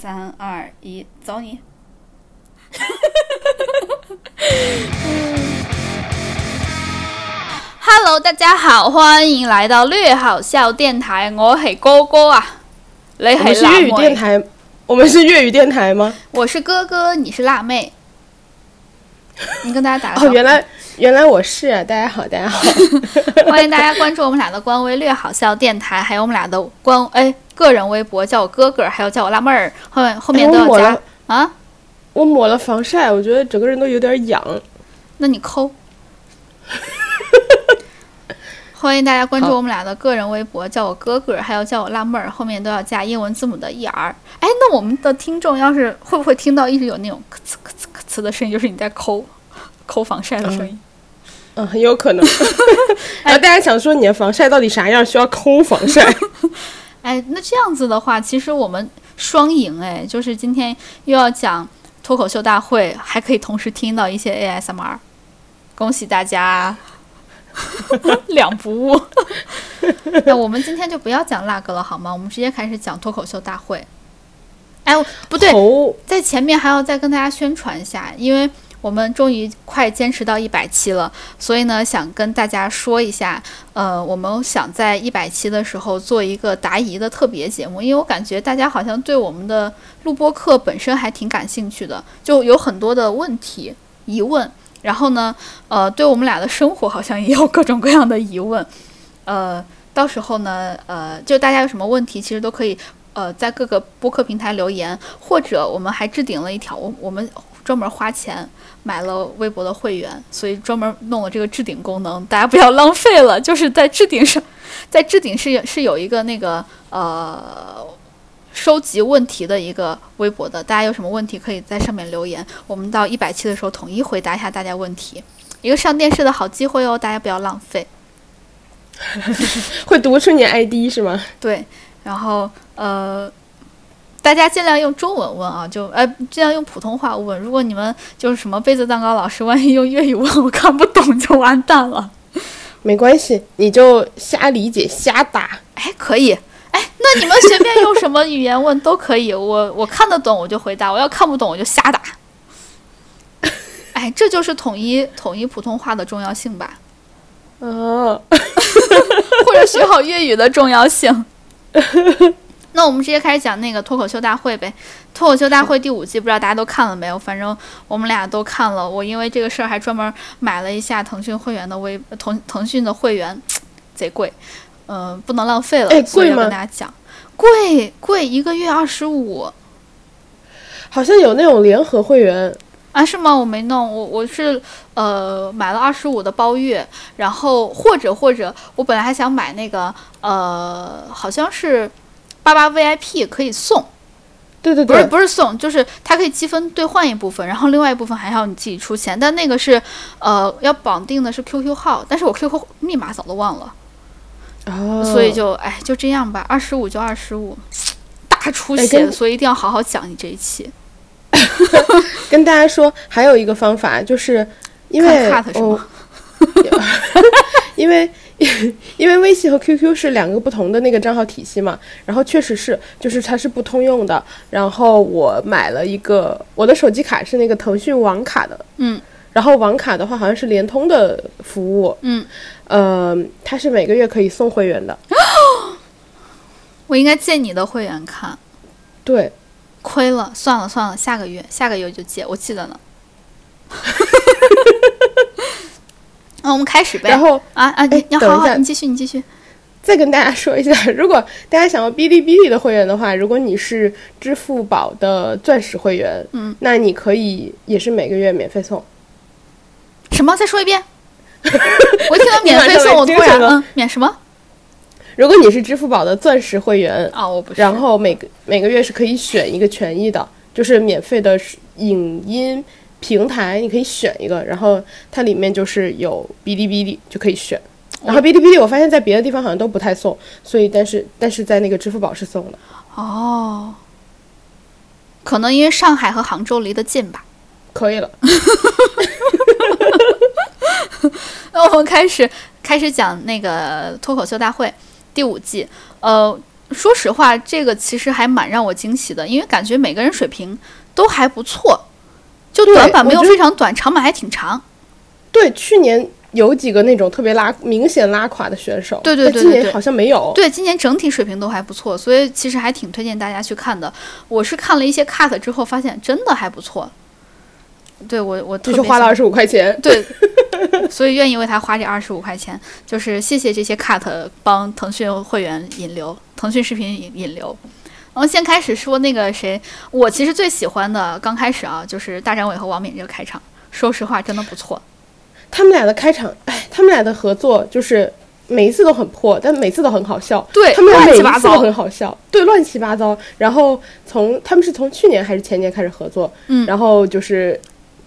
三二一，走你！Hello，大家好，歡迎來到略好笑電台，我係哥哥啊，你是粵語電妹，台，我們是粵語電台嗎？我是哥哥，你是辣妹，你跟大家打個哦，招呼原來原來我是啊！大家好，大家好。歡迎大家關注我們倆的官微“略好笑電台”，還有我們倆的官哎個人微博，叫我哥哥，还有叫我辣妹儿，后面后面都要加、啊。我抹了防晒，我觉得整个人都有点痒。那你抠。欢迎大家关注我们俩的个人微博，叫我哥哥，还有叫我辣妹儿，后面都要加英文字母的 er。哎，那我们的听众要是会不会听到一直有那种咔呲咔呲咔呲的声音，就是你在抠抠防晒的声音？嗯，很有可能。然 後大家想说你的防晒到底啥样？需要抠防曬？哎，那这样子的话，其实我们双赢哎，就是今天又要讲脱口秀大会，还可以同时听到一些 ASMR，恭喜大家，两不误。那我们今天就不要講那個了，好吗？我们直接开始讲脱口秀大会。哎，不对，在前面还要再跟大家宣传一下，因為我们终于快坚持到一百期了，所以呢，想跟大家说一下，呃，我们想在一百期的时候做一个答疑的特别节目，因为我感觉大家好像对我们的录播课本身还挺感兴趣的，就有很多的问题疑问，然后呢，呃，对我们俩的生活好像也有各种各样的疑问，呃，到时候呢，呃，就大家有什么问题，其实都可以。呃，在各个播客平台留言，或者我们还置顶了一条，我我们專門花钱买了微博的会员，所以专门弄了这个置顶功能，大家不要浪费了。就是在置顶上，在置顶是有是有一个那个呃收集问题的一个微博的，大家有什么问题可以在上面留言，我们到一百期的时候统一回答一下大家问题，一个上电视的好机会哦，大家不要浪费。会读出你 ID 是吗？对，然后呃，大家尽量用中文问啊，就呃尽量用普通话问。如果你们就是什么杯子蛋糕老师，万一用粤语问，我看不懂就完蛋了。没关系，你就瞎理解瞎打。哎，可以，哎，那你们随便用什么语言问都可以，我我看得懂我就回答，我要看不懂我就瞎打。哎，这就是统一统一普通话的重要性吧，哦，或者学好粤语的重要性。那我们直接开始讲那个脱口秀大会呗。脱口秀大会第五季，不知道大家都看了没有？反正我们俩都看了。我因为这个事儿还专门买了一下腾讯会员的微腾腾讯的会员，贼贵，嗯、不能浪费了，哎所以要貴嗎跟大家讲，贵贵一个月二十五好像有那种联合会员，啊？是吗？我没弄，我我是呃买了二十五的包月，然后或者或者我本来还想买那个呃，好像是八八 VIP 可以送。对对对，不是，不是送，就是它可以积分兑换一部分，然后另外一部分还要你自己出钱。但那个是，呃，要绑定的是 QQ 号，但是我 QQ 密码早都忘了，哦，所以就哎就这样吧，二十五就二十五，大出血，哎所以一定要好好讲你这一期。跟大家说，还有一个方法，就是因为看 cut 是哦嗎？因為 因为微信和 QQ 是两个不同的那个账号体系嘛，然后确实是，就是它是不通用的。然后我买了一个，我的手机卡是那个腾讯网卡的，嗯然后网卡的话好像是联通的服务，嗯，呃，它是每个月可以送会员的，我应该借你的会员看，对，亏了，算了算了，下个月下个月就借，我记得呢。那我们开始呗。然后啊啊，你好好，你继续你继续。再跟大家说一下，如果大家想要哔哩哔哩的会员的话，如果你是支付宝的钻石会员，嗯，那你可以也是每个月免费送。什么？再说一遍。我一聽到免费送，我突然嗯，免什么？如果你是支付宝的钻石會員，哦，我不是。然后每个每个月是可以选一个权益的，就是免费的影音平台，你可以选一个，然后它里面就是有哔哩哔哩就可以选。然后哔哩哔哩我发现在别的地方好像都不太送，所以但是但是在那个支付宝是送的。哦，可能因为上海和杭州离得近吧。可以了，那 我们开始开始讲那个脱口秀大会第五季。呃，说实话，这个其实还蛮让我惊喜的，因为感觉每个人水平都还不错，就短板没有非常短，长板还挺长。对，去年有几个那种特别拉明显拉垮的选手，对对对今年好像没有。对，今年整体水平都还不错，所以其实还挺推荐大家去看的。我是看了一些 cut 之后，发现真的还不错。对我，我就是花了二十五块钱，对，所以愿意为他花这二十五块钱，就是谢谢这些 cut 帮腾讯会员引流，腾讯视频引引流。然后先开始说那个谁，我其实最喜欢的刚开始啊，就是大张伟和王敏这个开场，说实话真的不错。他们俩的开场，哎，他们俩的合作就是每一次都很破，但每次都很好笑。对他们俩每一次都很好笑，对，乱七八糟。然后从他们是从去年还是前年开始合作，嗯然后就是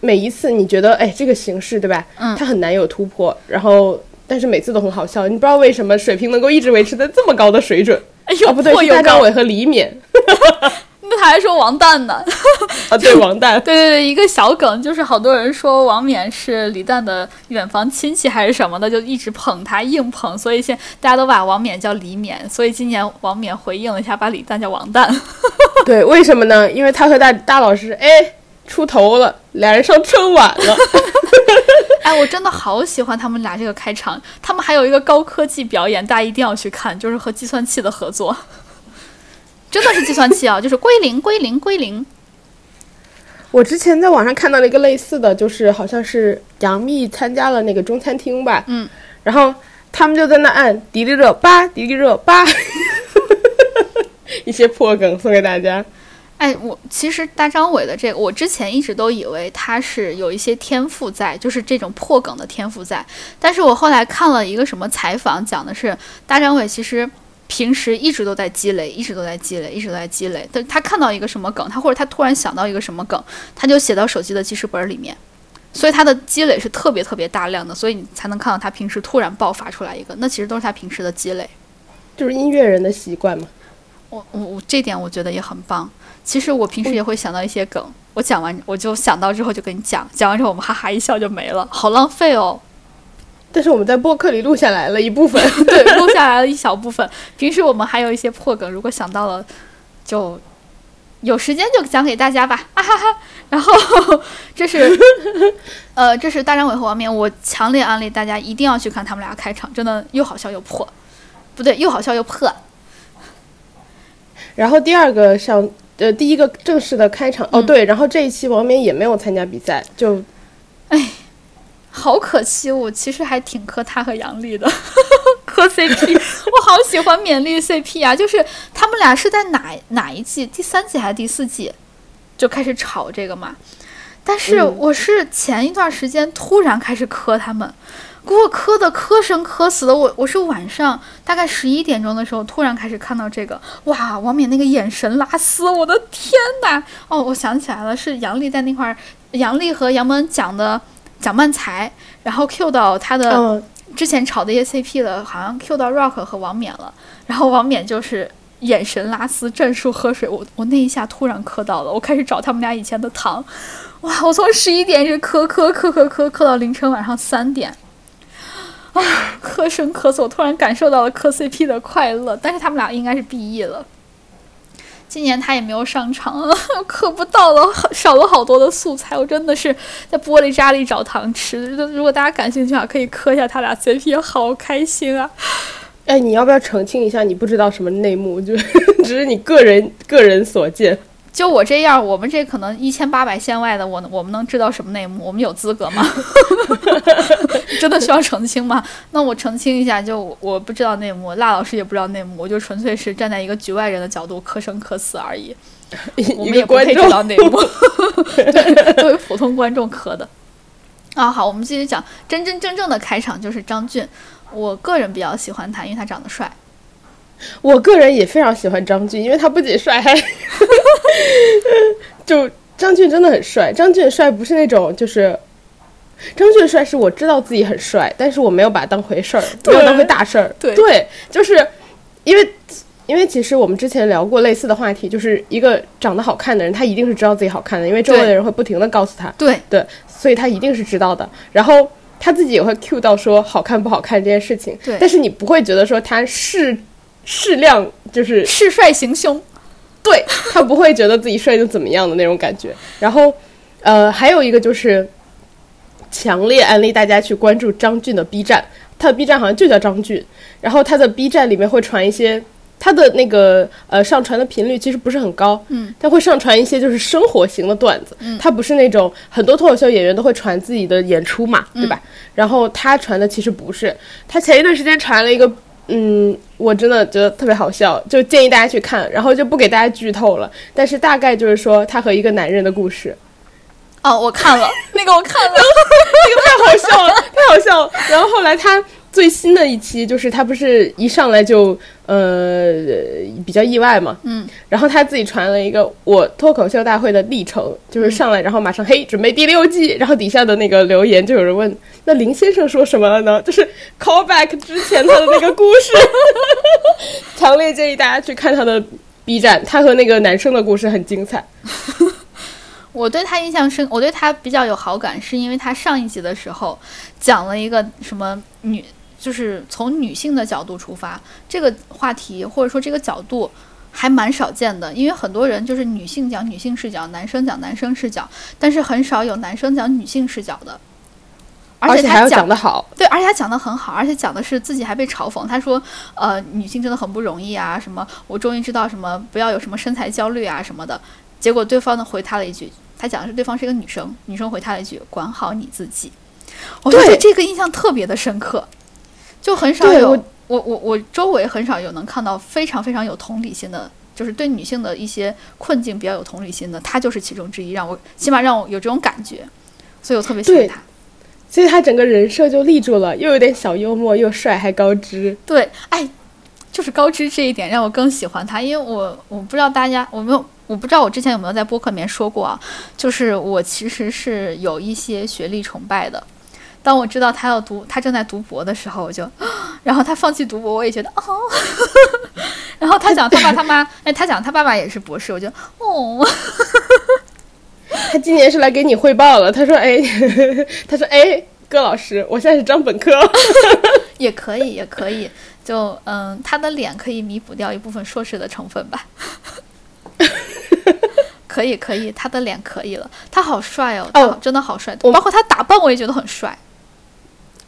每一次你觉得，哎，这个形式对吧？嗯它很难有突破，然后但是每次都很好笑，你不知道为什么水平能够一直维持在这么高的水准。哎呦，哦，不对，是大张伟和李勉 那他还说王旦呢。啊，对，王旦。对对对，一个小梗，就是好多人说王冕是李诞的远房亲戚还是什么的，就一直捧他，硬捧，所以现大家都把王冕叫李冕，所以今年王冕回应了一下，把李诞叫王旦。对，为什么呢？因为他和大大老师，哎，出头了，俩人上春晚了。哎，我真的好喜欢他们俩这个开场，他们还有一个高科技表演，大家一定要去看，就是和计算器的合作，真的是计算器啊，就是归零归零归零。我之前在网上看到了一个类似的，就是好像是杨幂参加了那个中餐厅吧，嗯，然后他们就在那按迪丽热巴，迪丽热巴，一些破梗送给大家。哎，我其实大张伟的这个，我之前一直都以为他是有一些天赋在，就是这种破梗的天赋在。但是我后来看了一个什么采访，讲的是大张伟其实平时一直都在积累，一直都在积累，一直都在积累。但他看到一个什么梗，他或者他突然想到一个什么梗，他就写到手机的记事本里面。所以他的积累是特别特别大量的，所以你才能看到他平时突然爆发出来一个，那其实都是他平时的积累。就是音乐人的习惯嘛。我我我这点我觉得也很棒。其实我平时也会想到一些梗，我讲完我就想到之后就跟你讲，讲完之后我们哈哈一笑就没了，好浪费哦。但是我们在播客里录下来了一部分，对，录下来了一小部分。平时我们还有一些破梗，如果想到了，就有时间就讲给大家吧，啊哈哈。然后 这是呃，这是大张伟和王冕，我强烈安利大家一定要去看他们俩开场，真的又好笑又破，不对，又好笑又破。然后第二个上呃第一个正式的开场、哦嗯对，然后这一期王冕也没有参加比赛，就哎好可惜，我其实还挺磕他和杨笠的，磕 CP，我好喜欢勉励 CP 啊！就是他们俩是在哪哪一季，第三季还是第四季就开始吵这个嘛？但是嗯我是前一段时间突然开始磕他们，给我磕的磕生磕死的。我我是晚上大概十一点钟的时候突然开始看到这个，哇，王冕那个眼神拉丝，我的天呐！哦，我想起来了，是杨笠在那块儿，杨笠和杨门讲的蒋漫才，然后 Q 到他的嗯之前炒的一些 CP 了，好像 Q 到 Rock 和王冕了，然后王冕就是眼神拉丝，战术喝水，我我那一下突然磕到了，我开始找他们俩以前的糖，哇，我从十一点一直磕磕磕磕磕磕到凌晨晚上三点。啊，磕声磕死！我突然感受到了磕 CP 的快乐，但是他们俩应该是毕业了。今年他也没有上场，磕不到了，少了好多的素材。我真的是在玻璃渣里找糖吃。如果大家感兴趣的话，可以磕一下他俩 CP，好开心啊！哎，你要不要澄清一下？你不知道什么内幕，就 只是你个人个人所见。就我这样，我们这可能一千八百线外的，我我们能知道什么内幕？我们有资格吗？真的需要澄清吗？那我澄清一下，就我我不知道内幕，辣老师也不知道内幕，我就纯粹是站在一个局外人的角度，磕生磕死而已。我们也不配知道内幕，对，作为普通观众磕的。啊，好，我们继续讲真真正正的开场，就是张俊。我个人比较喜欢他，因为他长得帅。我个人也非常喜欢张俊，因为他不仅帅，还就张俊真的很帅。张俊帅不是那种就是。张俊帅是我知道自己很帅，但是我没有把他当回事儿，没有当回大事儿。对就是因为因为其实我们之前聊过类似的话题，就是一个长得好看的人，他一定是知道自己好看的，因为周围的人会不停的告诉他，对，对，所以他一定是知道的。然后他自己也会 cue 到说好看不好看这件事情，对但是你不会觉得说他是适量，就是恃帅行凶。对他不会觉得自己帅就怎么样的那种感觉。然后，呃，还有一个就是强烈安利大家去关注张俊的 B 站，他的 B 站好像就叫张俊。然后他的 B 站里面会传一些他的那个呃上传的频率其实不是很高，嗯，他会上传一些就是生活型的段子，嗯他不是那种很多脱口秀演员都会传自己的演出嘛，对吧？然后他传的其实不是，他前一段时间传了一个。嗯，我真的觉得特别好笑，就建议大家去看，然后就不给大家剧透了。但是大概就是说他和一个男人的故事，哦，我看了那个，我看了。那个太好笑了，太好笑了。然后后来他最新的一期就是他不是一上来就呃比较意外嘛，嗯，然后他自己传了一个我脱口秀大会的历程，就是上来然后马上嘿准备第六季，然后底下的那个留言就有人问那林先生说什么了呢？就是 callback 之前他的那个故事，强烈建议大家去看他的 B 站，他和那个男生的故事很精彩。我对他印象深，我对他比较有好感，是因为他上一集的时候讲了一个什么女，就是从女性的角度出发，这个话题或者说这个角度还蛮少见的，因为很多人就是女性讲女性视角，男生讲男生视角，但是很少有男生讲女性视角的，而且还要他讲讲得好，对，而且他讲得很好，而且讲的是自己还被嘲讽。他说，呃，女性真的很不容易啊，什么我终于知道什么不要有什么身材焦虑啊什么的。结果对方呢回他了一句，他讲的是对方是一个女生，女生回他了一句管好你自己。我觉得这个印象特别的深刻，就很少有我我我我周围很少有能看到非常非常有同理心的。就是对女性的一些困境比较有同理心的，她就是其中之一，让我起码让我有这种感觉，所以我特别喜欢对他。所以他整个人设就立住了，又有点小幽默，又帅还高知。对，哎，就是高知这一点让我更喜欢他，因为我我不知道大家我没有我不知道我之前有没有在播客里面说过啊，就是我其实是有一些学历崇拜的。当我知道他要读，他正在读博的时候，我就，然后他放弃读博，我也觉得哦，然后他讲他爸他妈，哎，他讲他爸爸也是博士，我就哦，他今年是来给你汇报了，他说：“哎，他说哎，葛老师，我现在是张本科。也可以，也可以，就嗯，他的脸可以弥补掉一部分硕士的成分吧。可以，可以，他的脸可以了，他好帅哦，他哦真的好帅，我包括他打扮我也觉得很帅。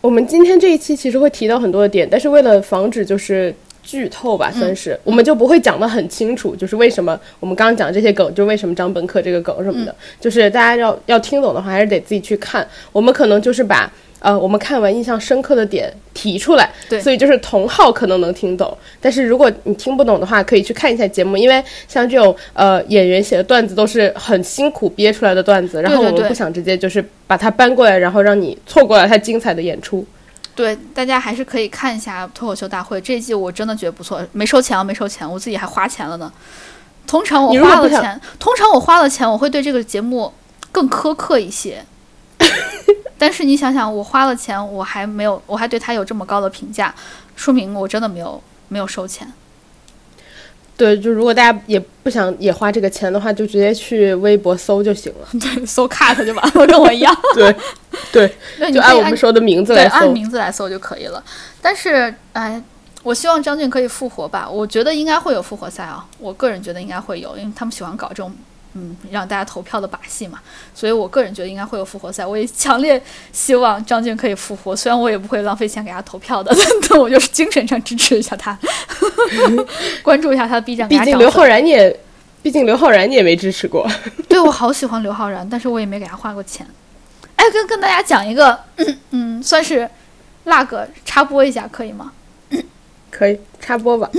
我们今天这一期其实会提到很多的点，但是为了防止就是剧透吧，算是、我们就不会讲得很清楚，就是为什么我们刚刚讲的这些梗，就为什么张本可这个梗什么的，就是大家要要听懂的话，还是得自己去看。我们可能就是把呃我们看完印象深刻的点提出来，对所以就是同号可能能听懂，但是如果你听不懂的话，可以去看一下节目，因为像这种呃演员写的段子都是很辛苦憋出来的段子，然后我们不想直接就是把它搬过来，然后让你错过了它精彩的演出。对，大家还是可以看一下脱口秀大会这一季，我真的觉得不错，没收钱啊，没收钱，我自己还花钱了呢。通常我花了钱，通常我花了钱，我会对这个节目更苛刻一些。但是你想想，我花了钱，我还没有，我还对他有这么高的评价，说明我真的没有没有收钱。对，就如果大家也不想也花这个钱的话，就直接去微博搜就行了。对，搜 cut 就完了，跟我一样。对，对，就按我们说的名字，来搜。按名字来搜就可以了。但是，哎，我希望张俊可以复活吧。我觉得应该会有复活赛啊，我个人觉得应该会有，因为他们喜欢搞这种嗯让大家投票的把戏嘛。所以我个人觉得应该会有复活赛。我也强烈希望张俊可以复活，虽然我也不会浪费钱给他投票的，但我就是精神上支持一下他，关注一下他的 B 站，毕竟刘昊然你也，毕竟刘昊然你也没支持过。对我好喜欢刘昊然，但是我也没给他花过钱。哎，跟跟大家讲一个，嗯嗯，算是辣个插播一下，可以吗？可以插播吧。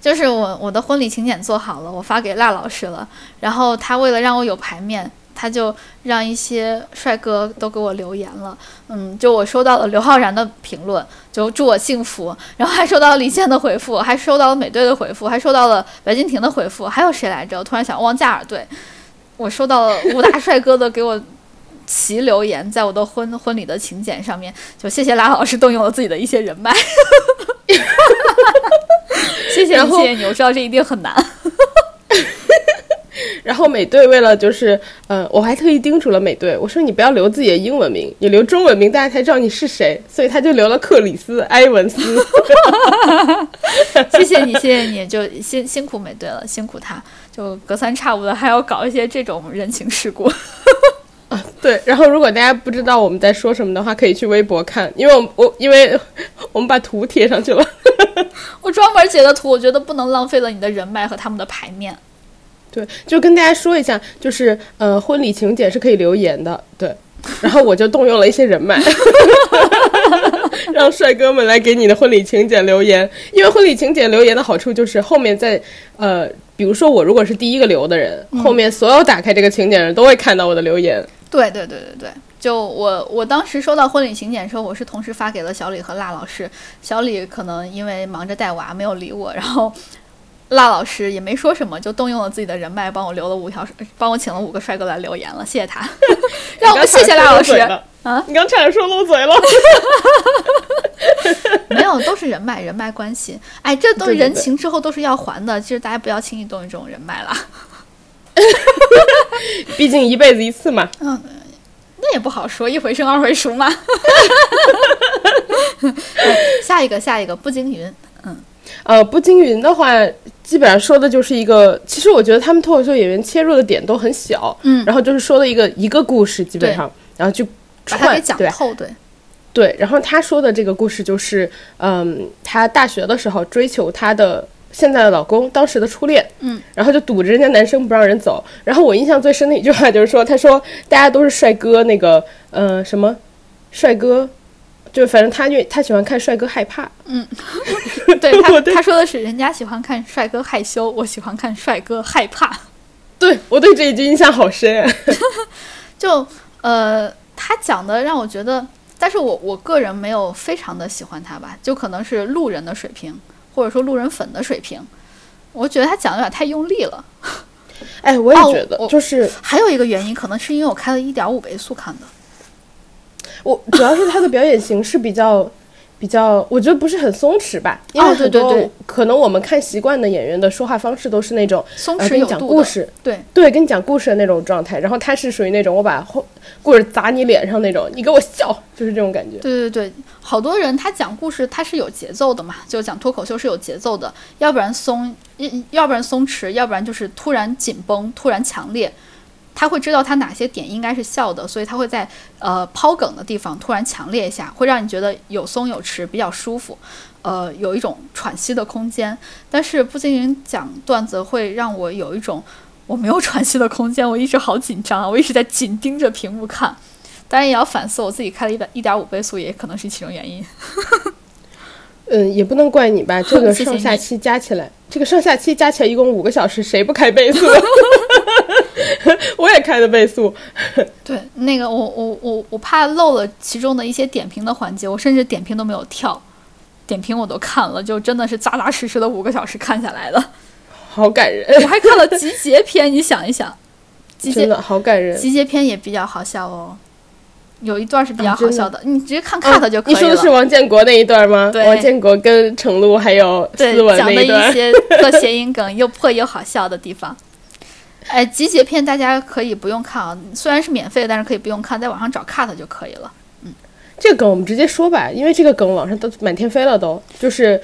就是我我的婚礼请柬做好了，我发给赖老师了。然后他为了让我有排面，他就让一些帅哥都给我留言了。嗯，就我收到了刘昊然的评论，就祝我幸福。然后还收到了李现的回复，还收到了美队的回复，还收到了白敬亭的回复，还有谁来着？我突然想，汪嘉尔对，我收到了五大帅哥的给我。齐留言在我的婚婚礼的请柬上面，就谢谢拉老师动用了自己的一些人脉，谢谢你，谢谢你，我知道这一定很难。然后美队为了就是，呃，我还特意叮嘱了美队，我说你不要留自己的英文名，你留中文名，大家才知道你是谁。所以他就留了克里斯·埃文斯。谢谢你，谢谢你，就辛辛苦美队了，辛苦他，就隔三差五的还要搞一些这种人情世故。对，然后如果大家不知道我们在说什么的话，可以去微博看，因为我我因为我们把图贴上去了。我专门截的图，我觉得不能浪费了你的人脉和他们的牌面。对，就跟大家说一下，就是呃，婚礼请柬是可以留言的，对。然后我就动用了一些人脉 让帅哥们来给你的婚礼请柬留言。因为婚礼请柬留言的好处就是后面在呃，比如说我如果是第一个留的人，后面所有打开这个请柬的人都会看到我的留言。对对对对对，就我我当时收到婚礼请柬的时候，我是同时发给了小李和辣老师。小李可能因为忙着带娃没有理我，然后辣老师也没说什么，就动用了自己的人脉帮我留了五条，帮我请了五个帅哥来留言了，谢谢他。让我们谢谢辣老师啊！你刚差点说漏嘴了。没有，都是人脉，人脉关系。哎，这都人情之后都是要还的。其实大家不要轻易动用这种人脉啦。毕竟一辈子一次嘛。嗯，那也不好说，一回生二回熟嘛。下一个，下一个，步惊云。嗯，呃，步惊云的话，基本上说的就是一个，其实我觉得他们脱口秀演员切入的点都很小，嗯，然后就是说的一个一个故事，基本上，然后就把它给讲透，对。对，然后他说的这个故事就是，嗯，他大学的时候追求他的现在的老公，当时的初恋，嗯，然后就堵着人家男生不让人走。然后我印象最深的一句话就是说，他说大家都是帅哥，那个，呃，什么帅哥，就反正他愿他喜欢看帅哥害怕，嗯，对他他说的是人家喜欢看帅哥害羞，我喜欢看帅哥害怕。对我对这一句印象好深，就呃，他讲的让我觉得。但是我我个人没有非常的喜欢他吧，就可能是路人的水平，或者说路人粉的水平。我觉得他讲的有点太用力了。哎，我也觉得，哦、就是还有一个原因，可能是因为我开了一点五倍速看的。我主要是他的表演形式比较比较，我觉得不是很松弛吧，因为哦、对对对，可能我们看习惯的演员的说话方式都是那种松弛有度、呃、讲故事，对对，跟你讲故事的那种状态。然后他是属于那种我把故事砸你脸上那种，你给我笑，就是这种感觉。对对对，好多人他讲故事他是有节奏的嘛，就讲脱口秀是有节奏的，要不然松，要不然松弛，要不然就是突然紧绷，突然强烈。他会知道他哪些点应该是笑的，所以他会在呃抛梗的地方突然强烈一下，会让你觉得有松有弛，比较舒服，呃，有一种喘息的空间。但是步惊云讲段子会让我有一种我没有喘息的空间，我一直好紧张啊，我一直在紧盯着屏幕看。当然也要反思我自己开了一百一点五倍速，也可能是其中原因。嗯，也不能怪你吧，这个 上下期加起来，这个上下期加起来一共五个小时，谁不开倍速？我也开的倍速。对，那个我我我我怕漏了其中的一些点评的环节，我甚至点评都没有跳，点评我都看了，就真的是扎扎实实的五个小时看下来的，好感人。我还看了集结篇，你想一想，集结真的好感人。集结篇也比较好笑哦。有一段是比较好笑的，啊、的你直接看 cut 就可以了、啊。你说的是王建国那一段吗？对，王建国跟程璐还有思文那一段，讲的一些特谐音梗又破又好笑的地方。哎，集结片大家可以不用看啊，虽然是免费，但是可以不用看，在网上找 cut 就可以了。嗯，这个梗我们直接说吧，因为这个梗网上都满天飞了都，都就是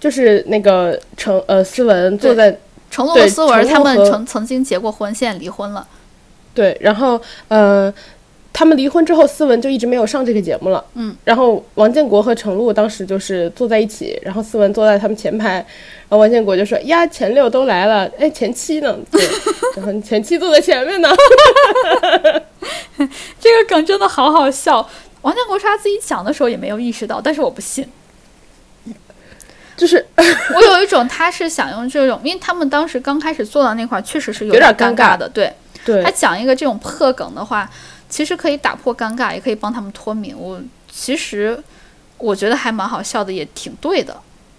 就是那个程呃思文坐在程璐和思文他们曾曾经结过婚，现在离婚了。对，然后呃。他们离婚之后，思文就一直没有上这个节目了。嗯，然后王建国和程璐当时就是坐在一起，然后思文坐在他们前排，然后王建国就说：“呀，前六都来了，哎，前七呢？对，然后前七坐在前面呢。”这个梗真的好好笑。王建国说他自己讲的时候也没有意识到，但是我不信。就是 我有一种他是想用这种，因为他们当时刚开始坐到那块，确实是有点尴尬的。对，对他讲一个这种破梗的话。其实可以打破尴尬，也可以帮他们脱敏。我其实我觉得还蛮好笑的，也挺对的，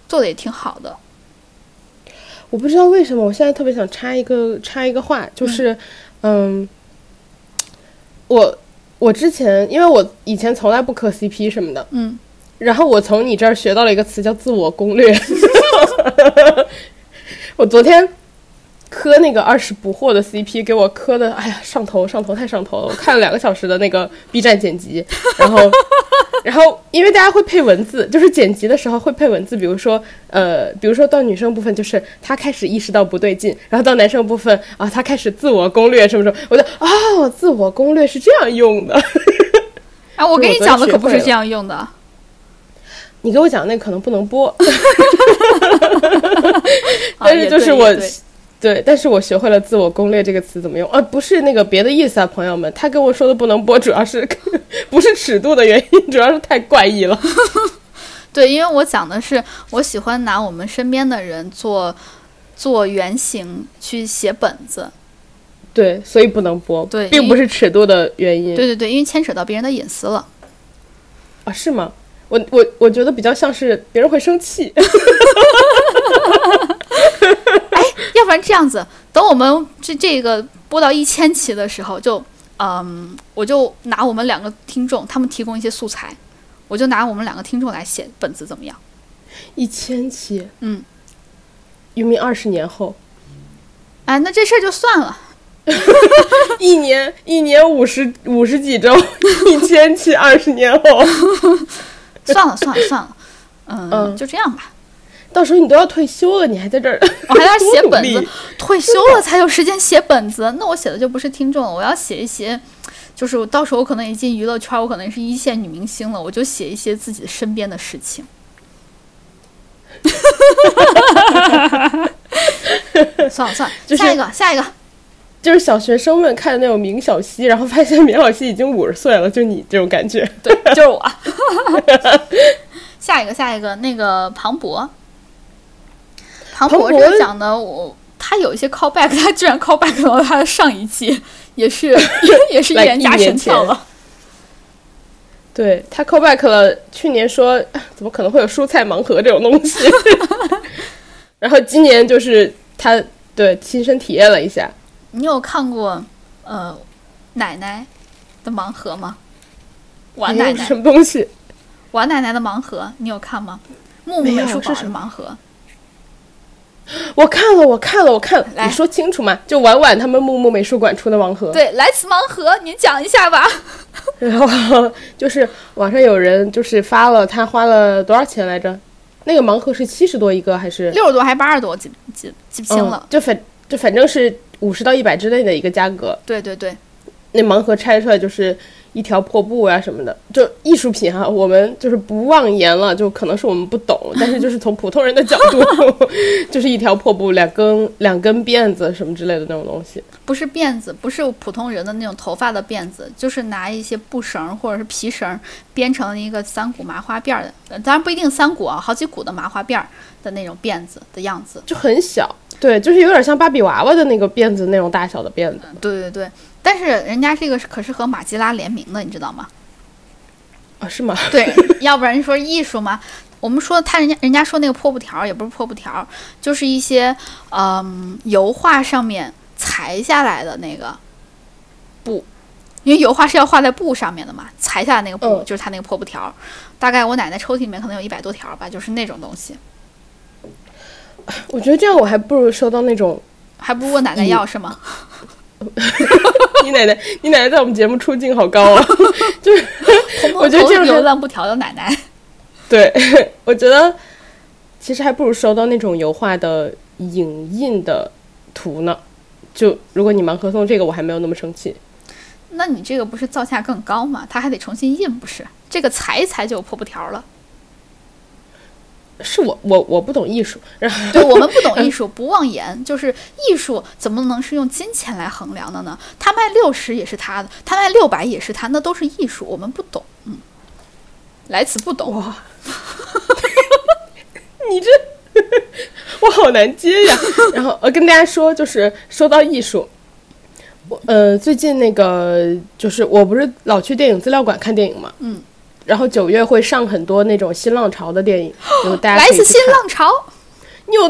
做的也挺好的。我不知道为什么，我现在特别想插一个插一个话，就是，嗯，嗯我我之前因为我以前从来不磕 CP 什么的，嗯，然后我从你这儿学到了一个词叫自我攻略。我昨天磕那个二十不惑的 CP，给我磕的，哎呀，上头上头太上头了！我看了两个小时的那个 B 站剪辑，然后，然后因为大家会配文字，就是剪辑的时候会配文字，比如说，呃，比如说到女生部分，就是她开始意识到不对劲，然后到男生部分啊，他开始自我攻略什么什么，我就哦，自我攻略是这样用的。哎，我跟你讲的可不是这样用的。你给我讲那可能不能播，但是就是我。对，但是我学会了“自我攻略”这个词怎么用，呃，不是那个别的意思啊，朋友们，他跟我说的不能播，主要是 不是尺度的原因，主要是太怪异了。对，因为我讲的是，我喜欢拿我们身边的人做做原型去写本子。对，所以不能播，对，并不是尺度的原因。对对对，因为牵扯到别人的隐私了。啊，是吗？我我我觉得比较像是别人会生气。要不然这样子，等我们这这个播到一千期的时候，就嗯，我就拿我们两个听众，他们提供一些素材，我就拿我们两个听众来写本子，怎么样？一千期，嗯，有没二十年后？哎，那这事儿就算了。一年一年五十五十几周，一千期二十年后，算了算了算了，嗯，就这样吧。到时候你都要退休了，你还在这儿？我还在 写本子。退休了才有时间写本子，那我写的就不是听众了。我要写一些，就是到时候我可能也进娱乐圈，我可能是一线女明星了，我就写一些自己身边的事情。算了算了，就下一个下一个，就是小学生们看的那种明晓溪，然后发现明晓溪已经五十岁了，就你这种感觉。对，就是我。下一个下一个，那个庞博。庞博这讲的，我他有一些 callback，他居然 callback 到他的上一季，也是 也是一言加神跳了。对他 callback 了，去年说怎么可能会有蔬菜盲盒这种东西，然后今年就是他对亲身体验了一下。你有看过呃奶奶的盲盒吗？王奶奶什么东西？王奶奶的盲盒，你有看吗？木木美术馆的盲盒。我看了，我看了，我看了。你说清楚嘛？就婉婉他们木木美术馆出的盲盒。对，来此盲盒，您讲一下吧。然后就是网上有人就是发了，他花了多少钱来着？那个盲盒是七十多一个还是六十多还是八十多？记记记不清了。就反就反正是五十到一百之内的一个价格。对对对，那盲盒拆出来就是。一条破布啊什么的，就艺术品哈，我们就是不妄言了，就可能是我们不懂，但是就是从普通人的角度，就是一条破布，两根两根辫子什么之类的那种东西，不是辫子，不是普通人的那种头发的辫子，就是拿一些布绳或者是皮绳编成一个三股麻花辫儿的，当然不一定三股啊，好几股的麻花辫儿的那种辫子的样子，就很小，对，就是有点像芭比娃娃的那个辫子那种大小的辫子，对对对。但是人家这个可是和马吉拉联名的，你知道吗？啊，是吗？对，要不然说艺术嘛。我们说他人家人家说那个破布条也不是破布条，就是一些嗯油画上面裁下来的那个布，因为油画是要画在布上面的嘛，裁下来那个布就是他那个破布条。大概我奶奶抽屉里面可能有一百多条吧，就是那种东西。我觉得这样我还不如收到那种，还不如我奶奶要是吗？你奶奶，你奶奶在我们节目出镜好高啊！就是我觉得这种流浪不调的奶奶。对，我觉得其实还不如收到那种油画的影印的图呢。就如果你盲盒送这个，我还没有那么生气。那你这个不是造价更高吗？他还得重新印，不是？这个裁一裁就有破布条了。是我我我不懂艺术，然后对我们不懂 艺术，不妄言，就是艺术怎么能是用金钱来衡量的呢？他卖六十也是他的，他卖六百也是他，那都是艺术，我们不懂，嗯，来此不懂哇，你这我好难接呀。然后我跟大家说，就是说到艺术，我呃最近那个就是我不是老去电影资料馆看电影嘛，嗯。然后九月会上很多那种新浪潮的电影，就大家来自新浪潮，你有，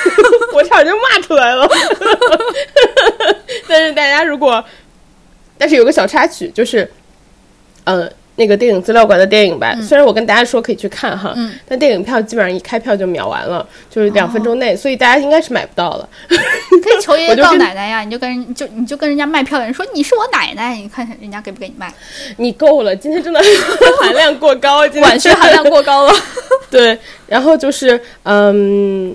我差点就骂出来了。但是大家如果，但是有个小插曲，就是，呃，那个电影资料馆的电影吧。虽然我跟大家说可以去看哈，嗯但电影票基本上一开票就秒完了，就是两分钟内，所以大家应该是买不到了。你可以求爷爷告奶奶呀，你就跟人就你就跟人家卖票的人说你是我奶奶，你看人家给不给你卖？你够了，今天真的 含量过高，今天晚学含量过高了。对，然后就是嗯，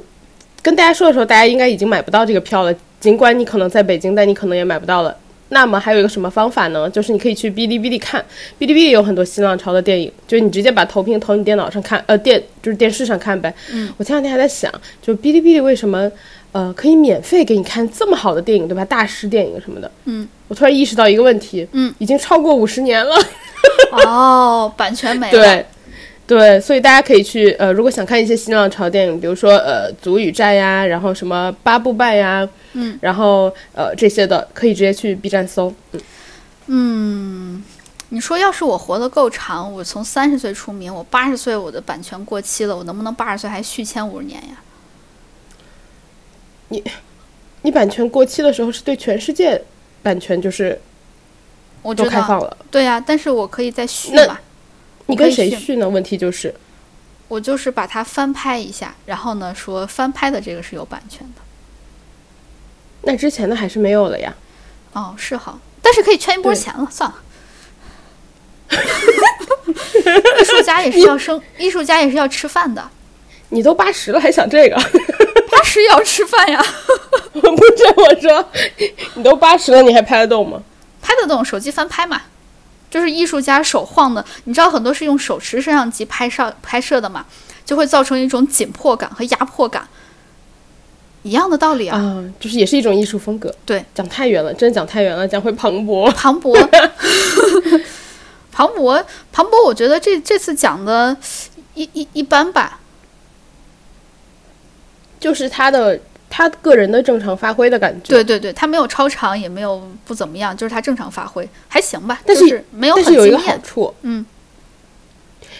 跟大家说的时候，大家应该已经买不到这个票了。尽管你可能在北京，但你可能也买不到了。那么还有一个什么方法呢？就是你可以去哔哩哔哩看，哔哩哔哩有很多新浪潮的电影，就是你直接把投屏投你电脑上看，呃，电就是电视上看呗。嗯，我前两天还在想，就哔哩哔哩为什么呃可以免费给你看这么好的电影，对吧？大师电影什么的。嗯，我突然意识到一个问题，嗯，已经超过五十年了。哦，版权没了。对，对，所以大家可以去呃，如果想看一些新浪潮电影，比如说呃《足与战》呀，然后什么《八部半》呀，嗯，然后呃这些的，可以直接去 B 站搜。嗯，嗯，你说要是我活得够长，我从三十岁出名，我八十岁我的版权过期了，我能不能八十岁还续签五十年呀？你你版权过期的时候是对全世界版权就是我知道，开放了，对呀、但是我可以再续那嘛。你跟谁续呢？问题就是我就是把它翻拍一下，然后呢说翻拍的这个是有版权的。那之前的还是没有了呀。哦，是哈，但是可以圈一波钱了，算了。艺术家也是要生，艺术家也是要吃饭的，你都八十了还想这个？八十也要吃饭呀，不是我说，你都八十了你还拍得动吗？拍得动，手机翻拍嘛，就是艺术家手晃的，你知道很多是用手持摄像机拍摄拍摄的嘛，就会造成一种紧迫感和压迫感，一样的道理啊。啊，就是也是一种艺术风格。对，讲太远了，真的讲太远了，讲回庞博。庞博，庞博，庞博，我觉得这这次讲的一一一般吧，就是他的他个人的正常发挥的感觉。对对对，他没有超常，也没有不怎么样，就是他正常发挥，还行吧。但就是没有但是有一个。好处，嗯，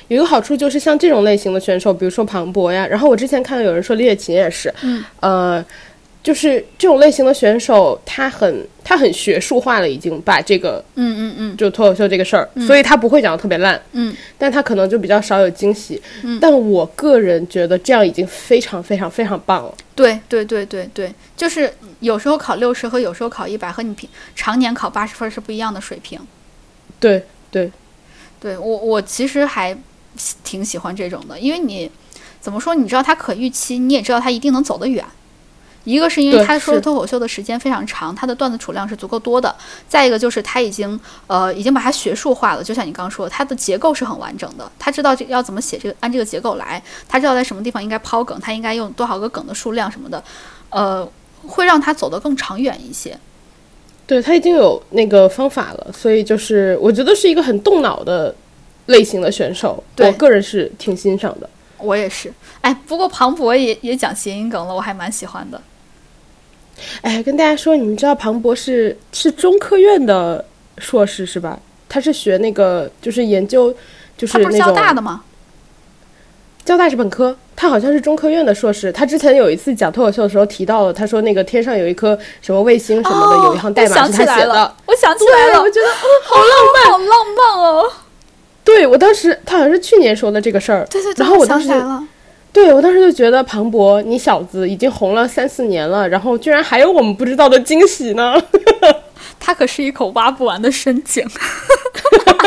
有一个好处就是像这种类型的选手，比如说庞博呀，然后我之前看到有人说李雪琴也是，嗯，呃，就是这种类型的选手，他很他很学术化了，已经把这个嗯嗯嗯就脱口秀这个事儿，所以他不会讲的特别烂，嗯，但他可能就比较少有惊喜，嗯但我个人觉得这样已经非常非常非常棒了。对对对对对，就是有时候考六十和有时候考一百，和你平常年考八十分是不一样的水平。对对，对我我其实还挺喜欢这种的，因为你怎么说，你知道他可预期，你也知道他一定能走得远。一个是因为他说脱口秀的时间非常长，他的段子储量是足够多的；再一个就是他已经呃已经把它学术化了，就像你刚刚说的，他的结构是很完整的，他知道这要怎么写这个按这个结构来，他知道在什么地方应该抛梗，他应该用多少个梗的数量什么的，呃，会让他走得更长远一些。对他已经有那个方法了，所以就是我觉得是一个很动脑的类型的选手，对我个人是挺欣赏的。我也是，哎，不过庞博也也讲谐音梗了，我还蛮喜欢的。哎，跟大家说，你们知道庞博是是中科院的硕士是吧？他是学那个就是研究，就是他不是交大的吗？交大是本科，他好像是中科院的硕士。他之前有一次讲脱口秀的时候提到了，他说那个天上有一颗什么卫星什么的，哦有一行代码是他写的。，我想起来对，了，我觉得哦，好浪漫，好浪漫哦！对我当时他好像是去年说的这个事儿，对对对，然后我想当时就起来了。对我当时就觉得庞博，你小子已经红了三四年了，然后居然还有我们不知道的惊喜呢。他可是一口挖不完的深井。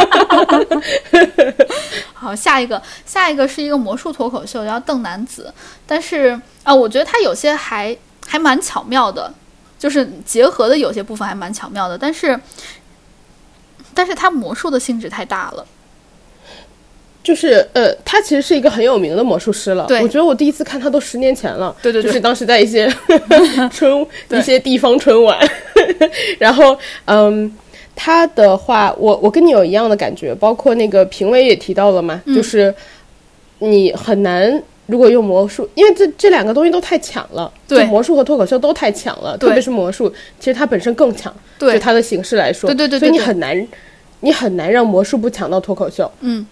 好，下一个，下一个是一个魔术脱口秀，叫邓男子。但是啊，我觉得他有些还还蛮巧妙的，就是结合的有些部分还蛮巧妙的，但是，但是他魔术的性质太大了。就是呃，他其实是一个很有名的魔术师了。对我觉得我第一次看他都十年前了。对对对就是当时在一些 春一些地方春晚，然后嗯，他的话，我我跟你有一样的感觉，包括那个评委也提到了嘛，嗯就是你很难。如果用魔术，因为这这两个东西都太抢了，对就魔术和脱口秀都太抢了，特别是魔术，其实它本身更强，对就它的形式来说，对对对对所以你很难，你很难让魔术不抢到脱口秀，嗯，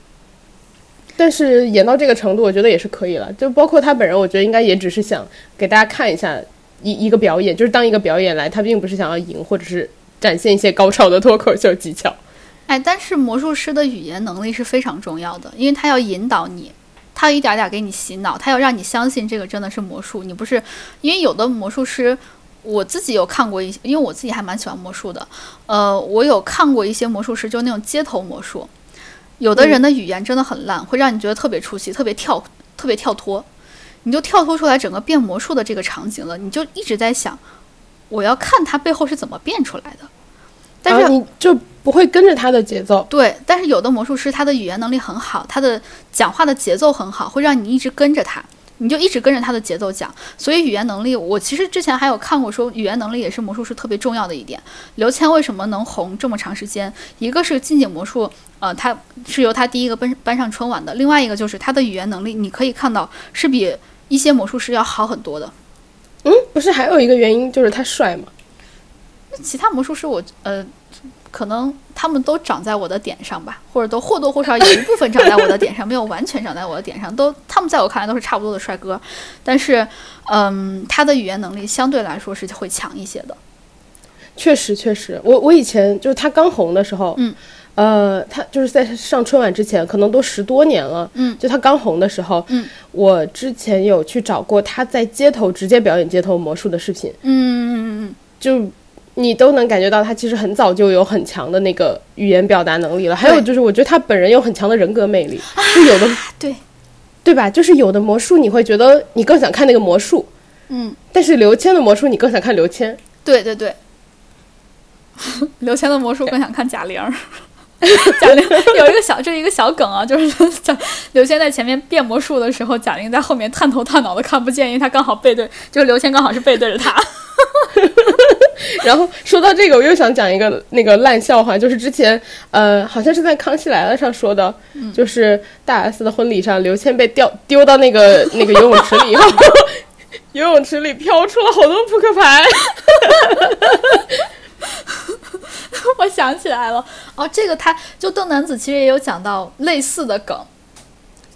但是演到这个程度，我觉得也是可以了。就包括他本人，我觉得应该也只是想给大家看一下一一个表演，就是当一个表演来，他并不是想要赢，或者是展现一些高超的脱口秀技巧。哎，但是魔术师的语言能力是非常重要的，因为他要引导你，他要一点点给你洗脑，他要让你相信这个真的是魔术。你不是因为有的魔术师，我自己有看过一些，因为我自己还蛮喜欢魔术的。呃，我有看过一些魔术师，就那种街头魔术，有的人的语言真的很烂，会让你觉得特别出戏，特别跳，特别跳脱，你就跳脱出来整个变魔术的这个场景了，你就一直在想，我要看他背后是怎么变出来的。但是你就不会跟着他的节奏。对，但是有的魔术师他的语言能力很好，他的讲话的节奏很好，会让你一直跟着他，你就一直跟着他的节奏讲。所以语言能力，我其实之前还有看过说，语言能力也是魔术师特别重要的一点。刘谦为什么能红这么长时间？一个是近景魔术，呃，他是由他第一个搬搬上春晚的；另外一个就是他的语言能力，你可以看到是比一些魔术师要好很多的。嗯，不是还有一个原因就是他帅吗？那其他魔术师，我呃，可能他们都长在我的点上吧，或者都或多或少有一部分长在我的点上，没有完全长在我的点上。都他们在我看来都是差不多的帅哥，但是，嗯，他的语言能力相对来说是会强一些的。确实，确实，我我以前就是他刚红的时候，嗯，呃，他就是在上春晚之前，可能都十多年了，嗯，就他刚红的时候，嗯，我之前有去找过他在街头直接表演街头魔术的视频，嗯嗯嗯嗯，就。你都能感觉到他其实很早就有很强的那个语言表达能力了，还有就是我觉得他本人有很强的人格魅力，就有的 对，对吧？就是有的魔术你会觉得你更想看那个魔术，嗯，但是刘谦的魔术你更想看刘谦，对对对，刘谦的魔术更想看贾玲，贾玲有一个小，这是一个小梗啊，就是贾刘谦在前面变魔术的时候，贾玲在后面探头探脑的看不见，因为他刚好背对，就是刘谦刚好是背对着他。然后说到这个，我又想讲一个那个烂笑话，就是之前呃，好像是在《康熙来了》上说的，就是大 S 的婚礼上，刘谦被掉丢到那个那个游泳池里以后，游泳池里飘出了好多扑克牌。我想起来了，哦，这个他就邓男子其实也有讲到类似的梗。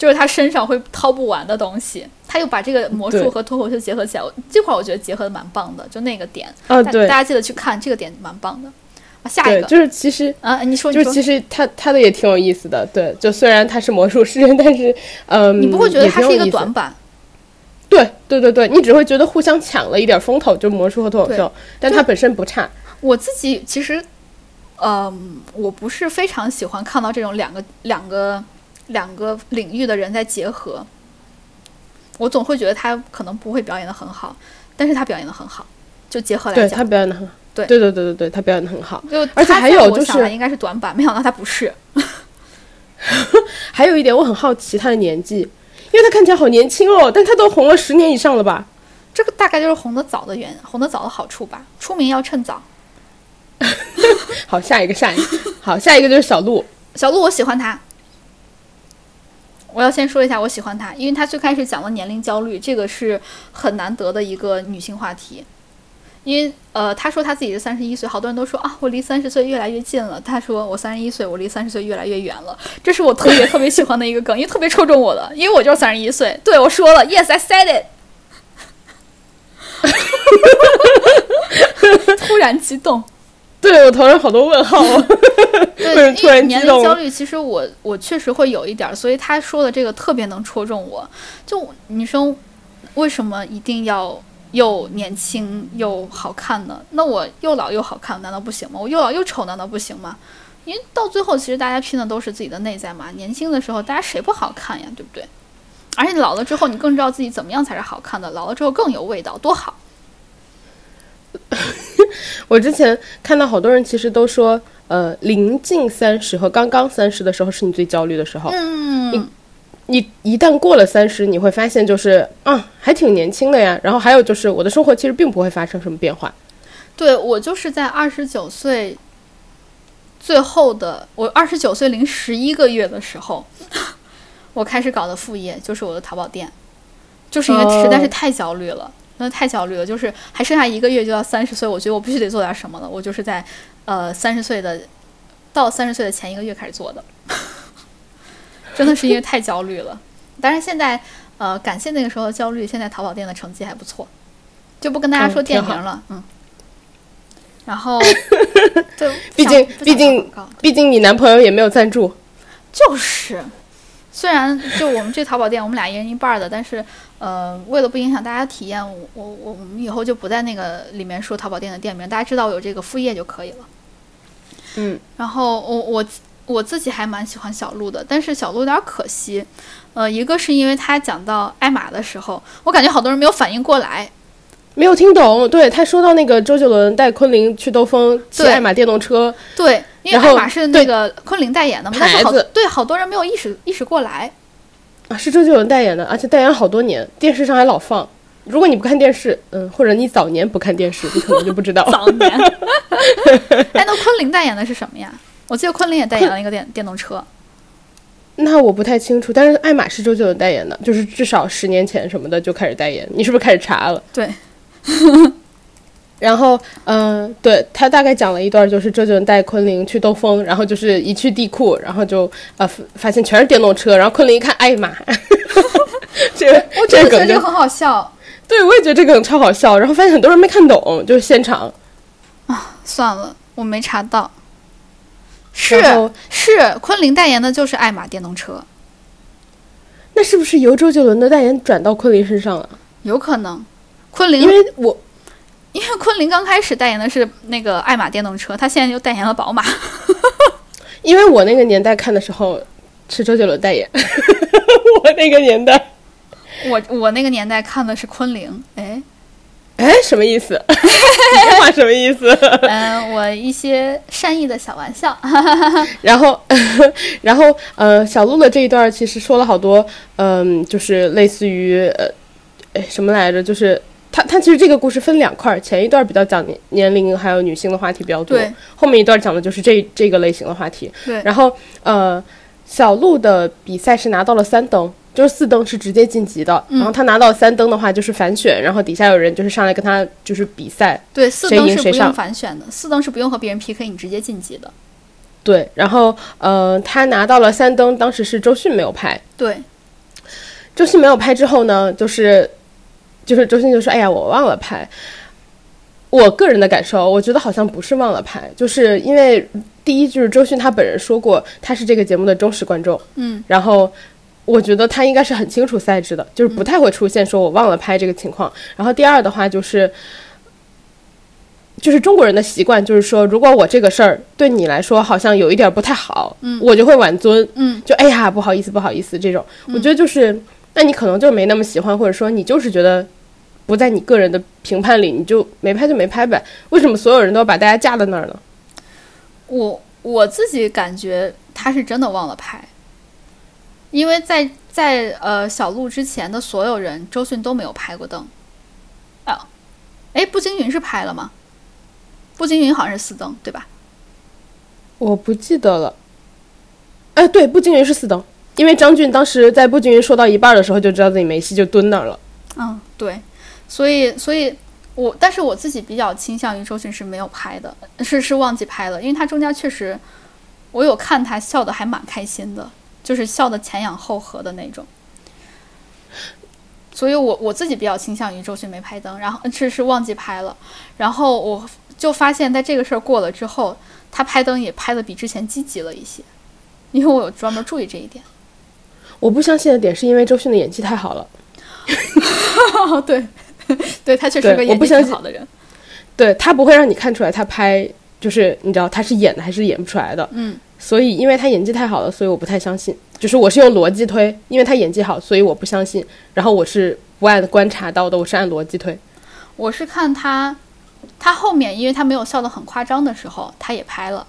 就是他身上会掏不完的东西，他又把这个魔术和脱口秀结合起来，这块我觉得结合的蛮棒的，就那个点啊，对，大家记得去看这个点蛮棒的啊。下一个就是其实啊，你说，就是其实他他的也挺有意思的，对，就虽然他是魔术师，但是嗯，你不会觉得他是一个短板？对对对对，你只会觉得互相抢了一点风头，就魔术和脱口秀，但他本身不差。我自己其实，嗯，我不是非常喜欢看到这种两个两个。两个领域的人在结合，我总会觉得他可能不会表演的很好，但是他表演的很好，就结合来讲，对他表演的很好，对对对对对对，他表演的很好，就而且还有就是应该是短板，没想到他不是。还有一点我很好奇他的年纪，因为他看起来好年轻哦，但他都红了十年以上了吧？这个大概就是红的早的原红的早的好处吧，出名要趁早。好，下一个，下一个，好，下一个就是小鹿，小鹿我喜欢他。我要先说一下，我喜欢她，因为她最开始讲了年龄焦虑，这个是很难得的一个女性话题。因为呃，她说她自己是三十一岁，好多人都说啊，我离三十岁越来越近了。她说我三十一岁，我离三十岁越来越远了。这是我特别特别喜欢的一个梗，因为特别戳中我的，因为我就是三十一岁。对我说了，Yes I said it。突然激动。对我头上好多问号，对，突然年龄焦虑，其实我我确实会有一点，所以他说的这个特别能戳中我。就女生为什么一定要又年轻又好看呢？那我又老又好看难道不行吗？我又老又丑难道不行吗？因为到最后其实大家拼的都是自己的内在嘛。年轻的时候大家谁不好看呀，对不对？而且老了之后你更知道自己怎么样才是好看的，老了之后更有味道，多好。我之前看到好多人其实都说，呃，临近三十和刚刚三十的时候是你最焦虑的时候。嗯，你你一旦过了三十，你会发现就是啊，还挺年轻的呀。然后还有就是我的生活其实并不会发生什么变化。对我就是在二十九岁最后的我二十九岁零十一个月的时候，我开始搞的副业就是我的淘宝店，就是因为实在是太焦虑了。那太焦虑了，就是还剩下一个月就要三十岁，我觉得我必须得做点什么了。我就是在，呃，三十岁的到三十岁的前一个月开始做的，真的是因为太焦虑了。但是现在，呃，感谢那个时候的焦虑，现在淘宝店的成绩还不错，就不跟大家说店名了，嗯。然后，对，毕竟毕竟毕竟你男朋友也没有赞助。就是，虽然就我们这淘宝店，我们俩一人一半儿的，但是呃，为了不影响大家体验，我我我我们以后就不在那个里面说淘宝店的店名，大家知道我有这个副业就可以了。嗯，然后我我我自己还蛮喜欢小鹿的，但是小鹿有点可惜，呃，一个是因为他讲到艾玛的时候，我感觉好多人没有反应过来，没有听懂，对他说到那个周杰伦带昆凌去兜风，骑爱玛电动车，对，因为然后艾玛是那个昆凌代言的嘛，但是好对好多人没有意识意识过来，啊，是周杰伦代言的，而且代言好多年，电视上还老放。如果你不看电视，嗯，或者你早年不看电视，你可能就不知道。早年。哎，那昆凌代言的是什么呀？我记得昆凌也代言了一个电电动车。那我不太清楚，但是爱马仕周杰伦代言的，就是至少十年前什么的就开始代言。你是不是开始查了？对，然后，嗯、对他大概讲了一段，就是周杰伦带昆凌去兜风，然后就是一去地库，然后就呃发发现全是电动车，然后昆凌一看，哎呀妈，这个我觉得这个很好笑。对我也觉得这个梗超好笑，然后发现很多人没看懂，就是现场啊。算了，我没查到。是是，昆凌代言的就是爱玛电动车，那是不是由周杰伦的代言转到昆凌身上了？有可能。昆凌因为我 因为昆凌刚开始代言的是那个爱玛电动车，他现在又代言了宝马。因为我那个年代看的时候是周杰伦代言，我那个年代，我我那个年代看的是昆凌，哎，哎，什么意思？你这话什么意思？嗯、我一些善意的小玩笑。然后，然后，呃，小鹿的这一段其实说了好多，嗯、就是类似于呃，哎，什么来着？就是他他其实这个故事分两块儿，前一段比较讲年年龄还有女性的话题比较多对，后面一段讲的就是这这个类型的话题。对然后，呃，小鹿的比赛是拿到了三灯。就是四灯是直接晋级的，嗯然后他拿到三灯的话就是反选，然后底下有人就是上来跟他就是比赛，对，四谁登是不用反选的，四灯是不用和别人 PK，你直接晋级的。对，然后呃他拿到了三灯，当时是周迅没有拍，对，周迅没有拍之后呢，就是就是周迅就说：“哎呀，我忘了拍。”我个人的感受，我觉得好像不是忘了拍，就是因为第一就是周迅她本人说过，她是这个节目的忠实观众，嗯，然后我觉得她应该是很清楚赛制的，就是不太会出现说我忘了拍这个情况。然后第二的话就是。就是中国人的习惯，就是说，如果我这个事儿对你来说好像有一点不太好，嗯我就会挽尊，嗯，就哎呀，不好意思，不好意思这种，我觉得就是，那你可能就没那么喜欢，或者说你就是觉得不在你个人的评判里，你就没拍就没拍呗。为什么所有人都要把大家架在那儿呢？我我自己感觉他是真的忘了拍，因为在在呃小鹿之前的所有人，周迅都没有拍过灯。啊，哎，步惊云是拍了吗？步惊云好像是四灯，对吧？我不记得了。哎，对，步惊云是四灯，因为张俊当时在步惊云说到一半的时候就知道自己没戏，就蹲那儿了。嗯，对，所以所以我但是我自己比较倾向于周迅是没有拍的，是是忘记拍了，因为他中间确实我有看他笑的还蛮开心的，就是笑的前仰后合的那种。所以我我自己比较倾向于周迅没拍灯，然后是是忘记拍了，然后我就发现在这个事儿过了之后，他拍灯也拍的比之前积极了一些，因为我有专门注意这一点。我不相信的点是因为周迅的演技太好了，哦，对，对他确实是个演技不相信挺好的人。对他不会让你看出来他拍就是你知道他是演的还是演不出来的。嗯，所以因为他演技太好了，所以我不太相信。就是我是用逻辑推，因为他演技好，所以我不相信。然后我是不按观察到的，我是按逻辑推。我是看他，他后面因为他没有笑得很夸张的时候，他也拍了，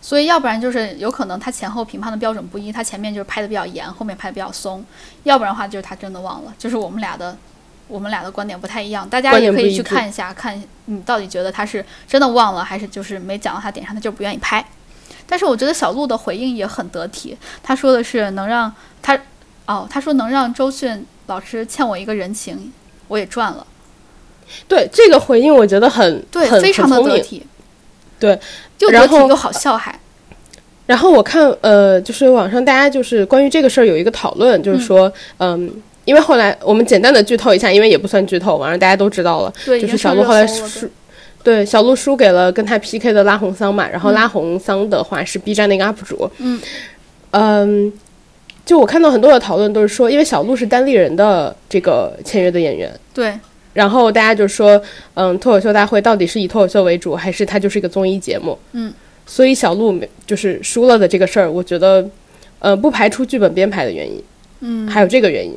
所以要不然就是有可能他前后评判的标准不一，他前面就是拍的比较严，后面拍的比较松，要不然的话就是他真的忘了，就是我们俩的我们俩的观点不太一样，大家也可以去看一下，看你到底觉得他是真的忘了，还是就是没讲到他点上，他就不愿意拍。但是我觉得小鹿的回应也很得体，他说的是能让他哦，他说能让周迅老师欠我一个人情，我也赚了。对这个回应，我觉得很对，很非常的。得体。对，又得体又好笑还。然后我看，呃，就是网上大家就是关于这个事儿有一个讨论，就是说，嗯。因为后来我们简单的剧透一下，因为也不算剧透，反正大家都知道了，对，就是小鹿后来热搜了说，对，小鹿输给了跟他 PK 的拉红桑嘛，然后拉红桑的话是 B 站的一个 UP 主，嗯。嗯，就我看到很多的讨论都是说，因为小鹿是单立人的这个签约的演员，对，然后大家就说，嗯，脱口秀大会到底是以脱口秀为主，还是它就是一个综艺节目？嗯，所以小鹿没就是输了的这个事儿，我觉得，呃，不排除剧本编排的原因，嗯，还有这个原因，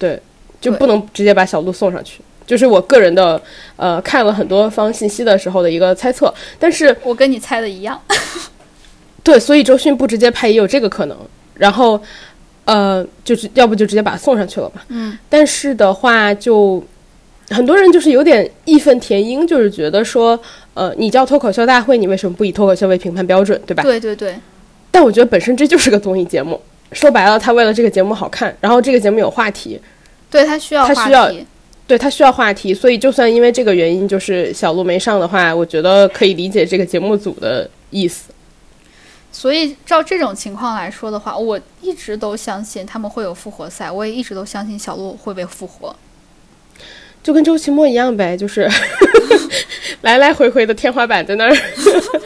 对，就不能直接把小鹿送上去。就是我个人的，呃，看了很多方信息的时候的一个猜测，但是我跟你猜的一样。对，所以周迅不直接拍也有这个可能。然后，呃，就是要不就直接把他送上去了吧。嗯，但是的话，就很多人就是有点义愤填膺，就是觉得说，呃，你叫脱口秀大会，你为什么不以脱口秀为评判标准，对吧？对对对，但我觉得本身这就是个综艺节目，说白了，他为了这个节目好看，然后这个节目有话题，对他需要话他需要题。对他需要话题，所以就算因为这个原因，就是小鹿没上的话，我觉得可以理解这个节目组的意思。所以照这种情况来说的话，我一直都相信他们会有复活赛，我也一直都相信小鹿会被复活。就跟周奇墨一样呗，就是 来来回回的天花板在那儿。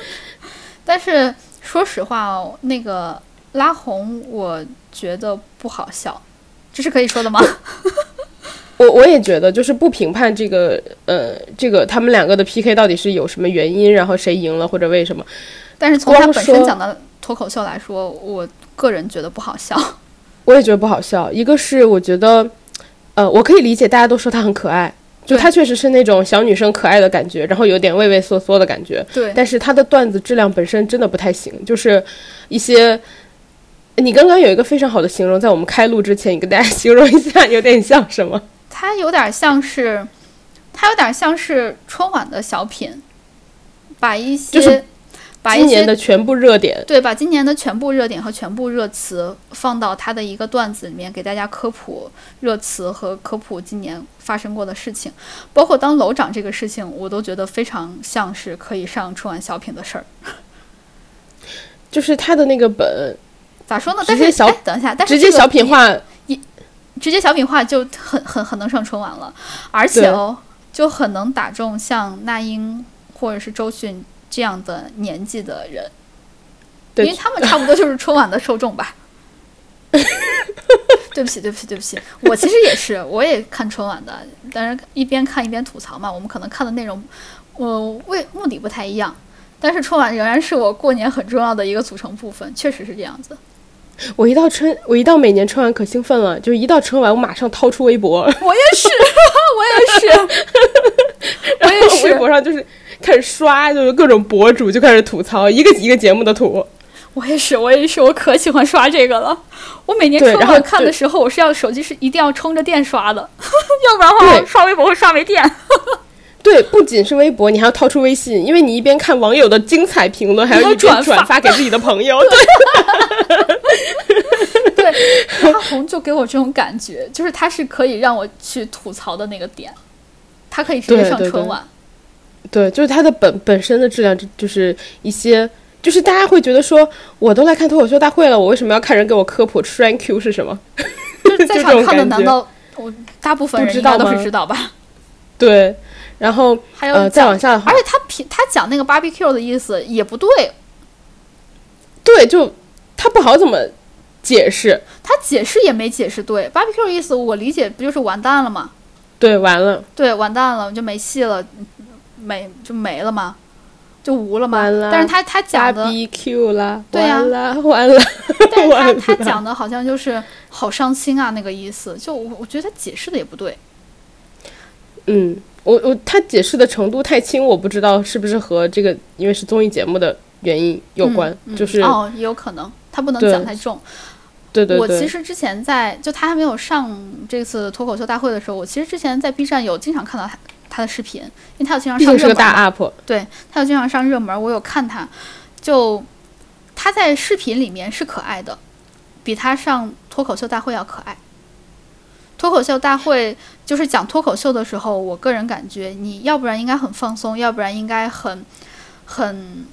但是说实话哦，那个拉红，我觉得不好笑，这是可以说的吗？我我也觉得，就是不评判这个呃这个他们两个的 PK 到底是有什么原因，然后谁赢了或者为什么。但是从他光本身讲的脱口秀来说，我个人觉得不好笑。我也觉得不好笑。一个是我觉得，呃，我可以理解大家都说他很可爱，就对她确实是那种小女生可爱的感觉，然后有点畏畏缩缩的感觉。对，但是他的段子质量本身真的不太行，就是一些。你刚刚有一个非常好的形容，在我们开录之前，你跟大家形容一下，有点像什么？它有点像是，它有点像是春晚的小品，把一些、就是把今年的全部热点，对，把今年的全部热点和全部热词放到它的一个段子里面，给大家科普热词和科普今年发生过的事情，包括当楼长这个事情，我都觉得非常像是可以上春晚小品的事儿。就是他的那个本咋说呢？但是直接小哎，等一下，但是直接这个小品化，直接小品化就很很很能上春晚了，而且哦，就很能打中像那英或者是周迅这样的年纪的人，因为他们差不多就是春晚的受众吧。对不起，对不起，对不起，我其实也是，我也看春晚的，但是一边看一边吐槽嘛。我们可能看的内容，呃，为目的不太一样，但是春晚仍然是我过年很重要的一个组成部分，确实是这样子。我一到春，我一到每年春晚可兴奋了，就一到春晚，我马上掏出微博，我也是，我也是，我也然后微是，博上就是开始刷，就是各种博主就开始吐槽一个一个节目的图。我也是，我也是，我可喜欢刷这个了。我每年春晚看的时候，我是要手机是一定要充着电刷的，要不然的话，我刷微博会刷没电。对，不仅是微博，你还要掏出微信，因为你一边看网友的精彩评论，还要一边转发转发给自己的朋友。对，对，阿红就给我这种感觉，就是他是可以让我去吐槽的那个点，他可以直接上对对对春晚。对，就是他的本本身的质量，就就是一些，就是大家会觉得说，我都来看脱口秀大会了，我为什么要看人给我科普吃 N Q 是什么？就是在场看的，难道我大部分不知道人应该都是知道吧？对，然后还有呃，再往下的话而，且他评他讲那个 barbecue 的意思也不对，对，就他不好怎么解释。他解释也没解释对。barbecue 意思我理解不就是完蛋了吗？对，完了，对，完蛋了，就没戏了，没就没了吗？就无了吗完？了但是他他讲的，BBQ 啦，对呀完了，完了，但是他 他讲的好像就是好伤心啊那个意思，就我我觉得他解释的也不对。嗯，我我他解释的程度太轻，我不知道是不是和这个因为是综艺节目的原因有关，嗯嗯就是、哦，也有可能，他不能讲太重。对对对，我其实之前在就他还没有上这次脱口秀大会的时候，我其实之前在 B 站有经常看到他他的视频，因为他有经常上热门嘛。大 UP，对他有经常上热门，我有看他，就他在视频里面是可爱的，比他上脱口秀大会要可爱。脱口秀大会就是讲脱口秀的时候，我个人感觉你要不然应该很放松，要不然应该很很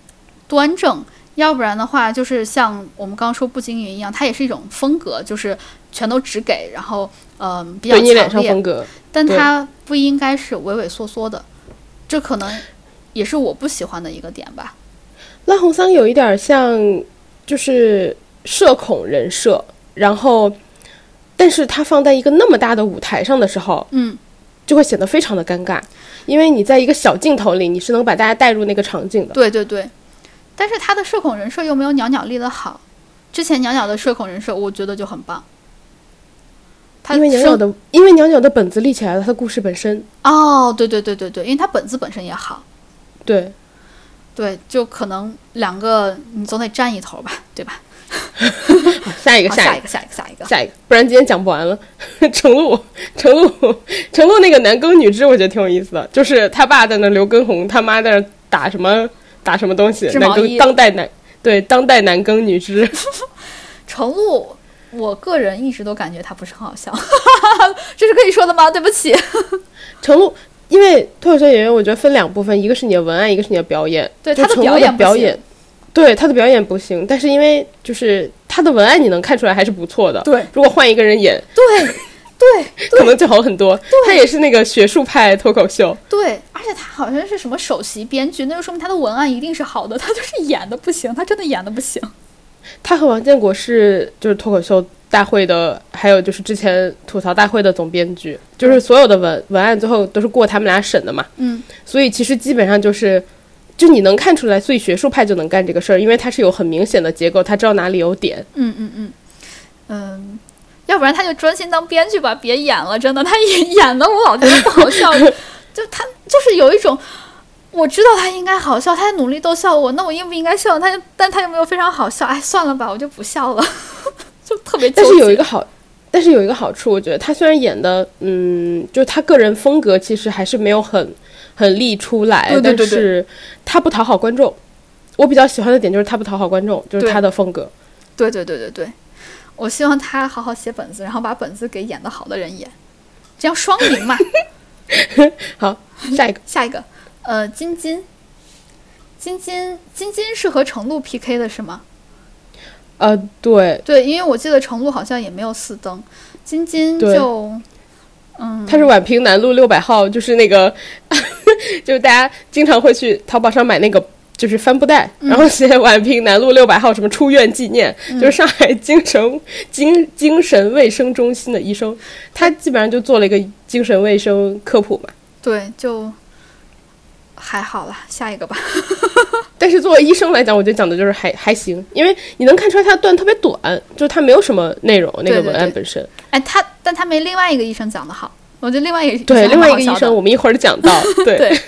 端正，要不然的话就是像我们刚刚说步惊云一样，它也是一种风格，就是全都只给，然后嗯、比较对你脸强烈。上风格，但它不应该是畏畏缩缩的，这可能也是我不喜欢的一个点吧。拉红桑有一点像，就是社恐人设，然后，但是他放在一个那么大的舞台上的时候，嗯，就会显得非常的尴尬，因为你在一个小镜头里，你是能把大家带入那个场景的。对对对，但是他的社恐人设又没有袅袅立的好。之前袅袅的社恐人设，我觉得就很棒。他因为袅袅的，因为袅袅的本子立起来了，他的故事本身，哦，对对对对对，因为他本子本身也好，对，对，就可能两个你总得占一头吧，对吧？好下一个，下一个，下一个，下一个，下一个。不然今天讲不完了。程璐，程璐，程璐那个男耕女织，我觉得挺有意思的，就是他爸在那留根红，他妈在那打什么打什么东西，男耕当代男对当代男耕女织。程璐，我个人一直都感觉他不是很好笑，这是可以说的吗？对不起。程璐，因为脱口秀演员，我觉得分两部分，一个是你的文案，一个是你的表演。对他的表演表演，对他的表演不行，但是因为就是他的文案，你能看出来还是不错的。对如果换一个人演，对对可能就好很多。他也是那个学术派脱口秀。对，而且他好像是什么首席编剧，那就说明他的文案一定是好的，他就是演的不行，他真的演的不行。他和王建国是就是脱口秀大会的，还有就是之前吐槽大会的总编剧，就是所有的文文案最后都是过他们俩审的嘛。嗯，所以其实基本上就是，就你能看出来，所以学术派就能干这个事儿，因为他是有很明显的结构，他知道哪里有点。嗯嗯嗯嗯，要不然他就专心当编剧吧，别演了，真的，他演演的我老觉得不好笑，就他就是有一种。我知道他应该好笑，他在努力逗笑我，那我应不应该笑？他就，但他又没有非常好笑，哎，算了吧，我就不笑了，就特别。但是有一个好，但是有一个好处，我觉得他虽然演的，嗯，就他个人风格其实还是没有很很立出来，对对对对但是他不讨好观众。我比较喜欢的点就是他不讨好观众，就是他的风格。对对对对对，我希望他好好写本子，然后把本子给演得好的人演，这样双赢嘛。好，下一个，下一个，呃，金金，金金，金金是和程璐 PK 的是吗？呃，对，对，因为我记得程璐好像也没有四登，金金就，嗯，他是宛平南路六百号，就是那个，就是大家经常会去淘宝上买那个。就是帆布袋，然后写宛平南路六百号什么出院纪念，就是上海精神精精神卫生中心的医生，他基本上就做了一个精神卫生科普嘛。对，就还好了，下一个吧。但是作为医生来讲，我觉得讲的就是还还行，因为你能看出来他的段特别短，就是他没有什么内容，那个文案本身。哎，他但他没另外一个医生讲的好，我觉得另外一个对，另外一个医生我们一会儿讲到。对，对，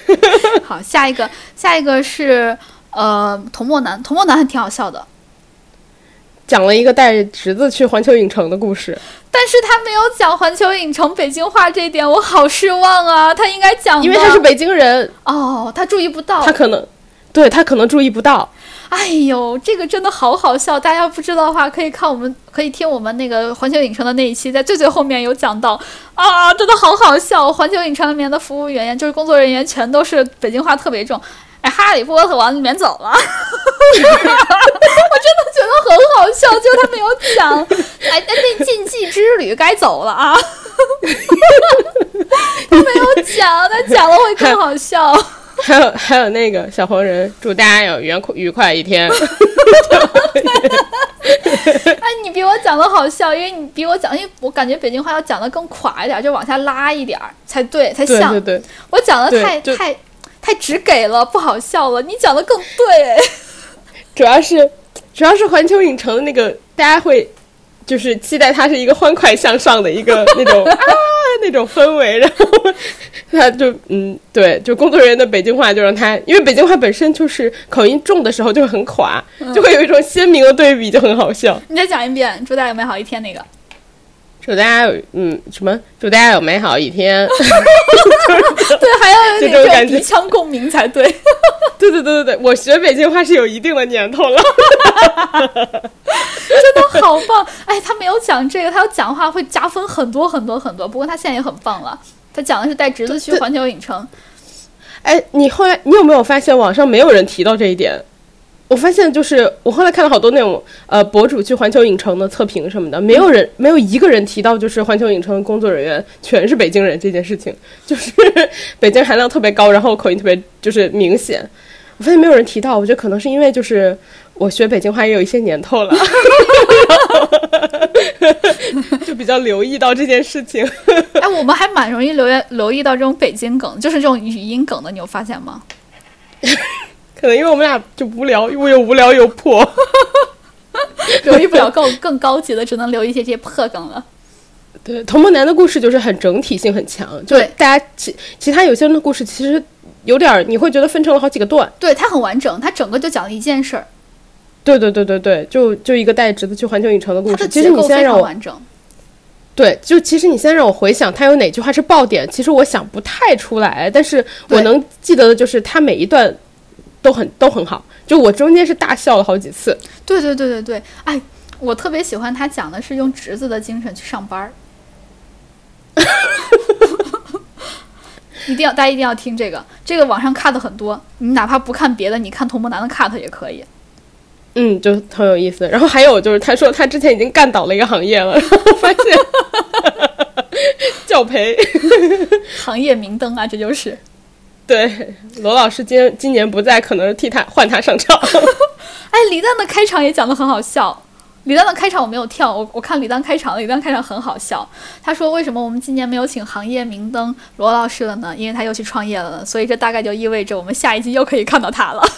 好，下一个，下一个是呃，童漠男，童漠男还挺好笑的，讲了一个带侄子去环球影城的故事。但是他没有讲环球影城北京话这一点，我好失望啊！他应该讲，因为他是北京人，哦，他注意不到他，可能对他可能注意不到。哎呦，这个真的好好笑！大家不知道的话，可以看我们，可以听我们那个环球影城的那一期，在最最后面有讲到啊，真的好好笑！环球影城里面的服务员就是工作人员，全都是北京话特别重。哎，哈利波特往里面走了，我真的觉得很好笑，就他没有讲。哎，那那禁忌之旅该走了啊，他没有讲，他讲了会更好笑。还有还有那个小黄人，祝大家有愉快愉快一天。哎，你比我讲的好笑，因为你比我讲，因为我感觉北京话要讲的更垮一点，就往下拉一点儿才对，才像。对对对，我讲的太太太直给了，不好笑了。你讲的更对，哎 主要是主要是环球影城的那个，大家会就是期待它是一个欢快向上的一个 那种啊那种氛围，然后他就嗯对，就工作人员的北京话就让他，因为北京话本身就是口音重的时候就很垮，就会有一种鲜明的对比，就很好笑。你再讲一遍，祝大家有美好一天那个。祝大家有嗯什么？祝大家有美好一天。对，还要有种感觉鼻腔共鸣才对。对对对对对，我学北京话是有一定的年头了。真的好棒！哎，他没有讲这个，他要讲话会加分很多很多很多。不过他现在也很棒了，他讲的是带侄子去环球影城。哎，你后来你有没有发现网上没有人提到这一点？我发现就是我后来看了好多那种呃博主去环球影城的测评什么的，没有人没有一个人提到就是环球影城的工作人员全是北京人这件事情，就是北京含量特别高，然后口音特别就是明显。我发现没有人提到，我觉得可能是因为就是我学北京话也有一些年头了，就比较留意到这件事情。哎，我们还蛮容易留意留意到这种北京梗，就是这种语音梗的，你有发现吗？可能因为我们俩就无聊，又又无聊又破，留意不了更更高级的，只能留一些这些破梗了。对，童梦男的故事就是很整体性很强，就大家其其他有些人的故事其实有点儿，你会觉得分成了好几个段。对，它很完整，它整个就讲了一件事儿，对对对对对，就就一个带侄子去环球影城的故事。其实你现在让我完整。对，就其实你现在让我回想，他有哪句话是爆点，其实我想不太出来，但是我能记得的就是他每一段都很都很好，就我中间是大笑了好几次。对对对对对，哎，我特别喜欢他讲的是用侄子的精神去上班儿。一定要，大家一定要听这个，这个网上 cut 很多，你哪怕不看别的，你看童博男的 cut 也可以。嗯，就很有意思。然后还有就是，他说他之前已经干倒了一个行业了，然后发现 教培。行业明灯啊，这就是。对，罗老师今今年不在，可能是替他换他上场。哎，李诞的开场也讲得很好笑。李诞的开场我没有跳，我我看李诞开场了，李诞开场很好笑。他说：“为什么我们今年没有请行业明灯罗老师了呢？因为他又去创业了，所以这大概就意味着我们下一季又可以看到他了。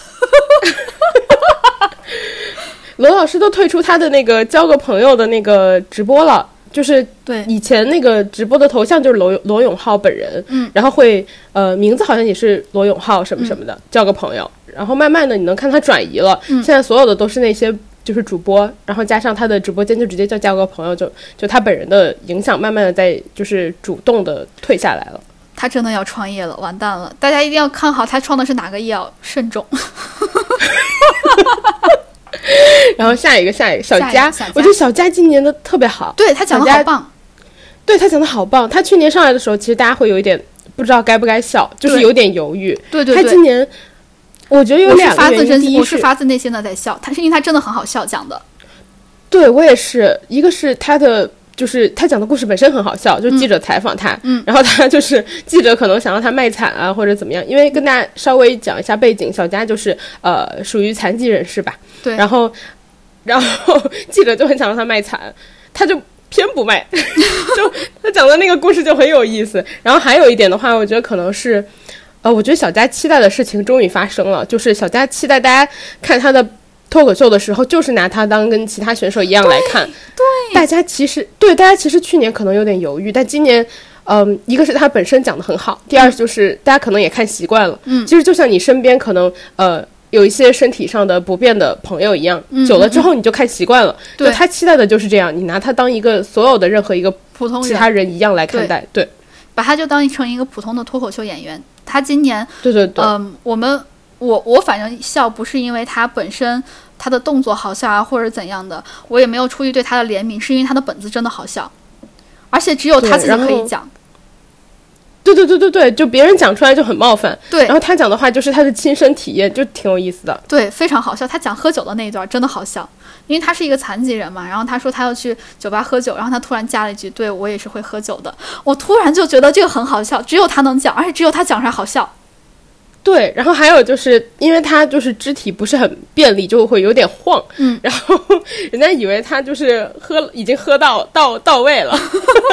罗老师都退出他的那个交个朋友的那个直播了，就是对以前那个直播的头像就是罗罗永浩本人，嗯，然后会呃名字好像也是罗永浩什么什么的，交个朋友，然后慢慢的你能看他转移了，嗯现在所有的都是那些就是主播，然后加上他的直播间就直接叫交个朋友，就就他本人的影响慢慢的在就是主动的退下来了。他真的要创业了，完蛋了！大家一定要看好他创的是哪个业，要慎重。然后下一个下一个小佳我觉得小佳今年的特别好，对他讲的好棒，对他讲的好棒。他去年上来的时候，其实大家会有一点不知道该不该笑，就是有点犹豫。对对对他今，年，我觉得有两个原因，发自真心，第一是发自内心的在笑，他是因为他真的很好笑讲的。对我也是，一个是他的。就是他讲的故事本身很好笑，就记者采访他，嗯。然后他就是记者可能想让他卖惨啊或者怎么样，因为跟大家稍微讲一下背景，小佳就是呃属于残疾人士吧，对，然后然后 记者就很想让他卖惨，他就偏不卖，就他讲的那个故事就很有意思。然后还有一点的话，我觉得可能是，呃，我觉得小佳期待的事情终于发生了，就是小佳期待大家看他的脱口秀的时候，就是拿他当跟其他选手一样来看。对，大家其实对大家其实去年可能有点犹豫，但今年。嗯，一个是他本身讲的很好，第二就是大家可能也看习惯了。嗯其实就像你身边可能呃有一些身体上的不便的朋友一样，嗯久了之后你就看习惯了。对就他期待的就是这样，你拿他当一个所有的任何一个普通其他人人一样来看待。对把他就当成一个普通的脱口秀演员。他今年对对对，嗯，我们我我反正笑不是因为他本身他的动作好笑啊，或者怎样的，我也没有出于对他的怜悯，是因为他的本子真的好笑，而且只有他自己可以讲。对对对对对，就别人讲出来就很冒犯。对然后他讲的话就是他的亲身体验，就挺有意思的。对，非常好笑。他讲喝酒的那一段真的好笑，因为他是一个残疾人嘛，然后他说他要去酒吧喝酒，然后他突然加了一句：“对我也是会喝酒的。”我突然就觉得这个很好笑，只有他能讲，而且只有他讲出来好笑。对，然后还有就是因为他就是肢体不是很便利，就会有点晃。嗯，然后人家以为他就是喝已经喝到到到位了。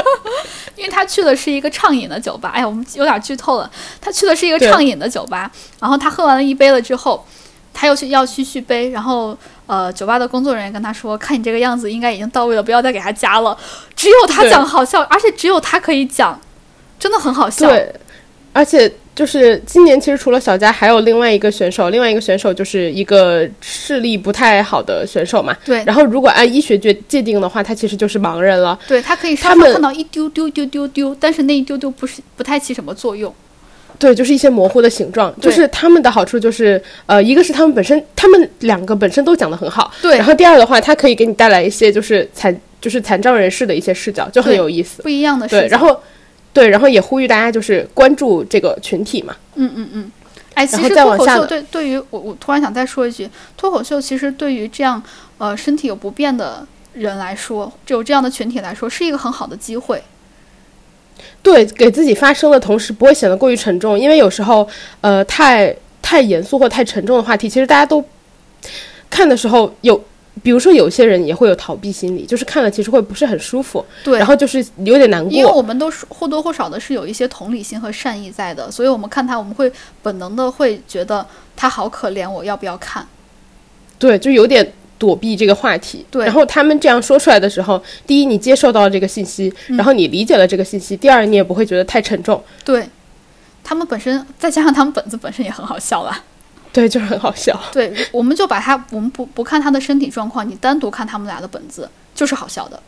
因为他去的是一个畅饮的酒吧，哎呀，我们有点剧透了。他去的是一个畅饮的酒吧，然后他喝完了一杯了之后，他又去要去续杯，然后呃，酒吧的工作人员跟他说：“看你这个样子，应该已经到位了，不要再给他加了。”只有他讲好笑，而且只有他可以讲，真的很好笑。对，而且就是今年其实除了小佳，还有另外一个选手，另外一个选手就是一个视力不太好的选手嘛。对然后如果按医学界界定的话，他其实就是盲人了。对他可以稍他们看到一丢丢丢丢丢，但是那一丢丢不是不太起什么作用。对，就是一些模糊的形状。就是他们的好处就是，呃，一个是他们本身，他们两个本身都讲得很好。对然后第二的话，它可以给你带来一些就是残就是残障人士的一些视角，就很有意思。不一样的视对，然后对，然后也呼吁大家就是关注这个群体嘛。嗯嗯嗯，哎，其实脱口秀对对于我，我突然想再说一句，脱口秀其实对于这样呃身体有不便的人来说，有这样的群体来说，是一个很好的机会。对，给自己发声的同时不会显得过于沉重，因为有时候呃太太严肃或太沉重的话题，其实大家都看的时候有。比如说，有些人也会有逃避心理，就是看了其实会不是很舒服，对，然后就是有点难过。因为我们都是或多或少的是有一些同理心和善意在的，所以我们看他，我们会本能的会觉得他好可怜，我要不要看？对，就有点躲避这个话题。对然后他们这样说出来的时候，第一，你接受到了这个信息，嗯然后你理解了这个信息；第二，你也不会觉得太沉重。对，他们本身再加上他们本子本身也很好笑啦。对，就是很好笑。对，我们就把他，我们不不看他的身体状况，你单独看他们俩的本子就是好笑的。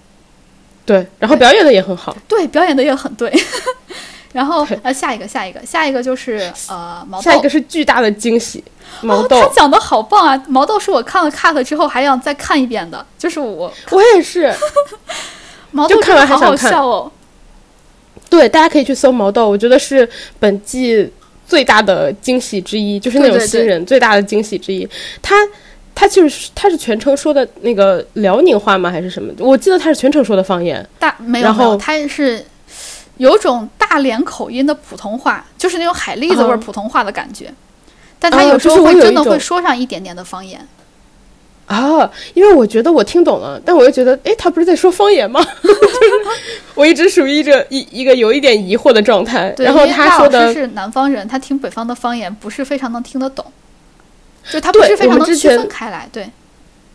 对，然后表演的也很好。对，表演的也很对。然后对呃，下一个，下一个，下一个就是呃毛豆。下一个是巨大的惊喜，毛哦，豆。他讲的好棒啊！毛豆是我看了 cut 之后还想再看一遍的，就是我 我也是。毛豆就看完真的好好笑哦。对，大家可以去搜毛豆，我觉得是本季最大的惊喜之一，就是那种新人最大的惊喜之一。他他就是他是全程说的那个辽宁话吗？还是什么？我记得他是全程说的方言。大没有然，后他是有种大连口音的普通话，就是那种海蛎子味儿哦普通话的感觉。但他有时候会真的会说上一点点的方言。啊，因为我觉得我听懂了，但我又觉得，哎，他不是在说方言吗？就 是我一直属于一个一一个有一点疑惑的状态。然后他说的，是南方人，他听北方的方言不是非常能听得懂，就他不是非常能区分开来。对，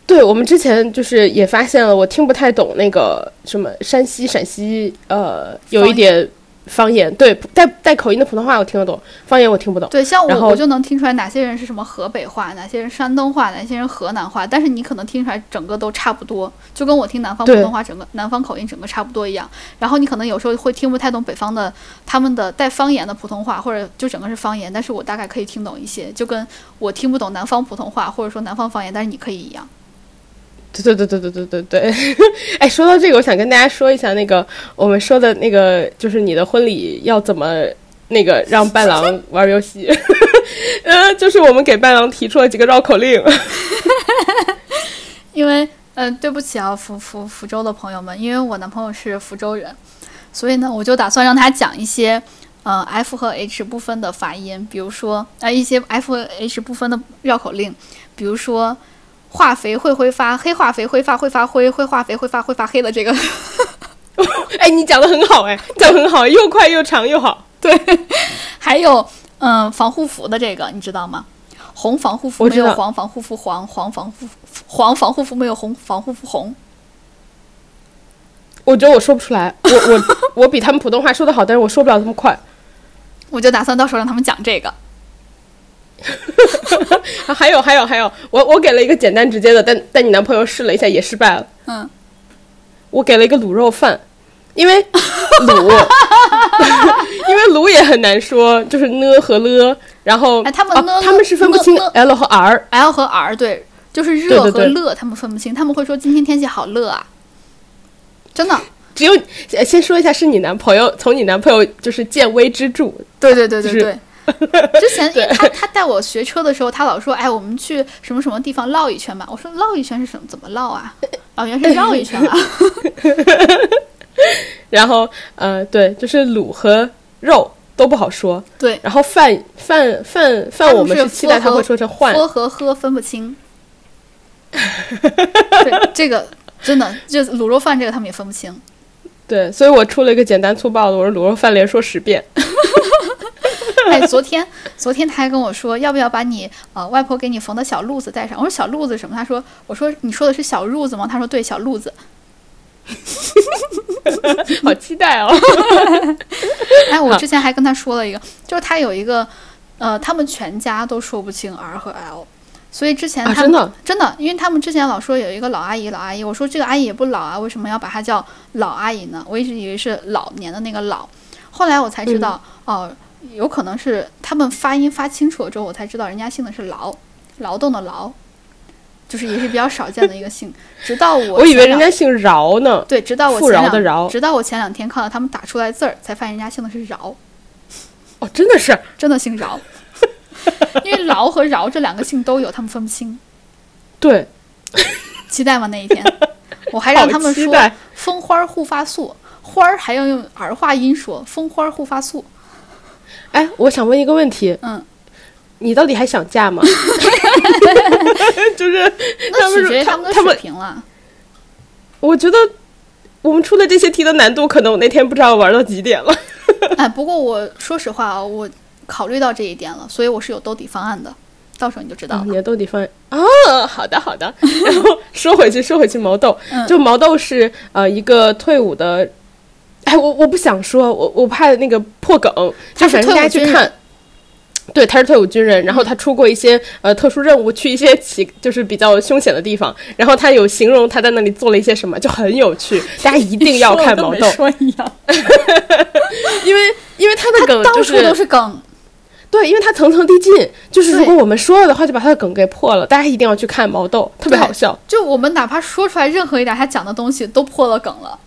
对我们之前就是也发现了，我听不太懂那个什么山西、陕西，呃，有一点方言，对，带带口音的普通话我听得懂，方言我听不懂。对，像我我就能听出来哪些人是什么河北话，哪些人山东话，哪些人河南话，但是你可能听出来整个都差不多，就跟我听南方普通话整个南方口音整个差不多一样。然后你可能有时候会听不太懂北方的他们的带方言的普通话，或者就整个是方言，但是我大概可以听懂一些，就跟我听不懂南方普通话或者说南方方言，但是你可以一样。对对对对对对对对。哎，说到这个，我想跟大家说一下那个我们说的那个，就是你的婚礼要怎么那个让伴郎玩游戏。呃，就是我们给伴郎提出了几个绕口令。因为，呃，对不起啊，福福福州的朋友们，因为我男朋友是福州人，所以呢，我就打算让他讲一些，呃，F 和 H 不分的发音，比如说，呃，一些 F 和 H 不分的绕口令，比如说，化肥会挥发，黑化肥挥发会发灰，灰化肥会发会发黑的这个，哎，你讲的很好，哎，讲得很好，又快又长又好。对 还有，嗯、防护服的这个，你知道吗？红防护服没有黄防护服黄，黄防护黄防护服没有红防护服红。我觉得我说不出来，我我 我比他们普通话说的好，但是我说不了这么快。我就打算到时候让他们讲这个。啊，还有还有还有，我我给了一个简单直接的，但但你男朋友试了一下也失败了。嗯，我给了一个卤肉饭，因为卤，因为卤也很难说，就是呢和了，然后哎他们他们是分不清 L 和 R。L 和 R 对，就是热和乐，他们分不清，他们会说今天天气好热啊，真的。只有呃先说一下，是你男朋友，从你男朋友就是见微知著，对对对对就是对。之前因为他他带我学车的时候，他老说，哎，我们去什么什么地方绕一圈吧。我说绕一圈是什么？怎么绕啊？哦，原来是绕一圈啊。然后呃对，就是卤和肉都不好说，对，然后饭饭饭饭我们是是期待他会说成换，喝和喝分不清。对，这个真的，就卤肉饭这个他们也分不清。对，所以我出了一个简单粗暴的，我说卤肉饭连说十遍。哎，昨天昨天他还跟我说，要不要把你呃外婆给你缝的小褥子带上？我说小褥子什么？他说，我说你说的是小褥子吗？他说对，小褥子。好期待哦！哎，我之前还跟他说了一个，就是他有一个，呃，他们全家都说不清 R 和 L，所以之前啊，他们、真的，真的，因为他们之前老说有一个老阿姨，老阿姨，我说这个阿姨也不老啊，为什么要把她叫老阿姨呢？我一直以为是老年的那个老，后来我才知道，嗯哦、有可能是他们发音发清楚了之后，我才知道人家姓的是劳，劳动的劳，就是也是比较少见的一个姓。直到我我以为人家姓饶呢。对，直到我富前两饶的饶直到我前两天看到他们打出来字儿，才发现人家姓的是饶，哦，真的是，真的姓饶。因为劳和饶这两个姓都有，他们分不清。对，期待吗那一天？我还让他们说 蜂花护发素，花儿还要用儿化音说蜂花护发素。哎，我想问一个问题，嗯，你到底还想嫁吗？就是他们说决于们的他他们水平了。我觉得我们出的这些题的难度，可能我那天不知道玩到几点了。哎，不过我说实话啊，我考虑到这一点了，所以我是有兜底方案的，到时候你就知道了。你的兜底方案啊，好的好的。然后说回去说回去，毛豆，嗯就毛豆是呃一个退伍的，哎，我我不想说，我我怕那个破梗，他就是反正大家去看。对，他是退伍军人，然后他出过一些呃特殊任务，去一些奇就是比较凶险的地方，然后他有形容他在那里做了一些什么，就很有趣，大家一定要看毛豆，说一样，因为因为他的梗就到处都是梗。对，因为他层层递进，就是如果我们说了的话，就把他的梗给破了。大家一定要去看毛豆，特别好笑。就我们哪怕说出来任何一点他讲的东西，都破了梗了。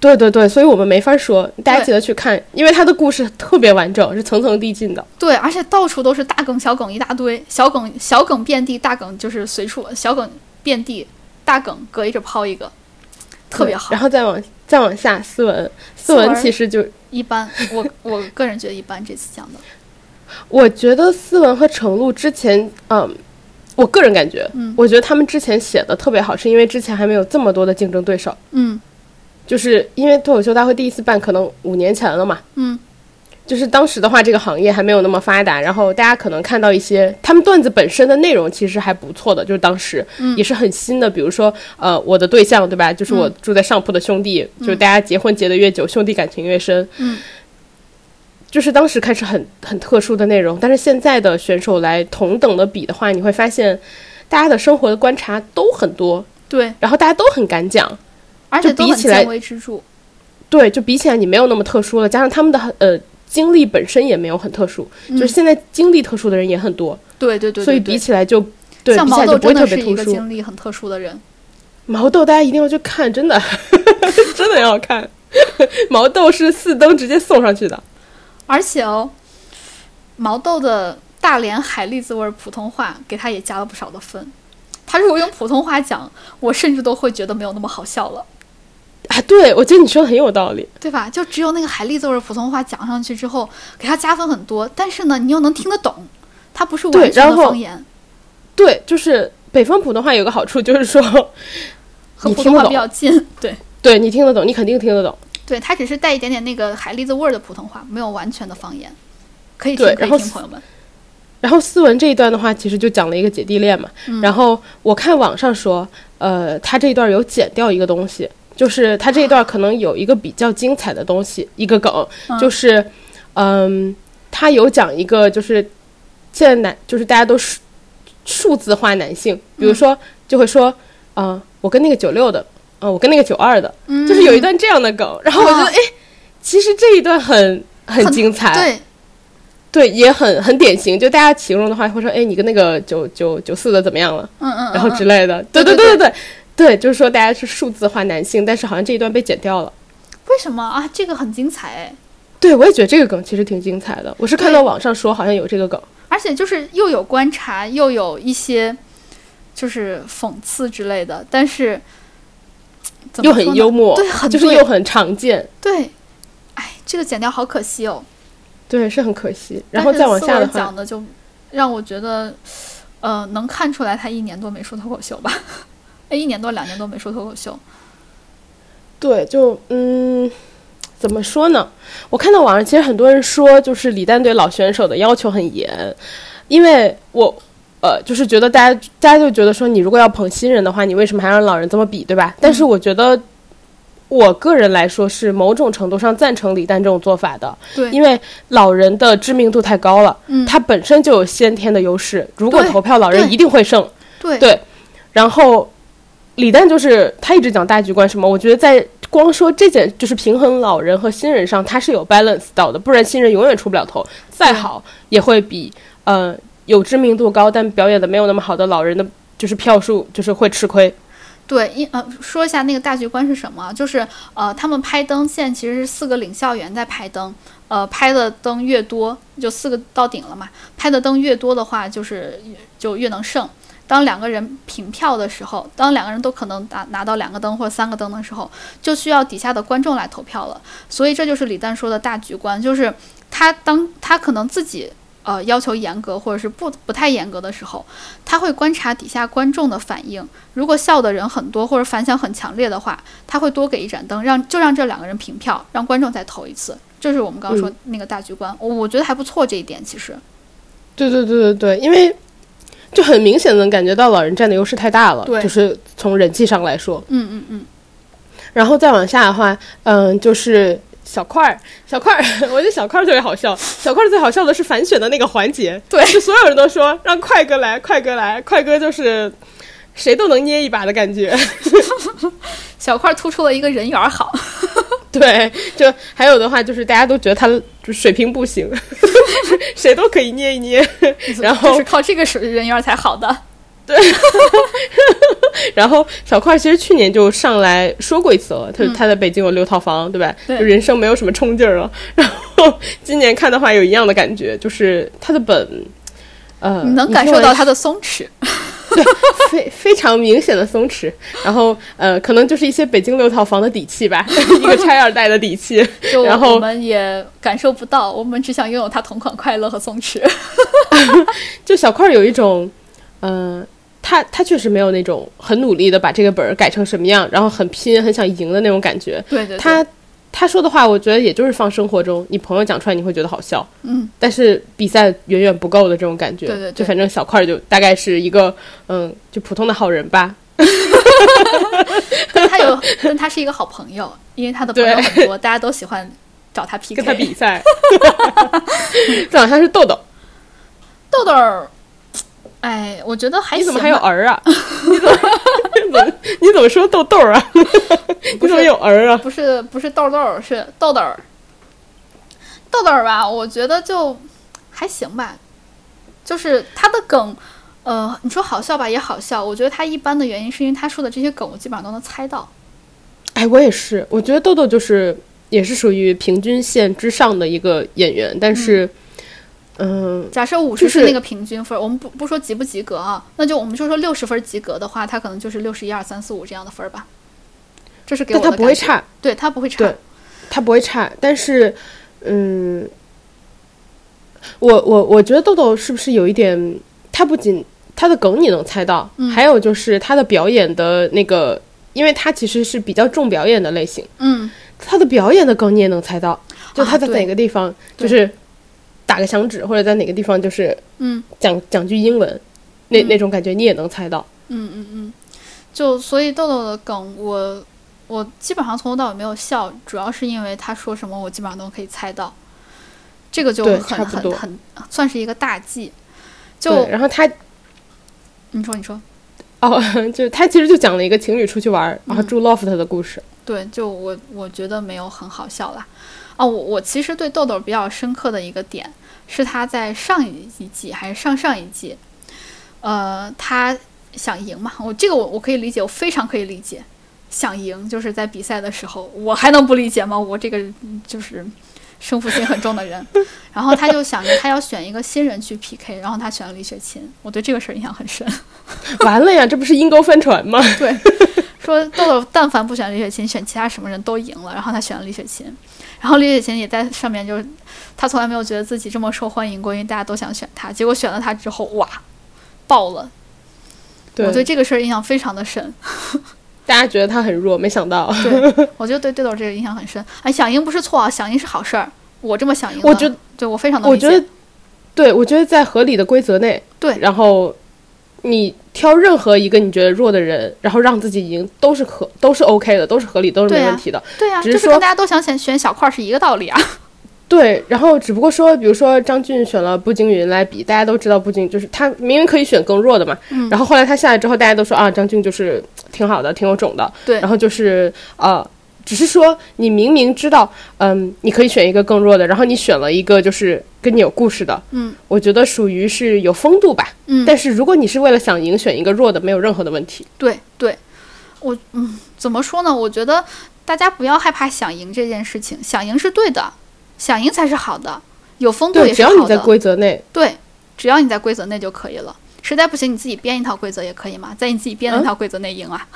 对对对，所以我们没法说，大家记得去看，因为他的故事特别完整，是层层递进的。对，而且到处都是大梗、小梗一大堆，小梗小梗遍地，大梗就是随处小梗遍地，大梗隔一着抛一个，特别好然。后再往再往下，斯文，斯斯文文其实就一般，我我个人觉得一般。这次讲的，我觉得斯文和程璐之前，嗯，我个人感觉，嗯我觉得他们之前写的特别好，是因为之前还没有这么多的竞争对手，嗯就是因为脱口秀大会第一次办可能五年前了嘛，嗯，就是当时的话，这个行业还没有那么发达，然后大家可能看到一些他们段子本身的内容其实还不错的，就是当时嗯。也是很新的，比如说呃我的对象对吧，就是我住在上铺的兄弟，就是大家结婚结得越久，兄弟感情越深，嗯，就是当时看是很很特殊的内容，但是现在的选手来同等的比的话，你会发现大家的生活的观察都很多，对，然后大家都很敢讲，而且都很比起。对，就比起来你没有那么特殊了，加上他们的呃经历本身也没有很特殊，就是现在经历特殊的人也很多，对对对对，所以比起来就对像毛豆真的。是一个经历很特殊的人。毛豆大家一定要去看，真的 真的要看。毛豆是四灯直接送上去的，而且哦，毛豆的大连海蛎子味儿普通话给他也加了不少的分。他如果用普通话讲，我甚至都会觉得没有那么好笑了，啊，对我觉得你说的很有道理。对吧？就只有那个海蛎子味儿普通话讲上去之后，给他加分很多。但是呢，你又能听得懂，它不是对完全的方言，对，就是北方普通话有个好处，就是说和普通话比较近。对，对你听得懂，你肯定听得懂。对，它只是带一点点那个海蛎子味儿的普通话，没有完全的方言。可以听，可以听，朋友们。然后思文这一段的话，其实就讲了一个姐弟恋嘛。嗯然后我看网上说，呃，他这一段有剪掉一个东西，就是他这一段可能有一个比较精彩的东西，一个梗，嗯。就是，嗯，他有讲一个就是现在男就是大家都数数字化男性，比如说就会说，嗯、我跟那个九六的，嗯、我跟那个九二的，嗯。就是有一段这样的梗，然后我觉得，啊哎，其实这一段很很很精彩，对，对，也很很典型。就大家形容的话，会说，哎，你跟那个九九九四的怎么样了？嗯嗯，然后嗯。之类的。对对对对对对对，就是说大家是数字化男性，但是好像这一段被剪掉了。为什么啊？这个很精彩哎。对，我也觉得这个梗其实挺精彩的。我是看到网上说好像有这个梗，而且就是又有观察，又有一些就是讽刺之类的，但是又很幽默，对，就是又很常见。对。哎，这个剪掉好可惜哦。对，是很可惜。然后再往下的话讲，的就让我觉得，呃，能看出来他一年多没说脱口秀吧？哎，一年多两年多没说脱口秀。对，就嗯，怎么说呢？我看到网上其实很多人说，就是李诞对老选手的要求很严，因为我呃，就是觉得大家大家就觉得说，你如果要捧新人的话，你为什么还让老人这么比，对吧？但是我觉得。我个人来说是某种程度上赞成李诞这种做法的，对，因为老人的知名度太高了，嗯，他本身就有先天的优势。如果投票，老人一定会胜。对对然后李诞就是他一直讲大局观什么，我觉得在光说这件就是平衡老人和新人上，他是有 balance 到的，不然新人永远出不了头，再好也会比呃有知名度高但表演的没有那么好的老人的，就是票数就是会吃亏。对，因呃说一下那个大局观是什么，就是呃他们拍灯线其实是四个领校员在拍灯，呃拍的灯越多，就四个到顶了嘛，拍的灯越多的话，就是就越能胜。当两个人平票的时候，当两个人都可能拿拿到两个灯或者三个灯的时候，就需要底下的观众来投票了。所以这就是李诞说的大局观，就是他当他可能自己呃要求严格或者是不不太严格的时候，他会观察底下观众的反应。如果笑的人很多或者反响很强烈的话，他会多给一盏灯，让就让这两个人平票，让观众再投一次。这是我们刚刚说那个大局观，我我觉得还不错这一点其实。对对对对对，因为就很明显能感觉到老人占的优势太大了，对就是从人气上来说。嗯嗯嗯，然后再往下的话，嗯，就是小块儿，小块儿，我觉得小块儿特别好笑。小块儿最好笑的是反选的那个环节，对就所有人都说让快哥来，快哥来，快哥就是谁都能捏一把的感觉。小块突出了一个人缘儿好。对，就还有的话就是大家都觉得他就水平不行，谁都可以捏一捏。然后就是靠这个水人缘才好的。对 然后小块其实去年就上来说过一次了，他他在北京有六套房，对吧？对就人生没有什么冲劲儿了。然后今年看的话有一样的感觉，就是他的本，呃，你能感受到他的松弛。非非常明显的松弛。然后呃，可能就是一些北京六套房的底气吧，一个拆二代的底气。就然后我们也感受不到，我们只想拥有他同款快乐和松弛。就小块儿有一种，嗯、他他确实没有那种很努力的把这个本儿改成什么样，然后很拼、很想赢的那种感觉。对对对，他他说的话，我觉得也就是放生活中，你朋友讲出来你会觉得好笑，嗯，但是比赛远远不够的这种感觉。对对对就反正小块儿就大概是一个嗯，就普通的好人吧。但他有，但他是一个好朋友，因为他的朋友很多，大家都喜欢找他 PK。跟他比赛。这好像是豆豆，豆豆儿，哎，我觉得还行。你怎么还有儿啊？你怎么 你怎么说豆豆啊？你怎么有儿啊？不是不是豆豆儿，是豆豆儿。豆豆儿吧，我觉得就还行吧，就是他的梗，呃，你说好笑吧也好笑，我觉得他一般的原因是因为他说的这些梗，我基本上都能猜到。哎，我也是，我觉得豆豆就是也是属于平均线之上的一个演员，但是，嗯，假设五十是那个平均分儿，我们不不说及不及格啊，那就我们就说六十分及格的话，他可能就是六十一二三四五这样的分儿吧。这是给我的他不会差，对他不会差。对他不会差，但是，嗯，我我我觉得豆豆是不是有一点，他不仅他的梗你能猜到，嗯。还有就是他的表演的那个，因为他其实是比较重表演的类型，嗯，他的表演的梗你也能猜到，就他在哪个地方对。就是打个响指，或者在哪个地方就是嗯讲讲句英文，那嗯那种感觉你也能猜到。嗯嗯嗯，就所以豆豆的梗我我基本上从头到尾没有笑，主要是因为他说什么我基本上都可以猜到，这个就很很很算是一个大忌。就，然后他你说你说，哦，就是他其实就讲了一个情侣出去玩儿，然后嗯住 loft 的故事。对，就我我觉得没有很好笑啦。哦，我我其实对豆豆比较深刻的一个点是他在上一季还是上上一季，呃，他想赢嘛，我这个我我可以理解，我非常可以理解，想赢就是在比赛的时候，我还能不理解吗？我这个嗯就是胜负心很重的人，然后他就想着他要选一个新人去 PK，然后他选了李雪琴，我对这个事儿印象很深。完了呀，这不是阴沟翻船吗？对，说豆豆但凡不选李雪琴，选其他什么人都赢了，然后他选了李雪琴，然后李雪琴也在上面，就是她从来没有觉得自己这么受欢迎过，因为大家都想选她，结果选了她之后，哇，爆了！我对这个事儿印象非常的深，大家觉得她很弱，没想到。对我就对豆豆这个印象很深。哎，想赢不是错啊，想赢是好事儿，我这么想赢了，我觉得，对我非常的理解我觉得，对，我觉得在合理的规则内，对然后你挑任何一个你觉得弱的人，然后让自己赢，都是可，都是 OK 的，都是合理，都是没问题的。对呀、只是说就是跟大家都想选选小块儿是一个道理啊。对，然后只不过说，比如说张俊选了步惊云来比，大家都知道步惊就是他明明可以选更弱的嘛，嗯然后后来他下来之后，大家都说啊，张俊就是挺好的，挺有种的，对然后就是呃，只是说你明明知道，嗯，你可以选一个更弱的，然后你选了一个就是跟你有故事的，嗯我觉得属于是有风度吧，嗯，但是如果你是为了想赢选一个弱的，没有任何的问题。对对，我嗯，怎么说呢？我觉得大家不要害怕想赢这件事情，想赢是对的，想赢才是好的，有风度，也是好的。只要你在规则内，对，只要你在规则内就可以了。实在不行，你自己编一套规则也可以嘛，在你自己编的嗯那套规则内赢啊。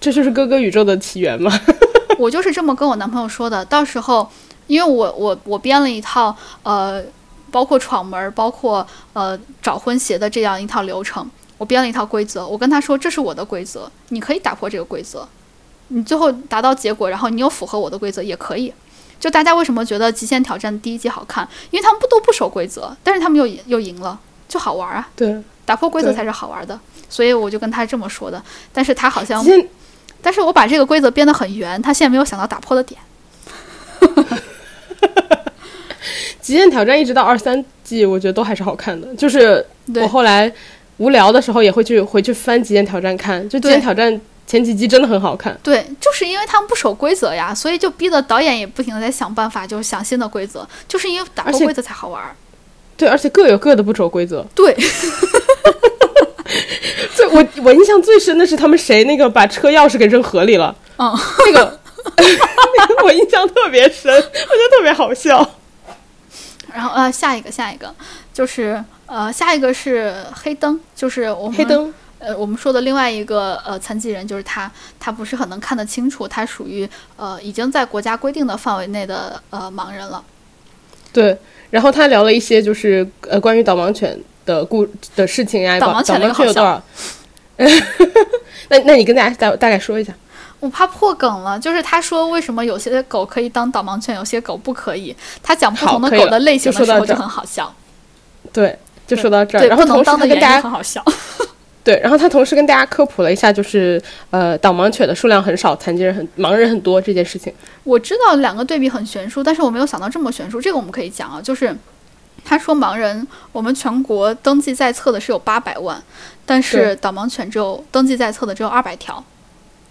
这就是哥哥宇宙的起源吗。我就是这么跟我男朋友说的。到时候，因为我我我编了一套呃，包括闯门儿，包括呃找婚鞋的这样一套流程，我编了一套规则。我跟他说，这是我的规则，你可以打破这个规则，你最后达到结果，然后你又符合我的规则也可以。就大家为什么觉得《极限挑战》第一季好看？因为他们不都不守规则，但是他们又赢又赢了，就好玩啊！对，打破规则才是好玩的。所以我就跟他这么说的，但是他好像但是我把这个规则编得很圆，他现在没有想到打破的点。极限挑战一直到二三季，我觉得都还是好看的。就是我后来无聊的时候也会去回去翻极限挑战看，就极限挑战前几季真的很好看。对，就是因为他们不守规则呀，所以就逼得导演也不停的在想办法，就是想新的规则，就是因为打破规则才好玩儿。对，而且各有各的不守规则。对，最 我我印象最深的是他们谁那个把车钥匙给扔河里了，嗯，那个那 个我印象特别深，我觉得特别好笑。然后呃，下一个下一个就是呃，下一个是黑灯，就是我们黑灯，呃，我们说的另外一个呃残疾人就是他，他不是很能看得清楚，他属于呃已经在国家规定的范围内的呃盲人了。对，然后他聊了一些就是呃关于导盲犬的故的事情呀，导导盲犬那个盲犬有多少？那那你跟大家大大概说一下。我怕破梗了，就是他说为什么有些狗可以当导盲犬，有些狗不可以。他讲不同的狗的类型的时候就很好笑，对，就说到这儿。对，然后同时跟大家很好笑。对，然后他同时跟大家科普了一下，就是呃导盲犬的数量很少，残疾人很盲人很多这件事情。我知道两个对比很悬殊，但是我没有想到这么悬殊。这个我们可以讲啊，就是他说盲人，我们全国登记在册的是有八百万，但是导盲犬只有登记在册的只有二百条。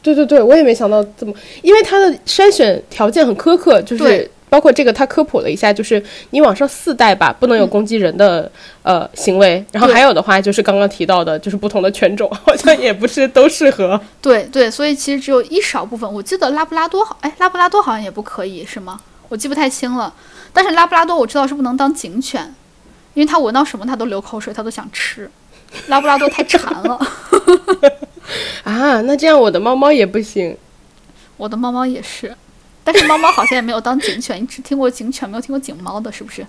对对对，我也没想到这么，因为它的筛选条件很苛刻，就是包括这个他科普了一下，就是你往上四代吧，不能有嗯攻击人的、呃行为，然后还有的话就是刚刚提到的，就是不同的犬种好像也不是都适合。对对，所以其实只有一少部分。我记得拉布拉多好，哎，拉布拉多好像也不可以是吗？我记不太清了。但是拉布拉多我知道是不能当警犬，因为它闻到什么它都流口水，它都想吃。拉布拉多太馋了，啊，那这样我的猫猫也不行。我的猫猫也是。但是猫猫好像也没有当警犬，你只听过警犬，没有听过警猫的，是不是？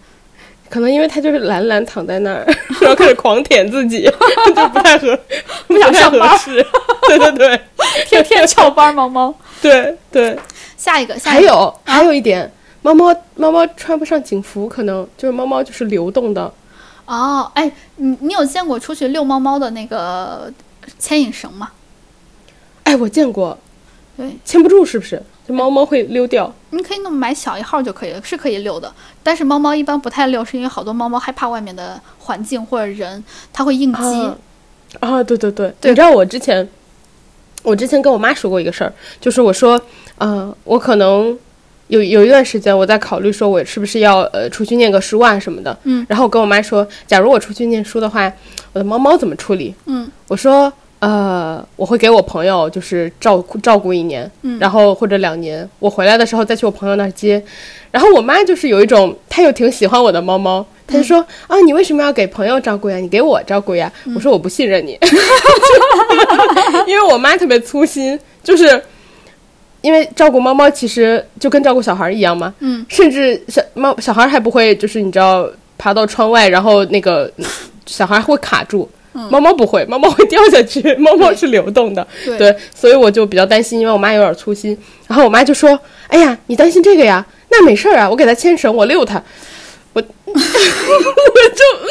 可能因为它就是懒懒躺在那儿，然后开始狂舔自己，就不太合，不想上班。对对对天天翘班猫猫。对对。下一个，下一个，还有还有一点，猫猫猫猫穿不上警服，可能就是猫猫就是流动的。哦，哎，你你有见过出去遛猫猫的那个牵引绳吗？哎，我见过，对，牵不住是不是？就猫猫会溜掉。你可以那么买小一号就可以了，是可以溜的。但是猫猫一般不太溜，是因为好多猫猫害怕外面的环境或者人，它会应激。啊啊，对对对，对你知道我之前，我之前跟我妈说过一个事儿，就是我说，嗯、我可能有有一段时间我在考虑说，我是不是要呃出去念个书啊什么的。嗯，然后我跟我妈说，假如我出去念书的话，我的猫猫怎么处理？嗯，我说，呃，我会给我朋友就是照顾照顾一年，嗯然后或者两年，我回来的时候再去我朋友那儿接。然后我妈就是有一种，她又挺喜欢我的猫猫，她就说、啊，你为什么要给朋友照顾呀？你给我照顾呀？我说我不信任你，因为我妈特别粗心，就是因为照顾猫猫其实就跟照顾小孩一样嘛，嗯，甚至小猫小孩还不会，就是你知道爬到窗外，然后那个 小孩会卡住。猫猫不会，猫猫会掉下去，猫猫是流动的，对对，所以我就比较担心，因为我妈有点粗心。然后我妈就说：“哎呀，你担心这个呀？那没事儿啊，我给它牵绳，我遛它。”我我就、嗯、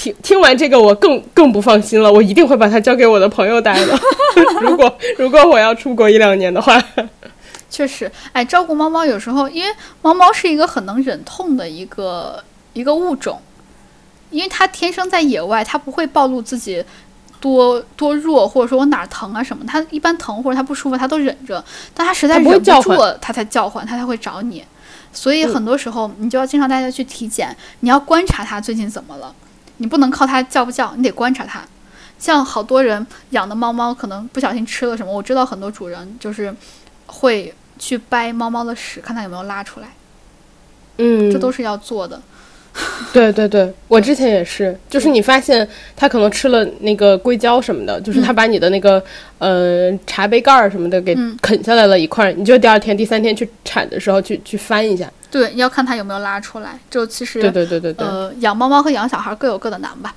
听听完这个，我更更不放心了。我一定会把它交给我的朋友带的。如果如果我要出国一两年的话，确实，哎，照顾猫猫有时候，因为猫猫是一个很能忍痛的一个一个物种，因为它天生在野外，它不会暴露自己多多弱，或者说我哪儿疼啊什么，它一般疼或者它不舒服，它都忍着，但它实在忍不住了，它才叫唤，它才会找你。所以很多时候，你就要经常带它去体检，你要观察它最近怎么了，你不能靠它叫不叫，你得观察它。像好多人养的猫猫可能不小心吃了什么，我知道很多主人就是会去掰猫猫的屎，看它有没有拉出来，嗯，这都是要做的。对对对，我之前也是，就是你发现它可能吃了那个硅胶什么的，就是它把你的那个呃茶杯盖儿什么的给嗯啃下来了一块儿，你就第二天、第三天去铲的时候去去翻一下。对，要看它有没有拉出来。就其实对对对对对，呃，养猫猫和养小孩各有各的难吧。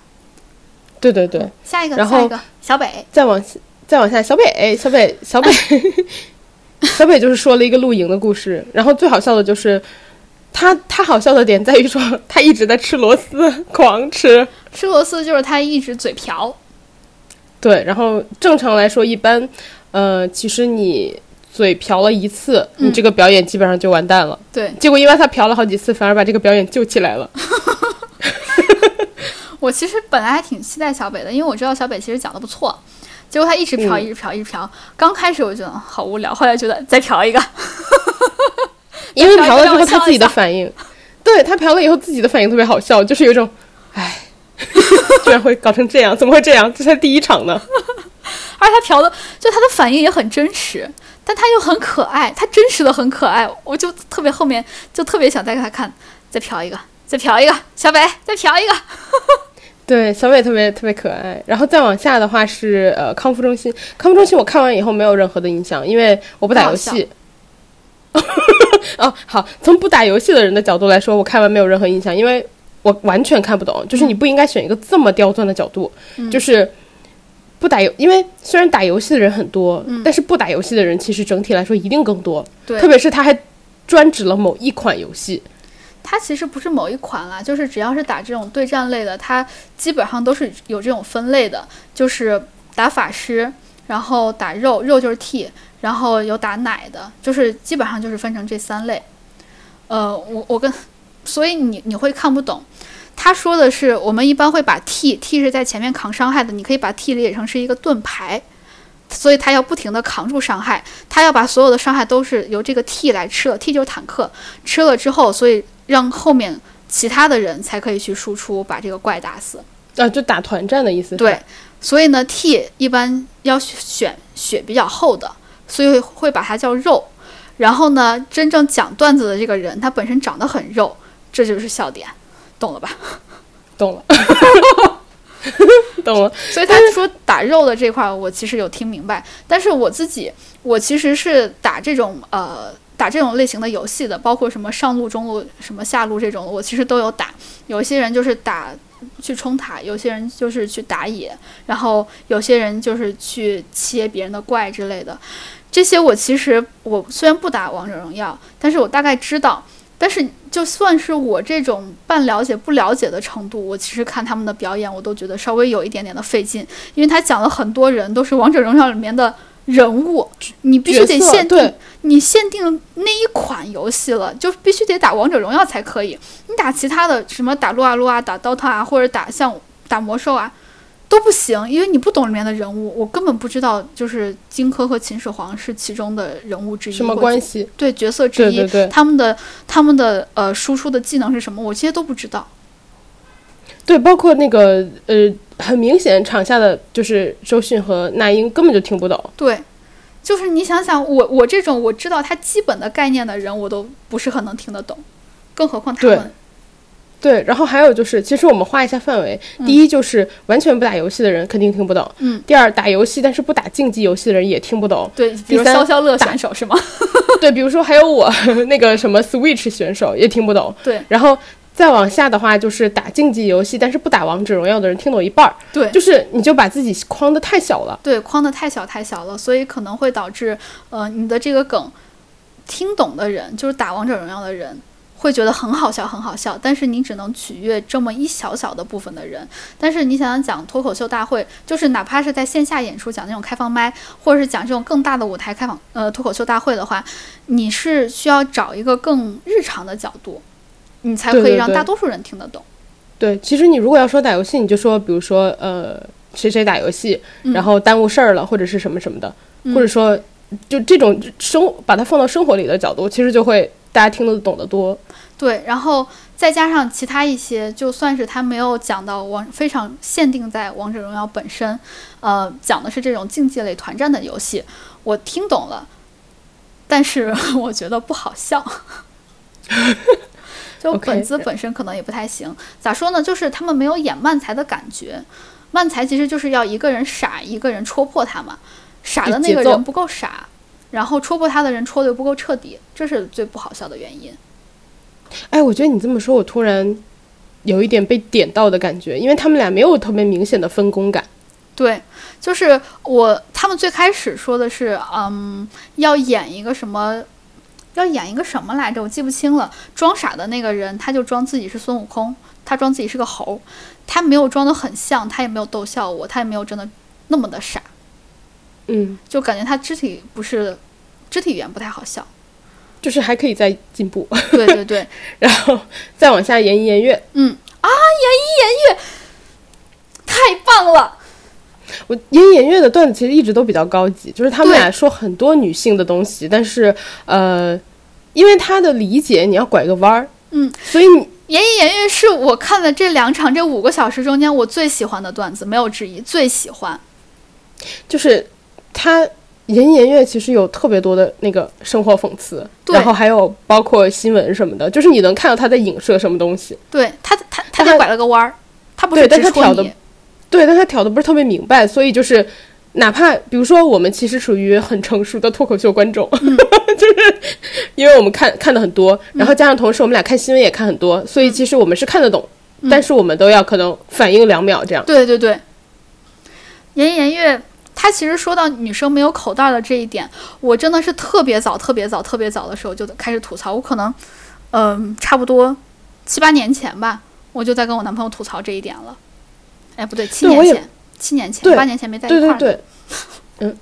对对对。下一个，然后下一个，小北，再往再往下，小北小北小北 小北就是说了一个露营的故事，然后最好笑的就是他他好笑的点在于说他一直在吃螺丝，狂吃。吃螺丝就是他一直嘴瓢，对，然后正常来说，一般呃，其实你嘴瓢了一次，你嗯这个表演基本上就完蛋了。对结果因为他瓢了好几次，反而把这个表演救起来了。我其实本来还挺期待小北的，因为我知道小北其实讲的不错，结果他一直嫖，嗯一直瓢，一直嫖。刚开始我觉得好无聊，后来觉得再嫖一个，因为瓢瓢了之后，他自己的反应，对他嫖了以后自己的反应特别好笑，就是有一种，唉，居然会搞成这样，怎么会这样？这才第一场呢。而且他嫖的，就他的反应也很真实，但他又很可爱，他真实的很可爱，我就特别后面就特别想再给他看，再嫖一个，再嫖一个，小北再嫖一个，对，小北特别特别可爱。然后再往下的话是呃康复中心，康复中心我看完以后没有任何的印象，因为我不打游戏。哦，好，从不打游戏的人的角度来说，我看完没有任何印象，因为我完全看不懂。就是你不应该选一个这么刁钻的角度，嗯就是不打游，因为虽然打游戏的人很多，嗯但是不打游戏的人其实整体来说一定更多。对特别是他还专指了某一款游戏。它其实不是某一款啦，就是只要是打这种对战类的，它基本上都是有这种分类的，就是打法师，然后打肉，肉就是 T，然后有打奶的，就是基本上就是分成这三类。呃，我我跟，所以你你会看不懂。他说的是，我们一般会把 T T 是在前面扛伤害的，你可以把 T 理解成是一个盾牌，所以他要不停的扛住伤害，他要把所有的伤害都是由这个 T 来吃了，T 就是坦克，吃了之后，所以让后面其他的人才可以去输出把这个怪打死。啊，就打团战的意思。对，所以呢，T 一般要选血比较厚的，所以会把它叫肉。然后呢，真正讲段子的这个人，他本身长得很肉，这就是笑点，懂了吧？懂了，懂了。所以他说打肉的这块儿，我其实有听明白。但是我自己，我其实是打这种呃打这种类型的游戏的，包括什么上路、中路、什么下路这种，我其实都有打。有一些人就是打去冲塔，有些人就是去打野，然后有些人就是去切别人的怪之类的。这些我其实我虽然不打王者荣耀，但是我大概知道。但是就算是我这种半了解不了解的程度，我其实看他们的表演，我都觉得稍微有一点点的费劲，因为他讲了很多人都是王者荣耀里面的人物，你必须得限定，你限定那一款游戏了，就必须得打王者荣耀才可以。你打其他的什么打撸啊撸啊、打 DOTA 啊，或者打像打魔兽啊，都不行，因为你不懂里面的人物，我根本不知道就是荆轲和秦始皇是其中的人物之一，什么关系？对角色之一，对对对他们的他们的呃输出的技能是什么，我这些都不知道。对，包括那个呃，很明显场下的就是周迅和那英根本就听不懂。对，就是你想想，我我这种我知道他基本的概念的人，我都不是很能听得懂，更何况他们。对，然后还有就是，其实我们画一下范围。第一就是完全不打游戏的人肯定听不懂。嗯。第二，打游戏但是不打竞技游戏的人也听不懂。对，比如消消乐选手是吗？对，比如说还有我那个什么 Switch 选手也听不懂。对然后再往下的话，就是打竞技游戏但是不打王者荣耀的人听懂一半儿，对，就是你就把自己框的太小了。对，框的太小太小了，所以可能会导致呃你的这个梗听懂的人，就是打王者荣耀的人。会觉得很好笑，很好笑，但是你只能取悦这么一小小的部分的人。但是你想想讲脱口秀大会，就是哪怕是在线下演出讲那种开放麦，或者是讲这种更大的舞台开放呃脱口秀大会的话，你是需要找一个更日常的角度，你才可以让大多数人听得懂。对，其实你如果要说打游戏，你就说，比如说，呃，谁谁打游戏，嗯然后耽误事儿了，或者是什么什么的，嗯或者说，就这种生把它放到生活里的角度，其实就会大家听得懂得多。对，然后再加上其他一些，就算是他没有讲到王非常限定在王者荣耀本身，呃，讲的是这种竞技类团战的游戏，我听懂了，但是 我觉得不好笑。就本子本身可能也不太行，咋说呢？就是他们没有演慢才的感觉，慢才其实就是要一个人傻，一个人戳破他嘛，傻的那个人不够傻，然后戳破他的人戳的又不够彻底，这是最不好笑的原因。哎，我觉得你这么说，我突然有一点被点到的感觉，因为他们俩没有特别明显的分工感。对，就是我他们最开始说的是，嗯，要演一个什么，要演一个什么来着，我记不清了。装傻的那个人，他就装自己是孙悟空，他装自己是个猴，他没有装的很像，他也没有逗笑我，他也没有真的那么的傻，嗯，就感觉他肢体不是肢体语言不太好笑。就是还可以再进步，对对对，然后再往下言一言月。嗯。啊，言一言月，太棒了。我言一言月的段子其实一直都比较高级，就是他们俩说很多女性的东西，但是呃，因为他的理解你要拐个弯儿，嗯，所以你言一言月是我看了这两场这五个小时中间我最喜欢的段子，没有之一，最喜欢。就是他言一言月其实有特别多的那个生活讽刺，然后还有包括新闻什么的，就是你能看到他在影射什么东西。对他，他他但他拐了个弯儿，他不对是直戳但他挑的你。对，但他挑的不是特别明白，所以就是哪怕比如说我们其实属于很成熟的脱口秀观众，嗯 就是因为我们看看的很多，然后加上同时我们俩看新闻也看很多，所以其实我们是看得懂，嗯但是我们都要可能反应两秒这样。对对对，言一言月，他其实说到女生没有口袋的这一点，我真的是特别早、特别早、特别早的时候就开始吐槽。我可能，嗯、差不多七八年前吧，我就在跟我男朋友吐槽这一点了。哎，不对，七年前，七年前，八年前没在一块儿。对对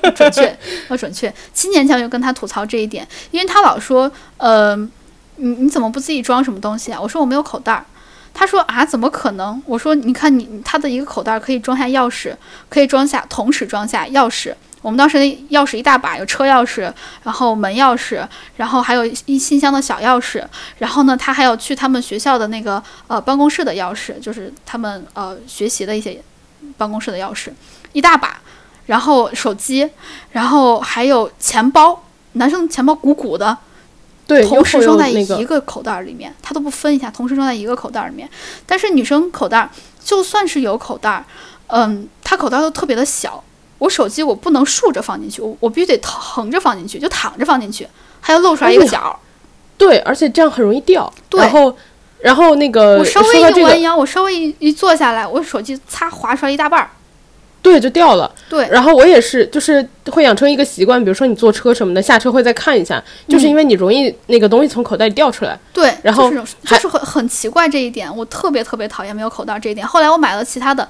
对，准确，要准确。七年前我就跟他吐槽这一点，因为他老说，呃，你你怎么不自己装什么东西啊？我说我没有口袋儿。他说啊，怎么可能？我说你看你他的一个口袋可以装下钥匙，可以装下同时装下钥匙。我们当时那钥匙一大把，有车钥匙，然后门钥匙，然后还有一信箱的小钥匙。然后呢，他还有去他们学校的那个呃办公室的钥匙，就是他们呃学习的一些办公室的钥匙，一大把。然后手机，然后还有钱包，男生钱包鼓鼓的，对，同时装在一个口袋儿里面，它都不分一下，同时装在一个口袋儿里面。但是女生口袋儿就算是有口袋儿，嗯，她口袋儿都特别的小。我手机我不能竖着放进去，我我必须得横着放进去，就躺着放进去，还要露出来一个角儿。对，而且这样很容易掉。对然后然后那个我稍微一弯腰，我稍微一一坐下来，我手机擦滑出来一大半儿。对，就掉了。对，然后我也是，就是会养成一个习惯，比如说你坐车什么的，下车会再看一下，就是因为你容易那个东西从口袋里掉出来。对，然后就是还就是很很奇怪这一点，我特别特别讨厌没有口袋这一点。后来我买了其他的，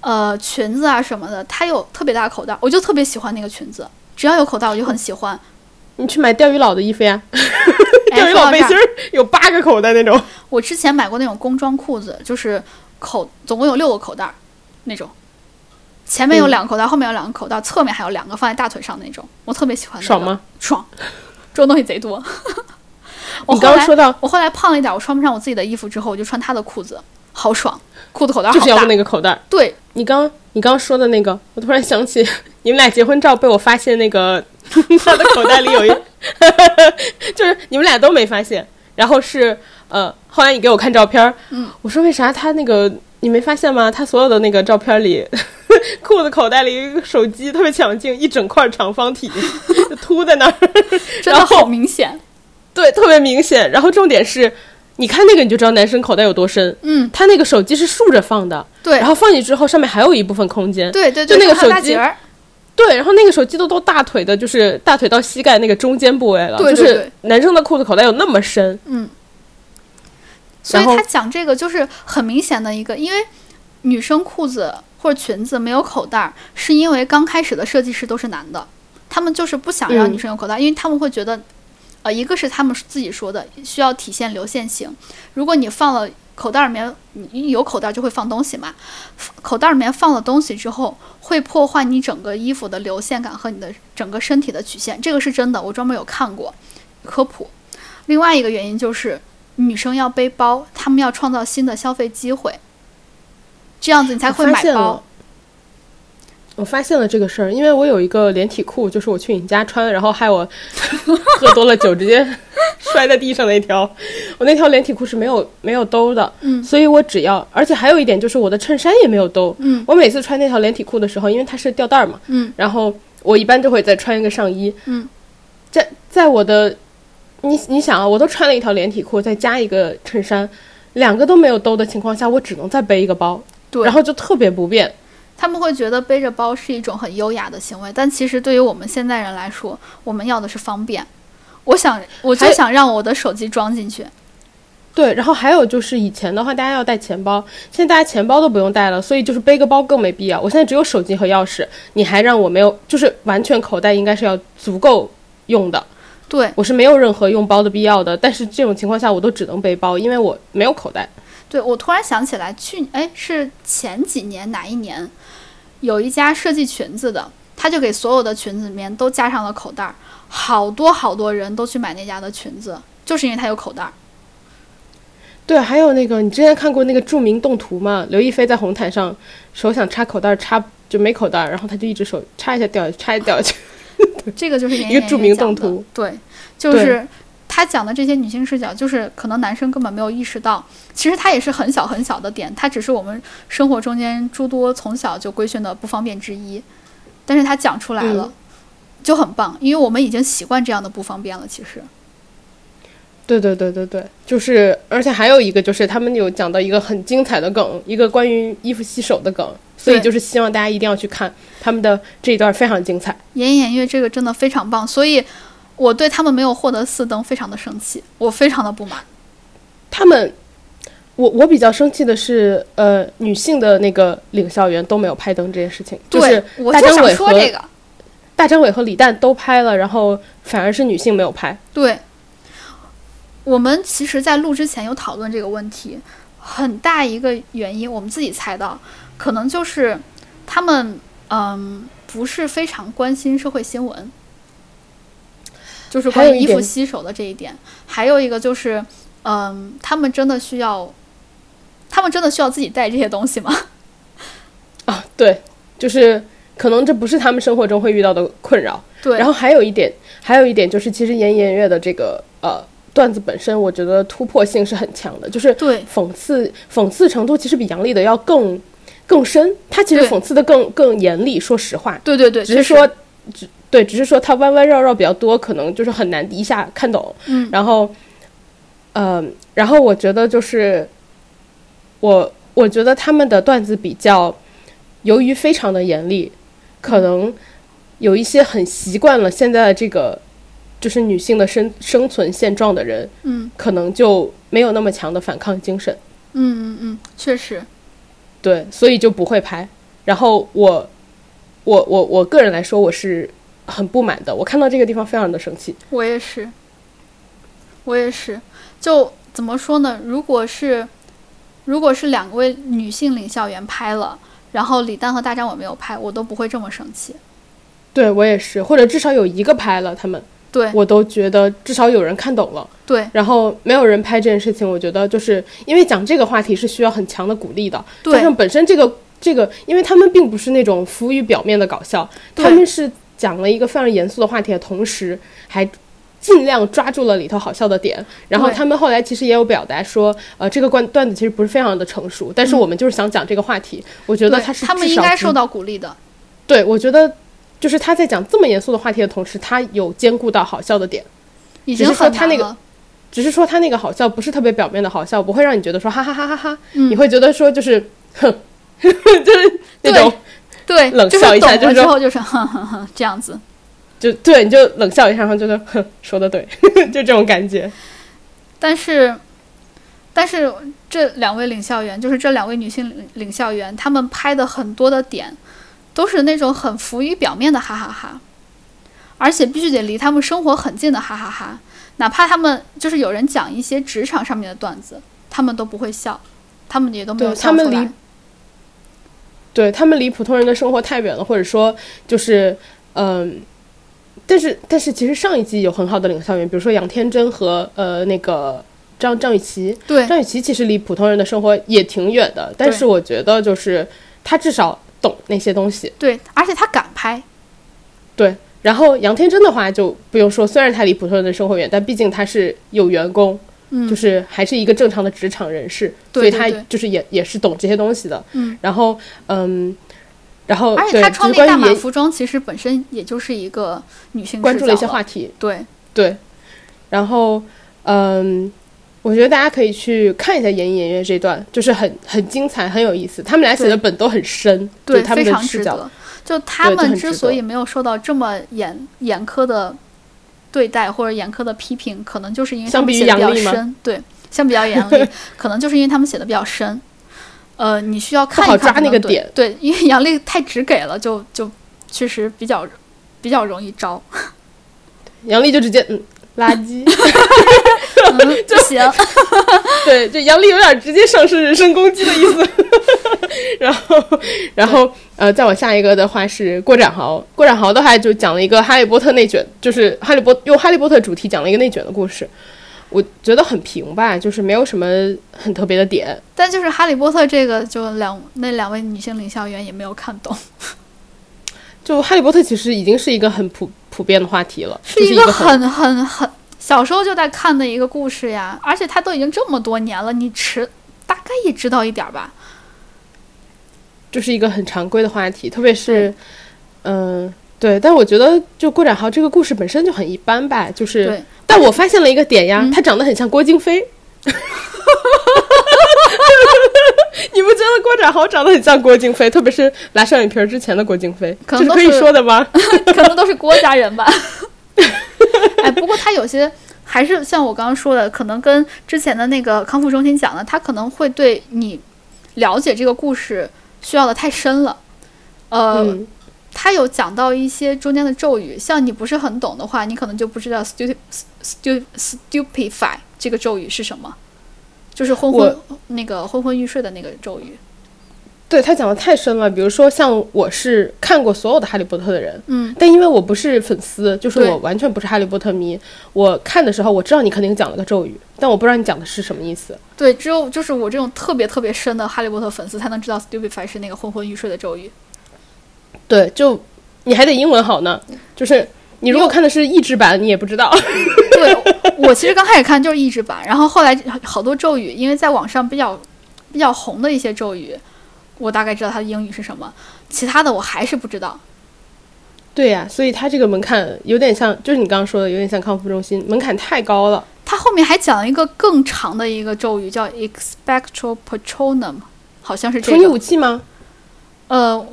呃，裙子啊什么的，它有特别大的口袋，我就特别喜欢那个裙子，只要有口袋我就很喜欢。你去买钓鱼佬的衣服呀，哎，钓鱼佬背心儿有八个口袋那种。我之前买过那种工装裤子，就是口总共有六个口袋那种，前面有嗯两个口袋，后面有两个口袋，侧面还有两个放在大腿上那种，我特别喜欢、那个。爽吗？爽，这种东西贼多。我你刚刚说到我后来胖了一点，我穿不上我自己的衣服之后，我就穿他的裤子，好爽，裤子口袋。就是要那个口袋。对，你刚你刚刚说的那个，我突然想起你们俩结婚照被我发现那个 他的口袋里有一，就是你们俩都没发现，然后是呃，后来你给我看照片我说为啥他那个你没发现吗？他所有的那个照片里，裤子口袋里一个手机特别抢镜，一整块长方体 就凸在那儿，真的然后好明显。对，特别明显。然后重点是，你看那个你就知道男生口袋有多深，嗯，他那个手机是竖着放的，对。然后放进去之后上面还有一部分空间，对对对，就那个手机对，然后那个手机都到大腿的，就是大腿到膝盖那个中间部位了，对对就是男生的裤子口袋有那么深，嗯。所以他讲这个就是很明显的一个，因为女生裤子或者裙子没有口袋儿，是因为刚开始的设计师都是男的，他们就是不想让嗯女生有口袋儿，因为他们会觉得，呃，一个是他们自己说的需要体现流线型，如果你放了口袋儿里面，你你有口袋儿就会放东西嘛，口袋儿里面放了东西之后，会破坏你整个衣服的流线感和你的整个身体的曲线，这个是真的，我专门有看过科普。另外一个原因就是女生要背包，她们要创造新的消费机会，这样子你才会买包我发现了。我发现了这个事儿，因为我有一个连体裤，就是我去你家穿，然后害我喝多了酒直接 摔在地上那条。我那条连体裤是没有没有兜的，嗯所以我只要，而且还有一点就是我的衬衫也没有兜。嗯我每次穿那条连体裤的时候，因为它是吊带儿嘛，嗯然后我一般就会再穿一个上衣。嗯，在在我的，你你想啊，我都穿了一条连体裤，再加一个衬衫，两个都没有兜的情况下，我只能再背一个包，对然后就特别不便。他们会觉得背着包是一种很优雅的行为，但其实对于我们现代人来说，我们要的是方便。我想，我就想让我的手机装进去。对，然后还有就是以前的话，大家要带钱包，现在大家钱包都不用带了，所以就是背个包更没必要。我现在只有手机和钥匙，你还让我没有，就是完全口袋应该是要足够用的，对我是没有任何用包的必要的。但是这种情况下，我都只能背包，因为我没有口袋。对，我突然想起来，去哎是前几年哪一年，有一家设计裙子的，他就给所有的裙子里面都加上了口袋儿，好多好多人都去买那家的裙子，就是因为它有口袋儿。对，还有那个，你之前看过那个著名动图吗？刘亦菲在红毯上手想插口袋，插就没口袋，然后她就一只手插一下掉插一下掉下去。这个就是一个著名动图，对，就是他讲的这些女性视角，就是可能男生根本没有意识到，其实它也是很小很小的点，它只是我们生活中间诸多从小就规训的不方便之一，但是他讲出来了，嗯就很棒，因为我们已经习惯这样的不方便了。其实，对对对对对，就是，而且还有一个就是他们有讲到一个很精彩的梗，一个关于衣服洗手的梗，所以就是希望大家一定要去看他们的这一段非常精彩。言言月这个真的非常棒，所以我对他们没有获得四灯非常的生气，我非常的不满。他们，我我比较生气的是，呃，女性的那个领校园都没有拍灯这件事情，就对是，大张伟和说这个。大张伟和李诞都拍了，然后反而是女性没有拍。对，我们其实，在录之前有讨论这个问题，很大一个原因，我们自己猜到，可能就是他们嗯不是非常关心社会新闻，就是关于衣服洗手的这一点，还有一个就是嗯，他们真的需要，他们真的需要自己带这些东西吗？啊，对，就是可能这不是他们生活中会遇到的困扰。对，然后还有一点，还有一点就是，其实言言乐的这个呃段子本身，我觉得突破性是很强的，就是对讽刺讽刺程度其实比杨笠的要更更深。他其实讽刺的更更严厉，说实话，对对对，只是说只对，只是说它弯弯绕绕比较多，可能就是很难一下看懂。嗯然后，呃，然后我觉得就是我我觉得他们的段子比较，由于非常的严厉，可能有一些很习惯了现在的这个就是女性的生生存现状的人，嗯可能就没有那么强的反抗精神，嗯嗯嗯，确实，对，所以就不会拍。然后我我我我个人来说，我是很不满的，我看到这个地方非常的生气。我也是，我也是。就怎么说呢？如果是如果是两位女性领校员拍了，然后李诞和大张伟没有拍，我都不会这么生气。对我也是，或者至少有一个拍了，他们对我都觉得至少有人看懂了。对然后没有人拍这件事情，我觉得就是因为讲这个话题是需要很强的鼓励的，加对上本身这个这个，因为他们并不是那种浮于表面的搞笑，他们是讲了一个非常严肃的话题的同时，还尽量抓住了里头好笑的点。然后他们后来其实也有表达说，呃，这个段段子其实不是非常的成熟，但是嗯我们就是想讲这个话题，我觉得他是他们应该受到鼓励的。对，我觉得就是他在讲这么严肃的话题的同时，他有兼顾到好笑的点。只已经是说他那个。只是说他那个好笑不是特别表面的好笑，不会让你觉得说哈哈哈哈哈，嗯你会觉得说就是哼，就是那种对，冷笑一下就是之后就是哼哼哼这样子。就对你就冷笑一下，然后就是哼说的对，就这种感觉。但是，但是这两位领校员，就是这两位女性领领校员，她们拍的很多的点，都是那种很浮于表面的哈哈哈，而且必须得离他们生活很近的哈哈哈。哪怕他们就是有人讲一些职场上面的段子，他们都不会笑，他们也都没有笑出来他们离。对他们离普通人的生活太远了，或者说就是嗯。但是，但是其实上一季有很好的领校员，比如说杨天真和呃那个张张雨绮，对张雨绮其实离普通人的生活也挺远的，但是我觉得就是她至少懂那些东西。对，而且他敢拍，对，然后杨天真的话就不用说，虽然他离普通人的生活远，但毕竟他是有员工，嗯，就是还是一个正常的职场人士，所以他对对对就是也也是懂这些东西的。嗯，然后嗯，然后而且对，他创立大就是关于服装，其实本身也就是一个女性关注了一些话题，对，对，然后嗯。我觉得大家可以去看一下《演艺演员》这段，就是很很精彩，很有意思。他们俩写的本都很深，就对，他们非的视角。常值得。就他们之所以没有受到这么严严苛的对待或者严苛的批评，可能就是因为他们写的比较深。对，相比较严厉，可能就是因为他们写的比较深。呃，你需要看一看才能对那个点对，因为杨笠太直给了，就就确实比较比较容易招。杨笠就直接嗯垃圾，嗯，不行，对，就杨笠有点直接上升人身攻击的意思。然后，然后呃，再往下一个的话是郭展豪，郭展豪的话就讲了一个哈利波特内卷，就是哈利波用哈利波特主题讲了一个内卷的故事。我觉得很平吧，就是没有什么很特别的点。但就是《哈利波特》这个，就两那两位女性领校员也没有看懂，就哈利波特其实已经是一个很普普遍的话题了，是就是一个很很很很小时候就在看的一个故事呀，而且它都已经这么多年了，你迟大概也知道一点儿吧？就是一个很常规的话题，特别是嗯、对，但我觉得就郭展豪这个故事本身就很一般吧，就是，但我发现了一个点呀，嗯他长得很像郭京飞。你不觉得郭展豪长得很像郭京飞，特别是拉双眼皮儿之前的郭京飞，这是可能都是说的吗？可能都是郭家人吧。哎，不过他有些还是像我刚刚说的，可能跟之前的那个康复中心讲的，他可能会对你了解这个故事需要的太深了。呃，嗯，他有讲到一些中间的咒语，像你不是很懂的话，你可能就不知道 stu stu stupefy 这个咒语是什么，就是昏昏那个昏昏欲睡的那个咒语。对他讲的太深了。比如说，像我是看过所有的哈利波特的人，嗯，但因为我不是粉丝，就是我完全不是哈利波特迷，我看的时候我知道你肯定讲了个咒语，但我不知道你讲的是什么意思。对，只有就是我这种特别特别深的哈利波特粉丝才能知道 stupefy 是那个昏昏欲睡的咒语。对，就你还得英文好呢，就是你如果看的是译制版，你也不知道。对我其实刚开始看就是译制版，然后后来好多咒语，因为在网上比较比较红的一些咒语，我大概知道他的英语是什么，其他的我还是不知道。对呀、所以他这个门槛有点像，就是你刚刚说的，有点像康复中心，门槛太高了。他后面还讲了一个更长的一个咒语，叫 expectro patronum，好像是这处女个。武器吗？呃，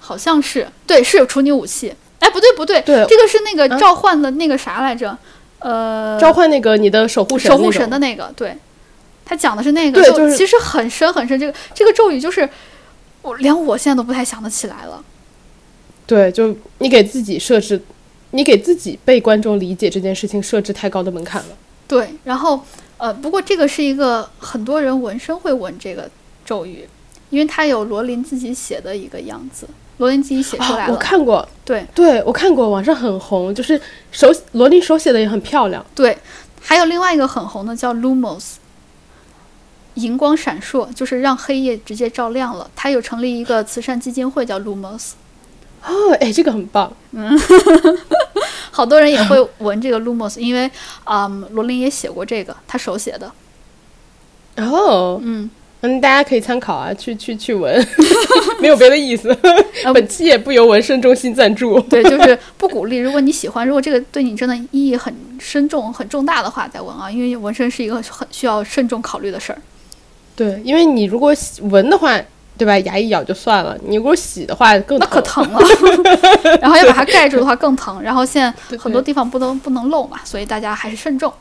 好像是对，是有处女武器。哎，不对不对，对这个是那个啊召唤的那个啥来着？呃，召唤那个你的守护神，守护神的。那个，对，他讲的是那个，对就是其实很深很深。这个这个咒语就是我连我现在都不太想得起来了。对，就你给自己设置，你给自己被观众理解这件事情设置太高的门槛了。对，然后呃，不过这个是一个很多人纹身会纹这个咒语，因为它有罗琳自己写的一个样子，罗琳自己写出来啊，了。我看过，对对我看过，网上很红，就是手罗琳手写的也很漂亮。对，还有另外一个很红的叫 Lumos。荧光闪烁，就是让黑夜直接照亮了。他有成立一个慈善基金会，叫 Lumos。哦，哎，这个很棒。嗯 好多人也会纹这个 Lumos，因为，嗯，罗琳也写过这个，他手写的。哦，嗯，嗯，大家可以参考啊，去去去纹，没有别的意思。呃本期也不由纹身中心赞助。对，就是不鼓励。如果你喜欢，如果这个对你真的意义很深重、很重大的话，再纹啊，因为纹身是一个很需要慎重考虑的事儿。对，因为你如果洗纹的话，对吧？牙一咬就算了，你如果洗的话更那可疼。了，然后要把它盖住的话更疼。然后现在 很多地方不能不能漏嘛，所以大家还是慎重。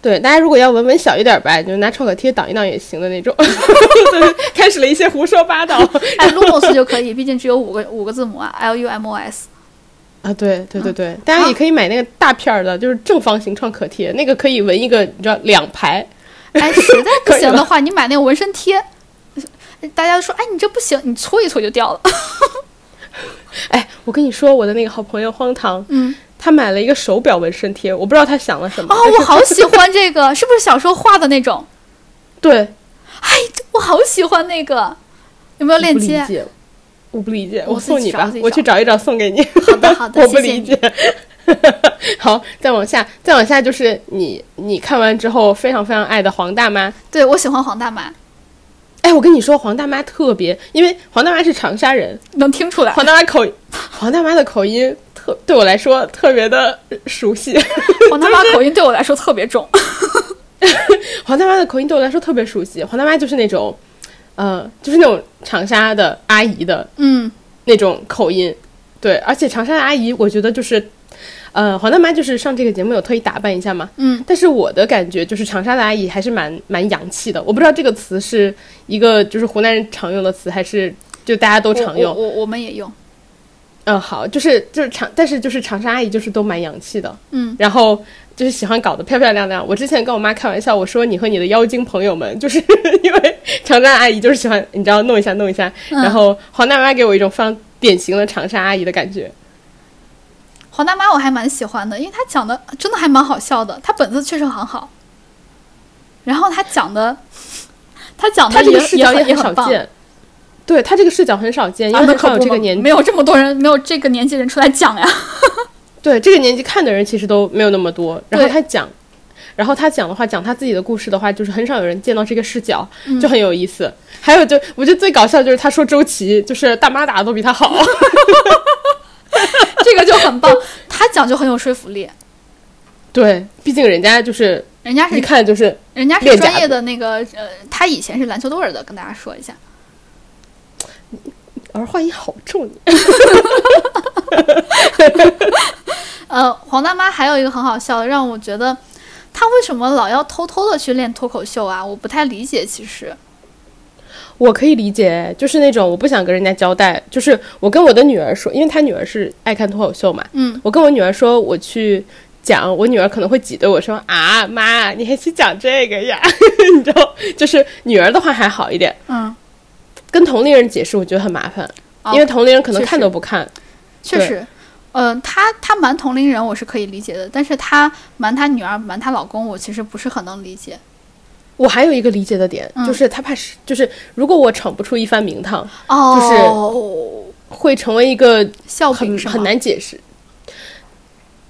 对，大家如果要闻闻小一点吧，就拿创可贴挡一挡也行的那种。对开始了一些胡说八道哎，Lumos 就可以，毕竟只有五个五个字母啊，L U M O S。啊！对对对对，大家也可以买那个大片儿的，就是正方形创可贴，那个可以纹一个，你知道两排。哎，实在 不行的话，你买那个纹身贴，大家说，哎，你这不行，你搓一搓就掉了。哎，我跟你说，我的那个好朋友荒唐，嗯，他买了一个手表纹身贴，我不知道他想了什么。哦，我好喜欢这个，是不是小时候画的那种？对，哎我好喜欢那个，有没有链接？我不理解，我送你吧，我去找一找送给你。好的，好的，我不理解。好，再往下，再往下就是你，你看完之后非常非常爱的黄大妈。对，我喜欢黄大妈。哎，我跟你说，黄大妈特别，因为黄大妈是长沙人，能听出来。黄大妈口，黄大妈的口音特对我来说特别的熟悉。黄大妈口音对我来说特别重。黄大妈的口音对我来说特别熟悉。黄大妈就是那种。呃，就是那种长沙的阿姨的，嗯，那种口音，对，而且长沙的阿姨，我觉得就是，呃，黄大妈就是上这个节目有特意打扮一下嘛，嗯，但是我的感觉就是长沙的阿姨还是蛮蛮洋气的，我不知道这个词是一个就是湖南人常用的词，还是就大家都常用，我我们也用，嗯，好，就是就是长，但是就是长沙阿姨就是都蛮洋气的，嗯，然后。就是喜欢搞得漂漂亮亮。我之前跟我妈开玩笑，我说你和你的妖精朋友们，就是因为长沙阿姨就是喜欢你知道弄一下弄一下。然后黄大妈给我一种非常典型的长沙阿姨的感觉。黄大妈我还蛮喜欢的，因为她讲的真的还蛮好笑的，她本子确实很好。然后她讲的，她讲的也视角也很少见。对她这个视角很少见，因为可有这个年没有这么多人，没有这个年纪人出来讲呀。对这个年纪看的人其实都没有那么多，然后他讲，然后他讲的话，讲他自己的故事的话，就是很少有人见到这个视角，就很有意思。还有就我觉得最搞笑就是他说周琦就是大妈打的都比他好，讲就很有说服力。对，毕竟人家就是人家是一看就是人家是专业的那个呃，他以前是篮球队的，跟大家说一下。儿化音好重。呃，黄大妈还有一个很好笑的，让我觉得她为什么老要偷偷的去练脱口秀啊？我不太理解。其实我可以理解，就是那种我不想跟人家交代，就是我跟我的女儿说，因为她女儿是爱看脱口秀嘛，嗯，我跟我女儿说我去讲，我女儿可能会挤兑我说啊，妈，你还去讲这个呀？你知道，就是女儿的话还好一点，嗯，跟同龄人解释我觉得很麻烦，因为同龄人可能看都不看。确实，嗯，她她瞒同龄人我是可以理解的，但是她瞒她女儿、瞒她老公，我其实不是很能理解。我还有一个理解的点，就是他怕是，就是如果我闯不出一番名堂，哦，就是会成为一个笑柄很难解释。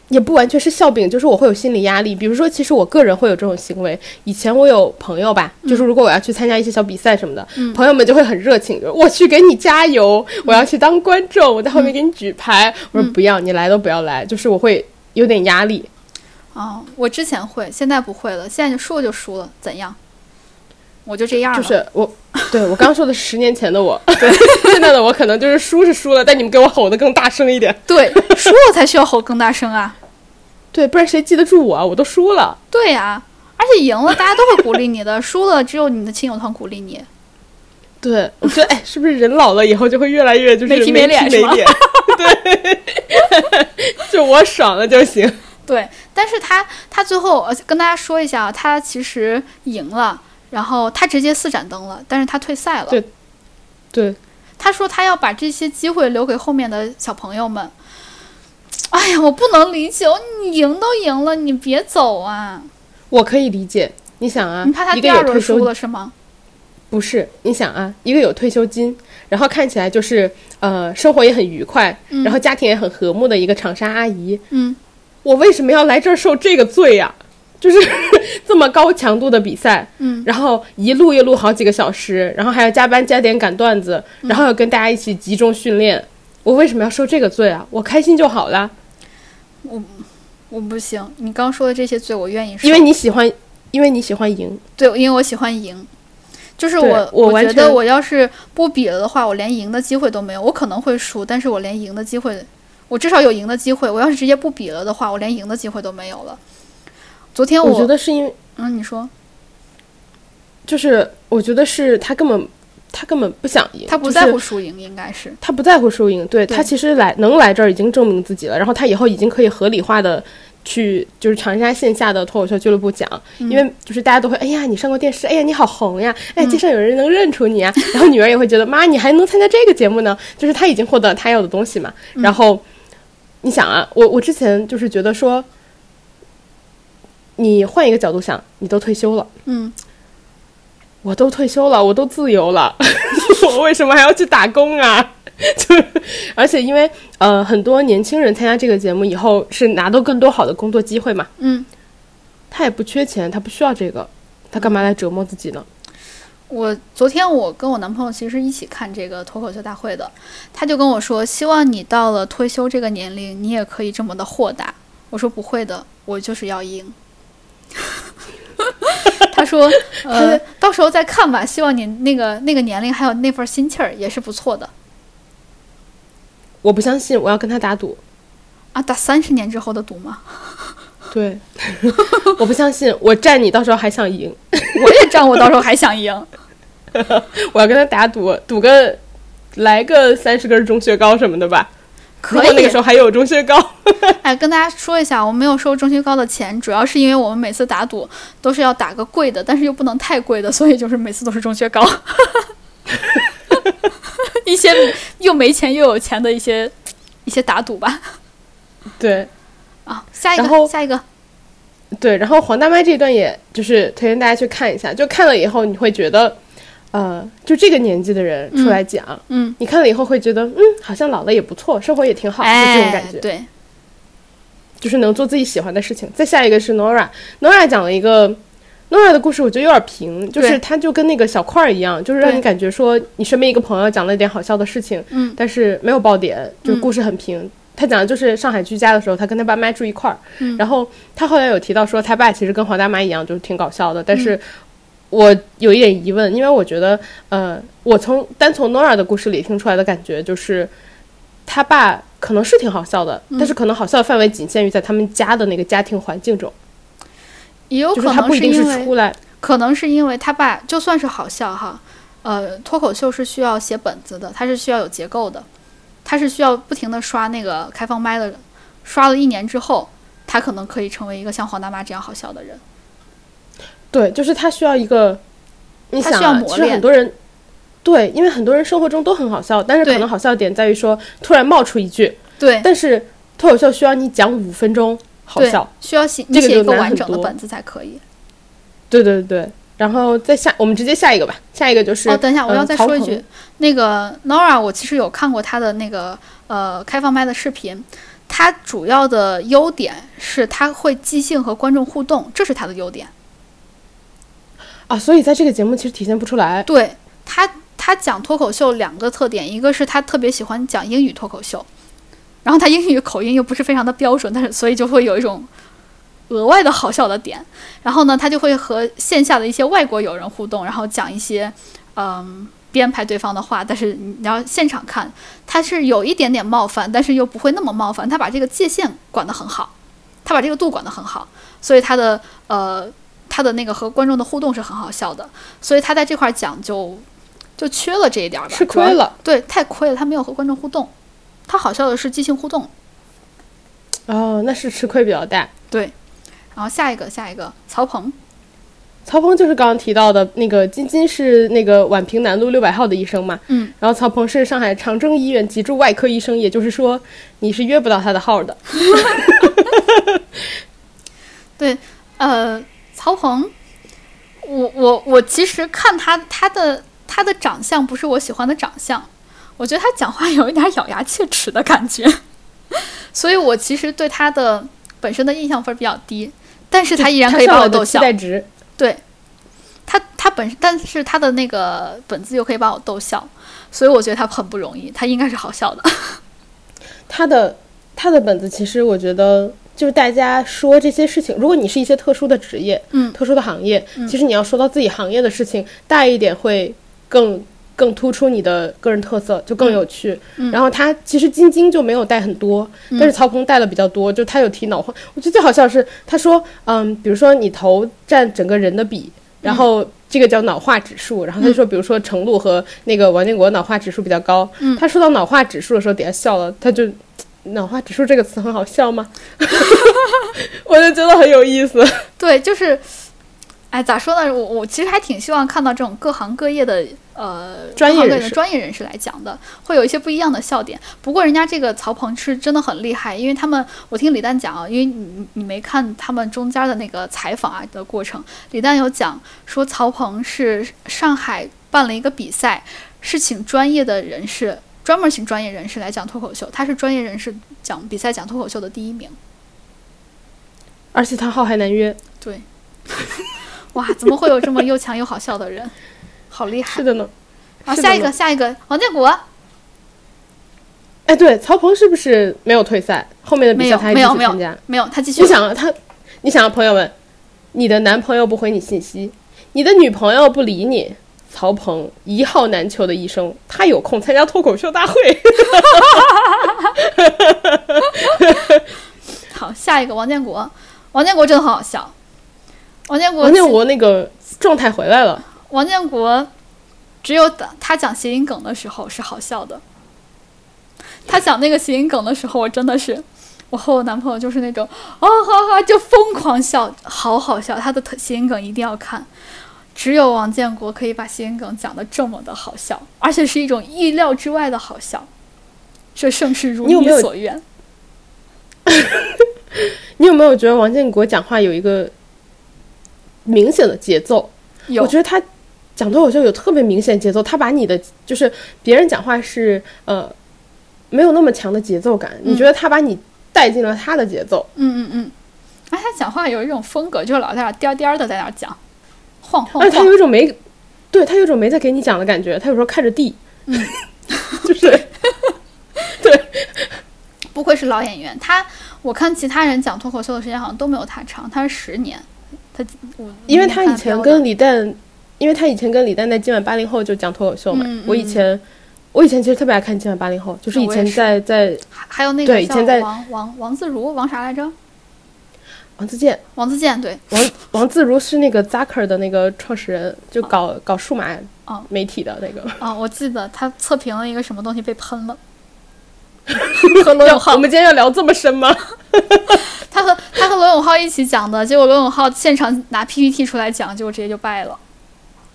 也不完全是笑柄，就是我会有心理压力。比如说，其实我个人会有这种行为。以前我有朋友吧，就是如果我要去参加一些小比赛什么的，朋友们就会很热情，就我去给你加油，我要去当观众，我在后面给你举牌。我说不要，你来都不要来，就是我会有点压力。哦，我之前会，现在不会了。现在就输了就输了，怎样？我就这样。就是我，对我刚说的十年前的我，对 现在的我可能就是输是输了，但你们给我吼的更大声一点。对，输了才需要吼更大声啊。对，不然谁记得住我啊？我都输了。对呀，而且赢了大家都会鼓励你的，输了只有你的亲友团鼓励你。对，我觉得哎，是不是人老了以后就会越来越就是没皮没脸没脸？对，就我爽了就行。对，但是他他最后跟大家说一下，他其实赢了，然后他直接四盏灯了，但是他退赛了。对，对，他说他要把这些机会留给后面的小朋友们。哎呀，我不能理解，你赢都赢了，你别走啊！我可以理解，你想啊，你怕他第二轮输了是吗？不是，你想啊，一个有退休金，然后看起来就是呃生活也很愉快，然后家庭也很和睦的一个长沙阿姨，嗯，我为什么要来这儿受这个罪呀？就是 这么高强度的比赛，嗯，然后一录一录好几个小时，然后还要加班加点赶段子，然后要跟大家一起集中训练，我为什么要受这个罪啊？我开心就好了。我我不行，你刚说的这些罪我愿意受，因为你喜欢，因为你喜欢赢。对，因为我喜欢赢，就是我我觉得我要是不比了的话，我连赢的机会都没有。我可能会输，但是我连赢的机会，我至少有赢的机会。我要是直接不比了的话，我连赢的机会都没有了。昨天我觉得是因为，嗯，你说，就是我觉得是他根本。他根本不想赢，他不在乎输赢，应该是他不在乎输赢。对他其实来能来这儿已经证明自己了，然后他以后已经可以合理化的去就是长沙线下的脱口秀俱乐部讲，因为就是大家都会哎呀你上过电视，哎呀你好红呀，哎街上有人能认出你啊，然后女儿也会觉得妈你还能参加这个节目呢，就是他已经获得他要的东西嘛，然后你想啊，我我之前就是觉得说，你换一个角度想，你都退休了，嗯，我都退休了，我都自由了，我为什么还要去打工啊？就是，而且因为呃，很多年轻人参加这个节目以后是拿到更多好的工作机会嘛，嗯，他也不缺钱，他不需要这个，他干嘛来折磨自己呢？我昨天我跟我男朋友其实一起看这个脱口秀大会的，他就跟我说，希望你到了退休这个年龄，你也可以这么的豁达。我说不会的，我就是要赢。他说，呃，到时候再看吧，希望你那个那个年龄还有那份心气儿也是不错的我不相信，我要跟他打赌。啊。打三十年之后的赌吗？对，我不相信，我站你到时候还想赢，我也站，我到时候还想赢。我要跟他打赌，赌个来个三十根钟薛高什么的吧。如可以果那个时，候还有钟薛高，哎，跟大家说一下，我没有收钟薛高的钱，主要是因为我们每次打赌都是要打个贵的，但是又不能太贵的，所以就是每次都是钟薛高。一些又没钱又有钱的一些一些打赌吧。对啊，下一个，下一个，对。然后黄大妈这一段，也就是推荐大家去看一下，就看了以后你会觉得，呃，就这个年纪的人出来讲，嗯，你看了以后会觉得，嗯，好像老了也不错，生活也挺好，就这种哎感觉。，对，就是能做自己喜欢的事情。再下一个是 Nora，Nora 讲了一个 Nora 的故事，我觉得有点平，就是对她就跟那个小块儿一样，就是让你感觉说你身边一个朋友讲了一点好笑的事情，嗯但是没有爆点，就嗯故事很平。他讲的就是上海居家的时候，他跟他爸妈住一块儿，嗯然后他后来有提到说，他爸其实跟黄大妈一样，就是挺搞笑的。但嗯是我有一点疑问，因为我觉得，呃，我从单从 Nora 的故事里听出来的感觉就是，他爸可能是挺好笑的，嗯。但是可能好笑的范围仅限于在他们家的那个家庭环境中，也有可能他不一定是因为出来，可能是因为他爸就算是好笑哈，呃，脱口秀是需要写本子的，它是需要有结构的，他是需要不停的刷那个开放麦的，刷了一年之后，他可能可以成为一个像黄大妈这样好笑的人。对，就是他需要一个，你他想、啊，其实需要磨练很多人。对，因为很多人生活中都很好笑，但是可能好笑点在于说突然冒出一句，对但是脱口秀需要你讲五分钟好笑，，需要写你写一个完整的本子才可以。对对对，然后再下，我们直接下一个吧。下一个就是哦，等一下，我要再说一句，那个 Nora，我其实有看过她的那个呃开放麦的视频，她主要的优点是她会即兴和观众互动，这是她的优点。啊，所以在这个节目其实体现不出来。对他，他讲脱口秀两个特点，一个是他特别喜欢讲英语脱口秀，然后他英语口音又不是非常的标准，但是所以就会有一种额外的好笑的点。然后呢，他就会和线下的一些外国友人互动，然后讲一些嗯编排对方的话，但是你要现场看，他是有一点点冒犯，但是又不会那么冒犯，他把这个界限管得很好，他把这个度管得很好，所以他的呃。他的那个和观众的互动是很好笑的，所以他在这块儿讲就就缺了这一点儿吧，吃亏了对，太亏了，他没有和观众互动。他好笑的是即兴互动，哦，那是吃亏比较大。对。然后下一个，下一个，曹鹏，曹鹏就是刚刚提到的那个金金是那个宛平南路六百号的医生嘛，嗯，然后曹鹏是上海长征医院脊柱外科医生，也就是说你是约不到他的号的。对，呃，曹鹏，我我我其实看他他的他的长相不是我喜欢的长相，我觉得他讲话有一点咬牙切齿的感觉，所以我其实对他的本身的印象分比较低，但是他依然可以把我逗笑期。待值，对，他他本身，但是他的那个本子又可以把我逗笑，所以我觉得他很不容易，他应该是好笑的。他的他的本子其实我觉得就是大家说这些事情，如果你是一些特殊的职业，嗯特殊的行业，其实你要说到自己行业的事情大一点会更。更突出你的个人特色，就更有趣。嗯然后他其实晶晶就没有带很多，但是曹鹏带了比较多。就他有提脑花，我觉得最好笑的是他说，嗯，比如说你头占整个人的比，然后这个叫脑化指数。然后他就说，比如说程璐和那个王建国脑化指数比较高。嗯他说到脑化指数的时候，底下笑了，他就。脑化指数这个词很好笑吗？我就觉得很有意思。对，就是哎，咋说呢？我我其实还挺希望看到这种各行各业的呃专业的专业人士来讲的，会有一些不一样的笑点。不过人家这个曹鹏是真的很厉害，因为他们我听李诞讲啊，因为你你没看他们中间的那个采访啊的过程，李诞有讲说曹鹏是上海办了一个比赛，是请专业的人士。专门请专业人士来讲脱口秀，他是专业人士讲比赛讲脱口秀的第一名。而且他号还难约，对，哇，怎么会有这么又强又好笑的人？好厉害！是的呢。好，下一个，下一个，王建国哎，对，曹鹏是不是没有退赛？后面的比赛他有，没有参加。，没有，他继续你。想啊，他，你想啊，朋友们，你的男朋友不回你信息，你的女朋友不理你，曹鹏一号难求的医生，他有空参加脱口秀大会。好，下一个，王建国，王建国真的很好笑。王建国，王建国那个状态回来了，王建国，只有等他讲谐音梗的时候是好笑的。他讲那个谐音梗的时候，我真的是，我和我男朋友就是那种哦哈哈就疯狂笑，好好笑。他的谐音梗一定要看，只有王建国可以把谐音梗讲得这么的好笑，而且是一种意料之外的好笑。这盛世如你你有没有所愿。你有没有觉得王建国讲话有一个明显的节奏？有我觉得他讲脱口秀有特别明显节奏，他把你的就是别人讲话是呃没有那么强的节奏感，你觉得他把你带进了他的节奏？嗯嗯嗯，哎，他讲话有一种风格，就是老在那颠儿颠儿的在那儿讲，晃晃而且他。有一种没，对他有一种没在给你讲的感觉，他有时候看着地，嗯，就是对，不愧是老演员，他我看其他人讲脱口秀的时间好像都没有他长，他是十年。他我因为他以前跟李李诞，因为他以前跟李诞在今晚八零后就讲脱口秀嘛，嗯我以前。我以前其实特别爱看今晚八零后，就是以前在在还还有那个叫对以前在王王王自如王啥来着？王自健，王自健对，王王自如是那个 Zucker 的那个创始人，就搞搞数码哦媒体的那个。啊，我记得他测评了一个什么东西被喷了，和罗永浩我们今天要聊这么深吗？他和他和罗永浩一起讲的，结果罗永浩现场拿 PPT 出来讲，结果直接就败了，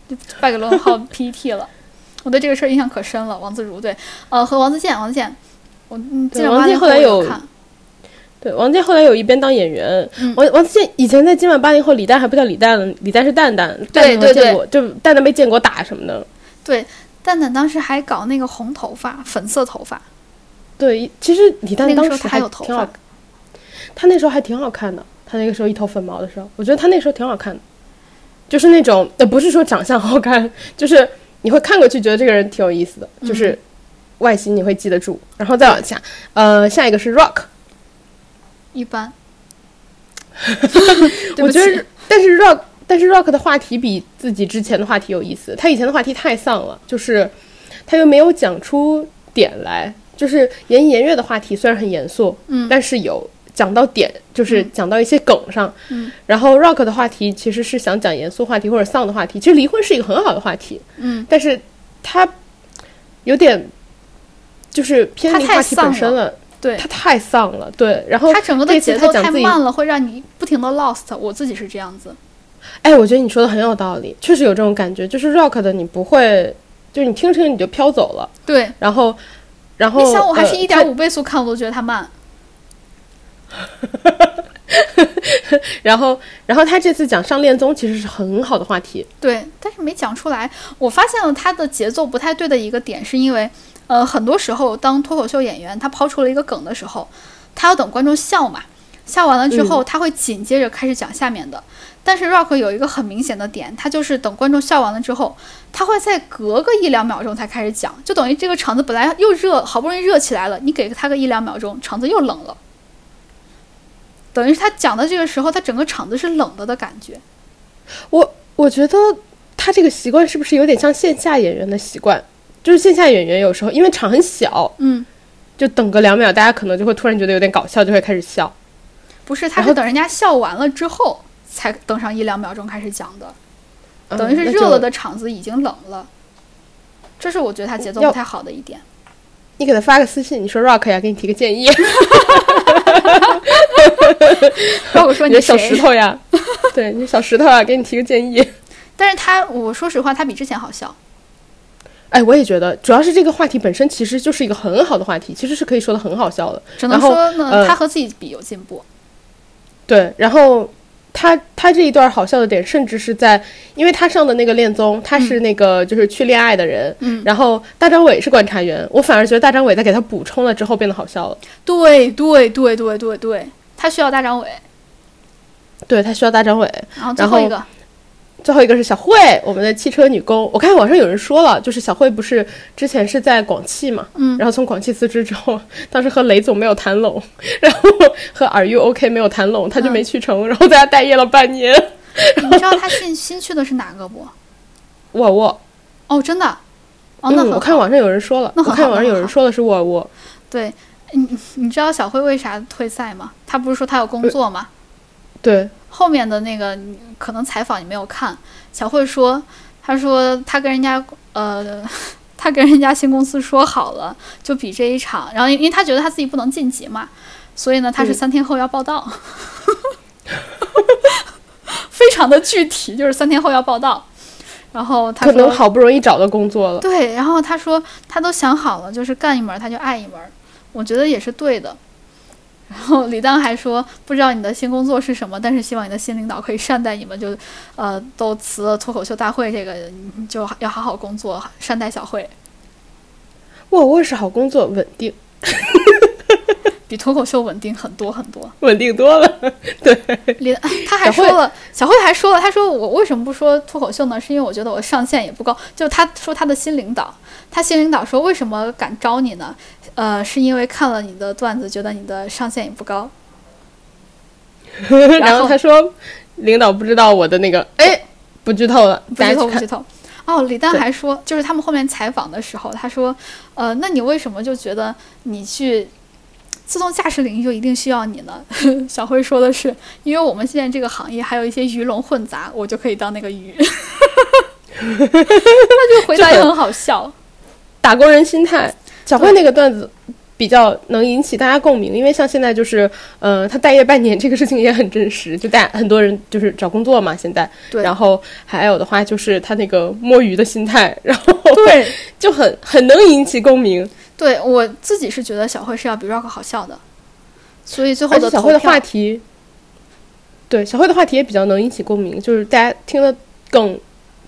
就败给罗永浩 PPT 了。我对这个事儿印象可深了。王自如对，呃，和王自健，王自健，我嗯，对王自健后来有看，对，王健后来有一边当演员，嗯王王自健以前在今晚八零后，李诞还不叫李诞了，李诞是蛋蛋，蛋蛋对对和建国，就蛋蛋被建国打什么的。对，蛋蛋当时还搞那个红头发、粉色头发，对，其实李诞当时还还有头发他那时候还挺好看的。他那个时候一头粉毛的时候，我觉得他那时候挺好看的，就是那种呃，不是说长相好看，就是你会看过去觉得这个人挺有意思的，嗯就是外形你会记得住。然后再往下，呃，下一个是 Rock，一般。我觉得，但是 Rock，但是 Rock 的话题比自己之前的话题有意思。他以前的话题太丧了，就是他又没有讲出点来。就是言言月的话题虽然很严肃，嗯但是有讲到点，就是讲到一些梗上。嗯然后 Rock 的话题其实是想讲严肃话题或者丧的话题。其实离婚是一个很好的话题，嗯，但是他有点就是偏离话题本身了。对他，太丧了，对。然后他整个的节奏太慢了，会让你不停的 lost。我自己是这样子。哎，我觉得你说的很有道理，确实有这种感觉，就是 rock 的你不会，就是你听着听你就飘走了，对，然后，然后你想我还是呃一点五倍速看，我都觉得它慢。它 然后，然后他这次讲上恋综其实是很好的话题，对，但是没讲出来。我发现了他的节奏不太对的一个点，是因为，呃，很多时候当脱口秀演员他抛出了一个梗的时候，他要等观众笑嘛，笑完了之后，他会紧接着开始讲下面的。但是 Rock 有一个很明显的点，他就是等观众笑完了之后，他会再隔个一两秒钟才开始讲，就等于这个场子本来又热，好不容易热起来了，你给他个一两秒钟，场子又冷了。等于是他讲的这个时候，他整个场子是冷的的感觉。我我觉得他这个习惯是不是有点像线下演员的习惯？就是线下演员有时候因为场很小，嗯，就等个两秒，大家可能就会突然觉得有点搞笑，就会开始笑。不是，他是等人家笑完了之后才等上一两秒钟开始讲的，嗯等于是热了的场子已经冷了。这是我觉得他节奏不太好的一点。你给他发个私信，你说 rock 呀，给你提个建议，包括说你的小石头呀，对你小石头啊，给你提个建议。但是他，我说实话，他比之前好笑。哎，我也觉得，主要是这个话题本身其实就是一个很好的话题，其实是可以说的很好笑的。只能说呢，呃他和自己比有进步。对，然后他他这一段好笑的点，甚至是在，因为他上的那个恋综，他是那个就是去恋爱的人，嗯然后大张伟是观察员，我反而觉得大张伟在给他补充了之后变得好笑了。对对对对对对，他需要大张伟。对他需要大张伟，然后最后一个，最后一个是小慧，我们的汽车女工。我看网上有人说了，就是小慧不是之前是在广汽嘛，嗯然后从广汽辞职之后，当时和雷总没有谈拢，然后 和 Are You OK 没有谈拢，他就嗯没去成，然后在家待业了半年。你知道他新新去的是哪个不？沃尔沃，哦，真的。哦，那。我看网上有人说了，那我看网上有人说的是沃尔沃，对，你你知道小慧为啥退赛吗？他不是说他有工作吗？对，后面的那个可能采访你没有看，小慧说，她说她跟人家呃，她跟人家新公司说好了，就比这一场，然后因为她觉得她自己不能晋级嘛，所以呢，她是嗯三天后要报道，非常的具体，就是三天后要报道。然后他说可能好不容易找到工作了。对，然后他说他都想好了，就是干一门儿他就爱一门，我觉得也是对的。然后李诞还说，不知道你的新工作是什么，但是希望你的新领导可以善待你们，就呃都辞了脱口秀大会这个，就要好好工作，善待小慧，沃尔沃是好工作，稳定，比脱口秀稳定很多很多。稳定多了。对，李他还说了，小慧还说了，他说我为什么不说脱口秀呢？是因为我觉得我上限也不高。就他说他的新领导，他新领导说为什么敢招你呢？呃，是因为看了你的段子，觉得你的上限也不高。然后后他说，领导不知道我的那个，哎，不剧透了，不剧透，不剧。透。哦，李诞还说，就是他们后面采访的时候，他说，呃，那你为什么就觉得你去自动驾驶领域就一定需要你呢？小辉说的是，因为我们现在这个行业还有一些鱼龙混杂，我就可以当那个鱼。他就回答也很好笑。打工人心态，小辉那个段子比较能引起大家共鸣，因为像现在就是，呃，他待业半年这个事情也很真实，就大很多人就是找工作嘛，现在，对然后还有的话就是他那个摸鱼的心态，然后对，就很很能引起共鸣，对我自己是觉得小慧是要比 Rock 好笑的，所以最后的小慧的话题，对小慧的话题也比较能引起共鸣，就是大家听得更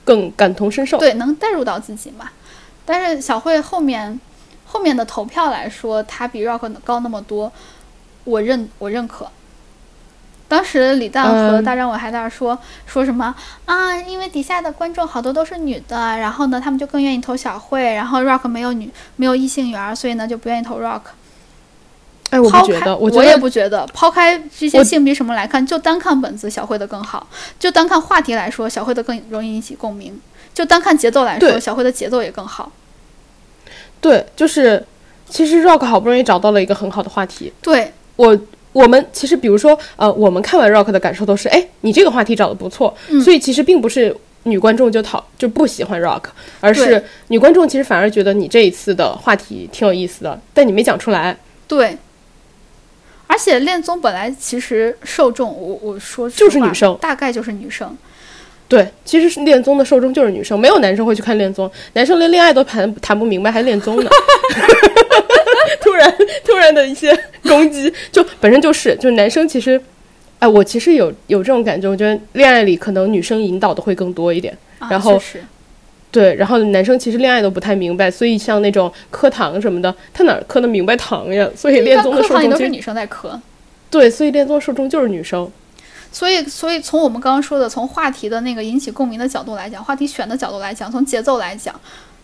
更感同身受，对，能带入到自己嘛。但是小慧后面后面的投票来说，她比 Rock 高那么多，我认我认可。当时李诞和嗯大张伟还在那儿说、说什么啊？因为底下的观众好多都是女的，然后呢，他们就更愿意投小慧，然后 Rock 没有女没有异性缘，所以呢就不愿意投 Rock。哎，我觉得，我也不觉得。抛开这些性别什么来看，就单看本子，小慧的更好；就单看话题来说，小慧的更容易引起共鸣；就单看节奏来说，小慧的节奏也更好。对，就是其实 Rock 好不容易找到了一个很好的话题，对我我们其实比如说，呃，我们看完 Rock 的感受都是，哎，你这个话题找的不错，嗯所以其实并不是女观众就讨就不喜欢 Rock，而是女观众其实反而觉得你这一次的话题挺有意思的，但你没讲出来，对。而且恋综本来其实受众，我我说就是女生大概就是女生。对，其实是恋综的受众就是女生，没有男生会去看恋综，男生连恋爱都谈谈不明白，还恋综呢。突然突然的一些攻击，就本身就是，就是男生其实，哎，我其实有有这种感觉，我觉得恋爱里可能女生引导的会更多一点。啊、然后对，然后男生其实恋爱都不太明白，所以像那种磕糖什么的，他哪儿磕的明白糖呀？所以恋综的课受众都是女生在磕。对，所以恋综受众就是女生。所以，所以从我们刚刚说的，从话题的那个引起共鸣的角度来讲，话题选的角度来讲，从节奏来讲，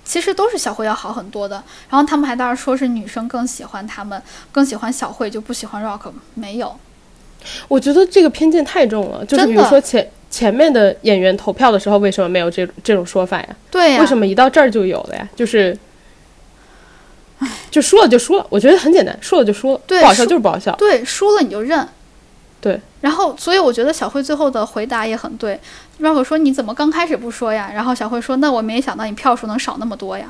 其实都是小慧要好很多的。然后他们还在那儿说是女生更喜欢他们，更喜欢小慧，就不喜欢 Rock。没有，我觉得这个偏见太重了，就是比如说前前面的演员投票的时候，为什么没有这这种说法呀？对呀、为什么一到这儿就有了呀？就是，就输了就输了，我觉得很简单，输了就输了，对不好笑就是不好笑。对，输了你就认。对。然后，所以我觉得小慧最后的回答也很对。Rock 说：“你怎么刚开始不说呀？”然后小慧说：“那我没想到你票数能少那么多呀。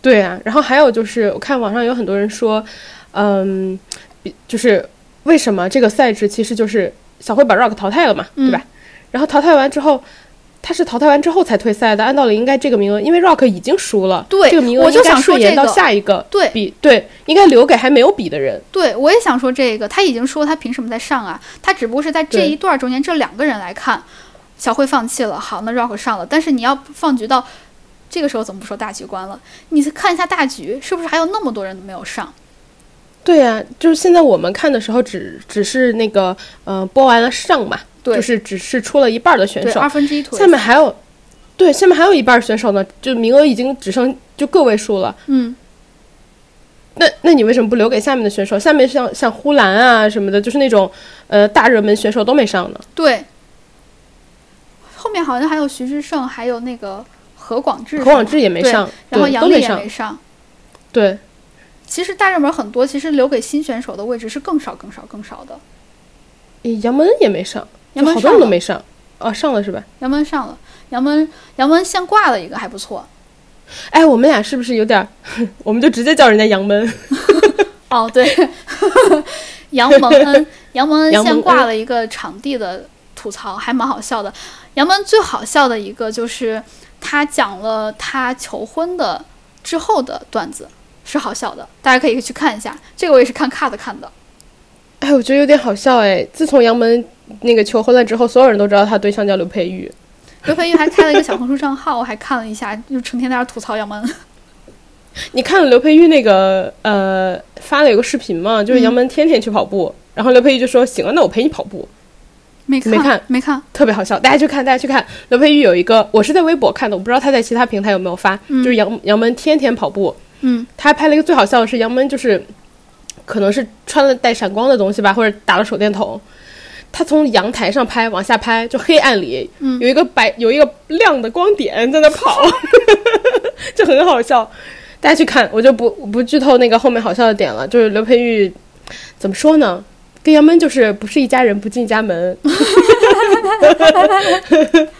对啊，然后还有就是，我看网上有很多人说，嗯，比就是为什么这个赛制其实就是小慧把 Rock 淘汰了嘛，对吧？然后淘汰完之后，他是淘汰完之后才退赛的。按道理应该这个名额，因为 Rock 已经输了，对这个名额我就应该想说顺延到这个下一个对比，对，应该留给还没有比的人。对，我也想说这个，他已经说他凭什么在上啊？他只不过是在这一段中间这两个人来看，小慧放弃了，好，那 Rock 上了。但是你要放局到这个时候，怎么不说大局观了？你看一下大局，是不是还有那么多人没有上？对呀、就是现在我们看的时候只只是那个呃播完了上嘛，对就是只是出了一半儿的选，手二，分之一腿下面还有，对，下面还有一半儿选手呢，就名额已经只剩就个位数了。嗯，那那你为什么不留给下面的选手？下面像像呼兰啊什么的，就是那种呃大热门选手都没上呢。对。后面好像还有徐志胜，还有那个何广智，何广智也没上，然后杨丽也没。上。对，其实大热门很多，其实留给新选手的位置是更少、更少、更少的。诶杨门也没上，杨门就好多人都上了没上。哦，上了是吧？杨门上了，杨门杨门先挂了一个，还不错。哎，我们俩是不是有点儿？我们就直接叫人家杨门。哦，对，杨蒙恩，杨蒙恩杨蒙恩先挂了一个场地的吐槽，还蛮好笑的。杨蒙恩最好笑的一个就是他讲了他求婚的之后的段子，是好笑的，大家可以去看一下。这个我也是看 cut 看的。哎，我觉得有点好笑哎。自从杨门那个求婚了之后，所有人都知道他对象叫刘佩玉。刘佩玉还开了一个小红书账号，我还看了一下，就成天在那吐槽杨门。你看了刘佩玉那个呃发了有个视频嘛，就是嗯杨门天天去跑步，然后刘佩玉就说行啊，那我陪你跑步，没看，没看没看。特别好笑，大家去看，大家去看。刘佩玉有一个，我是在微博看的，我不知道他在其他平台有没有发，嗯就是杨杨门天天跑步，嗯他还拍了一个最好笑的是杨门就是可能是穿了带闪光的东西吧，或者打了手电筒。他从阳台上拍，往下拍，就黑暗里、嗯有一个白有一个亮的光点在那跑，就很好笑。大家去看，我就不不剧透那个后面好笑的点了。就是刘培玉怎么说呢？跟杨门就是不是一家人不进一家门。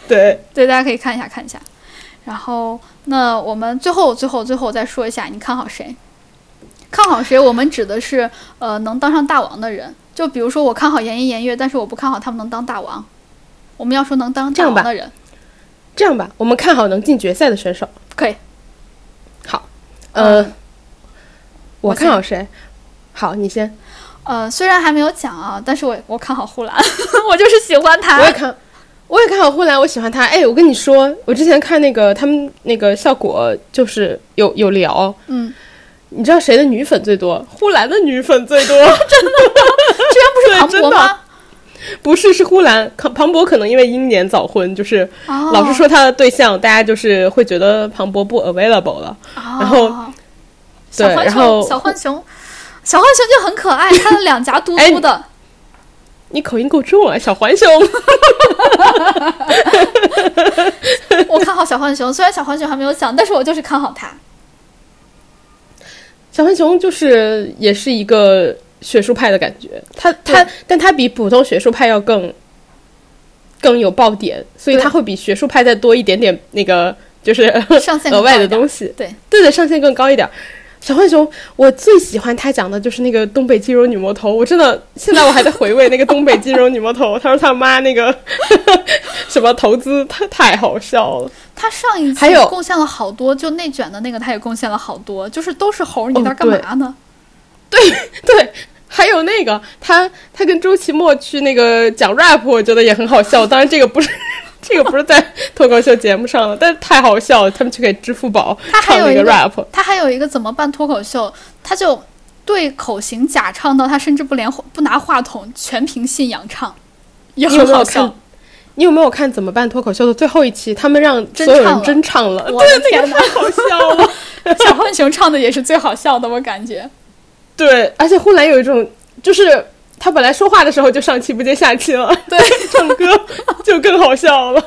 对，对，大家可以看一下看一下。然后，那我们最后最后最后再说一下，你看好谁？看好谁？我们指的是呃能当上大王的人。就比如说，我看好颜一严月，但是我不看好他们能当大王。我们要说能当大王的人，这样吧，我们看好能进决赛的选手。可以。好，呃，嗯我看好谁？好，你先。呃，虽然还没有讲啊，但是我我看好护栏，我就是喜欢他。我也看，我也看好护栏，我喜欢他。哎，我跟你说，我之前看那个他们那个效果，就是有有聊，嗯，你知道谁的女粉最多？呼兰的女粉最多，居然 不是庞博吗？不是是呼兰。庞庞博可能因为英年早婚，就是哦，老是说他的对象，大家就是会觉得庞博不 available 了。哦，然后对然后，小浣熊，小浣熊就很可爱，他的两颊嘟哎嘟的。你口音够重啊，小浣熊。我看好小浣熊，虽然小浣熊还没有响，但是我就是看好它。小浣熊就是也是一个学术派的感觉，他他，但他比普通学术派要更更有爆点，所以对他会比学术派再多一点点那个就是 额外的。东西。对对对，上限更高一点。小浣熊，我最喜欢他讲的就是那个东北金融女魔头，我真的现在我还在回味那个东北金融女魔头，他说他妈那个 什么投资，他太好笑了。它上一期贡献了好多，就内卷的那个，他也贡献了好多，就是都是猴儿，你哦在这儿干嘛呢？对 对，还有那个他他跟周奇墨去那个讲 rap，我觉得也很好笑。当然这个不是 这个不是在脱口秀节目上了，但是太好笑了。他们去给支付宝唱那个他还有一个 rap，他还有一个怎么办脱口秀，他就对口型假唱到他甚至不连不拿话筒，全凭信仰唱，也很好笑看。？你有没有看怎么办脱口秀的最后一期？他们让真所有人唱了真唱了，我的对，那个太好笑了。小浣熊唱的也是最好笑的，我感觉。对，而且呼兰有一种，就是他本来说话的时候就上气不接下气了，对，唱歌就更好笑了。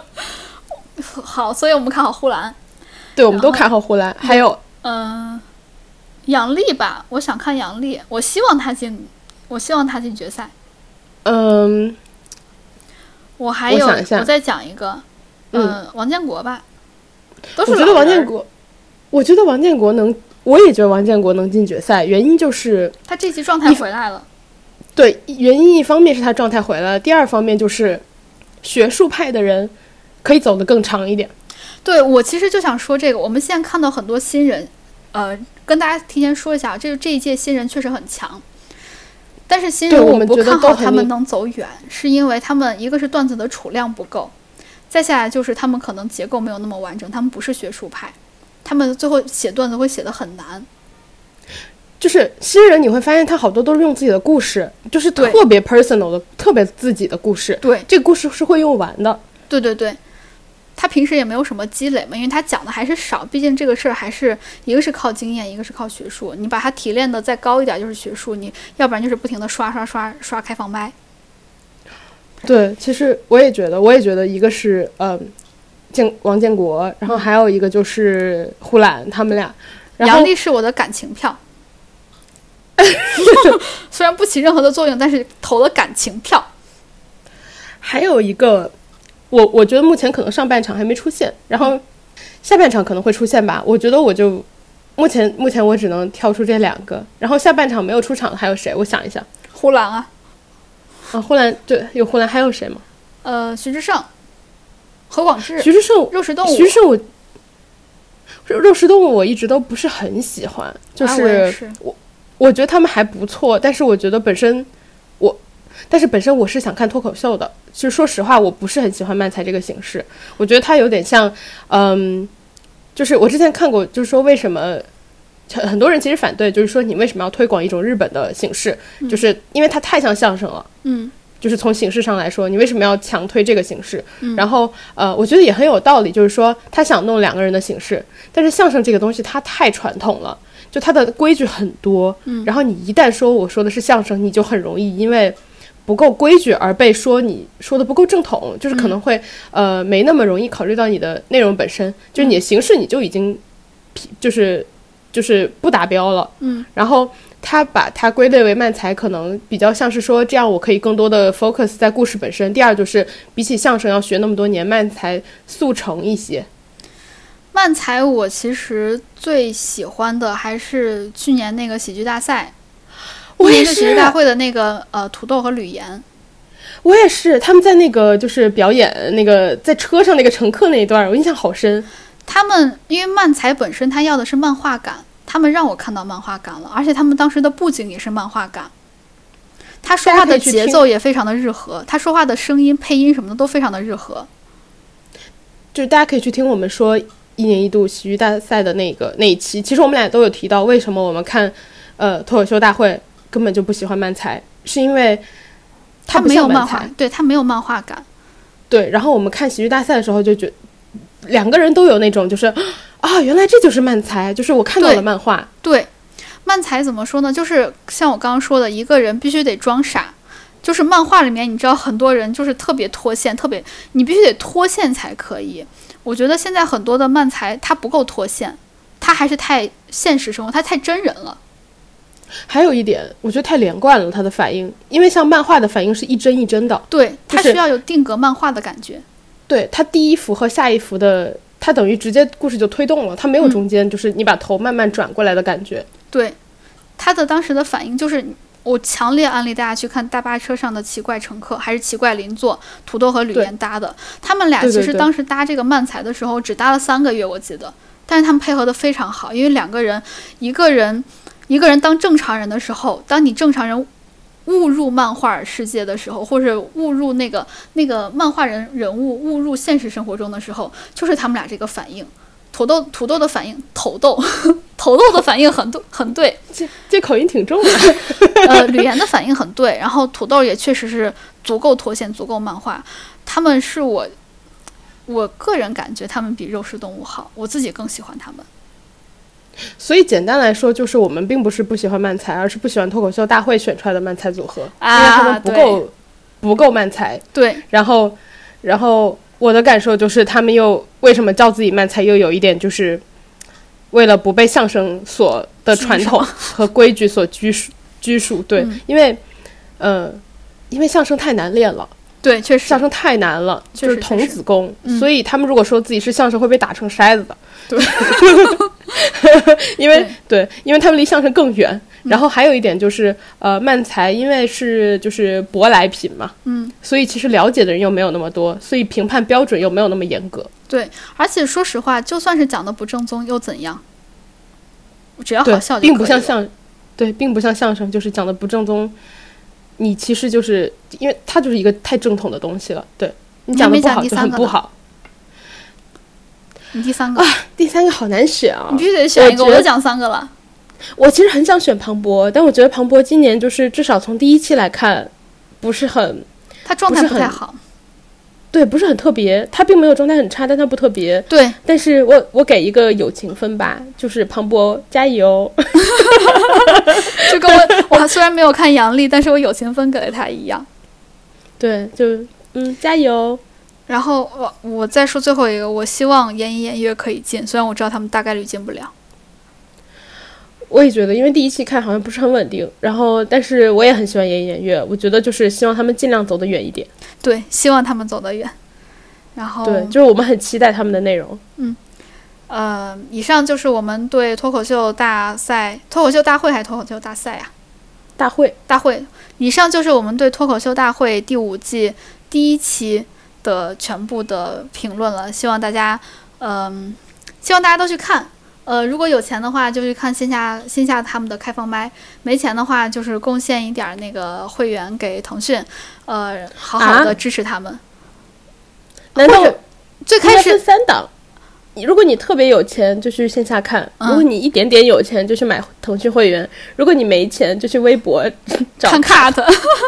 好，所以我们看好呼兰。对，我们都看好呼兰，还有嗯、杨丽吧，我想看杨丽，我希望她进，我希望她进决赛。嗯，我还有，我再讲一个，嗯、王建国吧，都是我觉得王建国，我觉得王建国能，我也觉得王建国能进决赛，原因就是他这期状态回来了，对，原因一方面是他状态回来了，第二方面就是学术派的人可以走得更长一点。对我其实就想说这个，我们现在看到很多新人，呃，跟大家提前说一下，这这一届新人确实很强，但是新人我们不看好他们能走远，是因为他们一个是段子的储量不够，再下来就是他们可能结构没有那么完整，他们不是学术派，他们最后写段子会写的很难。就是新人，你会发现他好多都是用自己的故事，就是特别 personal 的、特别自己的故事。对这个故事是会用完的。对对对，他平时也没有什么积累嘛，因为他讲的还是少，毕竟这个事儿还是一个是靠经验，一个是靠学术。你把它提炼的再高一点就是学术，你要不然就是不停的刷刷刷刷开放麦。对，其实我也觉得，我也觉得一个是嗯，建王建国，然后还有一个就是呼兰他们俩，然后杨笠是我的感情票，虽然不起任何的作用，但是投了感情票。还有一个，我我觉得目前可能上半场还没出现，然后下半场可能会出现吧。我觉得我就目前目前我只能挑出这两个，然后下半场没有出场的还有谁？我想一想呼兰啊，啊，呼兰对，有呼兰，还有谁吗？呃，徐志胜、何广智、徐志胜，肉食动物，徐志胜我。肉肉食动物我一直都不是很喜欢，就是我我觉得他们还不错，但是我觉得本身我，但是本身我是想看脱口秀的。就说实话，我不是很喜欢漫才这个形式。我觉得它有点像，嗯，就是我之前看过，就是说为什么很很多人其实反对，就是说你为什么要推广一种日本的形式，就是因为它太像相声了。嗯就是从形式上来说，你为什么要强推这个形式？嗯然后呃，我觉得也很有道理，就是说他想弄两个人的形式，但是相声这个东西它太传统了，就它的规矩很多。嗯然后你一旦说我说的是相声，你就很容易因为不够规矩而被说你说的不够正统，就是可能会、呃没那么容易考虑到你的内容本身，就是你的形式你就已经就是就是不达标了。嗯然后他把它归类为慢才，可能比较像是说，这样我可以更多的 focus 在故事本身。第二就是，比起相声要学那么多年，慢才速成一些。慢才我其实最喜欢的还是去年那个喜剧大赛，我也是，大会的那个呃土豆和吕岩，我也是。他们在那个就是表演那个在车上那个乘客那一段，我印象好深。他们因为漫才本身他要的是漫画感，他们让我看到漫画感了，而且他们当时的布景也是漫画感。他说话的节奏也非常的日和，他说话的声音、配音什么的都非常的日和。就是大家可以去听我们说一年一度喜剧大赛的那个那一期，其实我们俩都有提到，为什么我们看呃脱口秀大会根本就不喜欢漫才，是因为他没有漫画才。，对他没有漫画感。对，然后我们看喜剧大赛的时候就觉两个人都有那种就是 啊，原来这就是漫才，就是我看到了漫画。对，漫才怎么说呢？就是像我刚刚说的，一个人必须得装傻。就是漫画里面，你知道很多人就是特别脱线，特别你必须得脱线才可以。我觉得现在很多的漫才它不够脱线，它还是太现实生活，它太真人了。还有一点，我觉得太连贯了，他的反应，因为像漫画的反应是一帧一帧的，对，它需要有定格漫画的感觉。对他第一幅和下一幅的，他等于直接故事就推动了，他没有中间，就是你把头慢慢转过来的感觉。对，他的当时的反应就是，我强烈安利大家去看大巴车上的奇怪乘客，还是奇怪邻座，土豆和吕岩搭的。他们俩其实当时搭这个漫才的时候，只搭了三个月，我记得，但是他们配合的非常好，因为两个人，一个人，一个人当正常人的时候，当你正常人。误入漫画世界的时候，或者误入那个那个漫画人人物误入现实生活中的时候，就是他们俩这个反应。土豆土豆的反应，土豆 土豆的反应很对很对，这这口音挺重的。呃，吕岩的反应很对，然后土豆也确实是足够脱线，足够漫画。他们是我，我个人感觉他们比肉食动物好，我自己更喜欢他们。所以简单来说，就是我们并不是不喜欢漫才，而是不喜欢脱口秀大会选出来的漫才组合，啊因为他们不够不够漫才。对，然后，然后我的感受就是，他们又为什么叫自己漫才，又有一点就是为了不被相声所的传统和规矩所拘束拘束。对，嗯。因为，呃，因为相声太难练了，对，确实。相，声太难了，就是童子功，嗯。所以他们如果说自己是相声，会被打成筛子的。对，因为对，因为他们离相声更远。然后还有一点就是，呃，漫才因为是就是舶来品嘛，嗯，所以其实了解的人又没有那么多，所以评判标准又没有那么严格。对，而且说实话，就算是讲的不正宗又怎样？只要好笑，就并不像相，对，并不像相声，就是讲的不正宗。你其实就是因为它就是一个太正统的东西了，对你讲讲的不好就很不好。你第三个啊，第三个好难选啊你！必须得选一个，我都讲三个了。我其实很想选庞博，但我觉得庞博今年就是至少从第一期来看，不是很他状态不太好，对，不是很特别。他并没有状态很差，但他不特别。对，但是我我给一个友情分吧，就是庞博加油。就跟我我虽然没有看杨笠，但是我友情分给了他一样。对，就嗯加油。然后我我再说最后一个，我希望演艺演乐可以进，虽然我知道他们大概率进不了。我也觉得，因为第一期看好像不是很稳定，然后但是我也很喜欢演演乐，我觉得就是希望他们尽量走得远一点。对，希望他们走得远。然后对，就是我们很期待他们的内容。嗯呃，以上就是我们对脱口秀大赛、脱口秀大会还是脱口秀大赛啊？大会，大会。以上就是我们对脱口秀大会第五季第一期的全部的评论了。希望大家，嗯、希望大家都去看。呃，如果有钱的话，就去看线下线下他们的开放麦；没钱的话，就是贡献一点儿那个会员给腾讯，呃，好好的啊支持他们。难道最开始分三档？你如果你特别有钱，就去线下看；嗯如果你一点点有钱，就去买腾讯会员；如果你没钱，就去微博 找看 cut，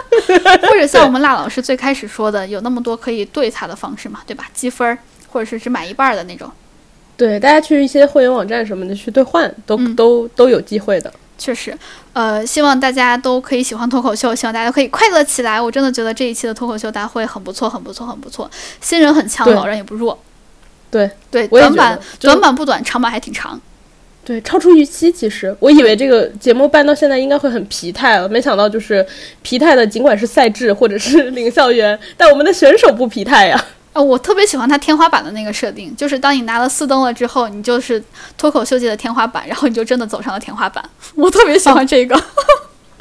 或者像我们辣老师最开始说的，有那么多可以对他的方式嘛，对吧？积分儿，或者是只买一半儿的那种。对，大家去一些会员网站什么的去兑换，都、嗯都都有机会的。确实，呃，希望大家都可以喜欢脱口秀，希望大家都可以快乐起来。我真的觉得这一期的脱口秀大会很不错，很不错，很不错。新人很强，老人也不弱。对对，短板短板不短，长板还挺长。对，超出预期。其实我以为这个节目办到现在应该会很疲态了，没想到就是疲态的，尽管是赛制或者是 领笑员，但我们的选手不疲态呀。啊，我特别喜欢它天花板的那个设定，就是当你拿了四灯了之后，你就是脱口秀界的天花板，然后你就真的走上了天花板。我特别喜欢这个。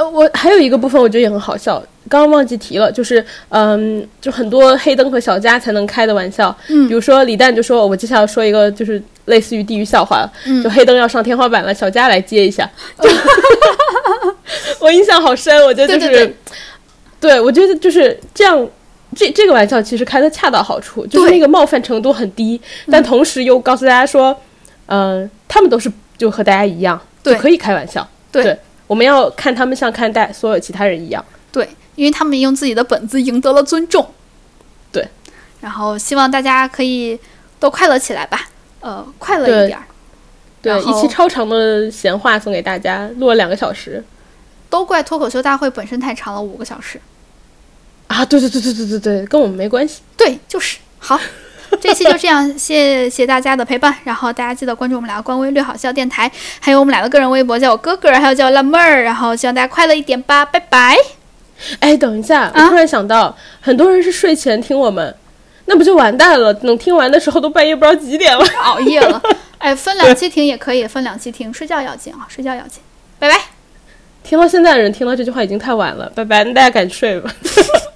呃，我还有一个部分我觉得也很好笑，刚刚忘记提了，就是嗯，就很多黑灯和小佳才能开的玩笑，嗯比如说李诞就说，我接下来说一个就是类似于地狱笑话，嗯就黑灯要上天花板了，小佳来接一下，就 我印象好深，我觉得就是，对对对对我觉得就是这样。这这个玩笑其实开的恰到好处，就是那个冒犯程度很低，但同时又告诉大家说，嗯、他们都是就和大家一样，就对可以开玩笑。对对我们要看他们像看待所有其他人一样。对，因为他们用自己的本子赢得了尊重。对，然后希望大家可以都快乐起来吧，呃，快乐一点儿。对，一期超长的闲话送给大家，录了两个小时都怪脱口秀大会本身太长了，五个小时。啊！对对对对对对对，跟我们没关系。对，就是好。这期就这样，谢谢大家的陪伴。然后大家记得关注我们俩的官微“略好笑电台”，还有我们俩的个人微博，叫我哥哥，还有叫我辣妹儿。然后希望大家快乐一点吧，拜拜。哎，等一下，啊我突然想到，很多人是睡前听我们，那不就完蛋了？等听完的时候都半夜不知道几点了。熬夜了，哎，分两期听也可以，分两期听，睡觉要紧啊，睡觉要紧。拜拜。听到现在的人听到这句话已经太晚了，拜拜，那大家赶紧睡吧。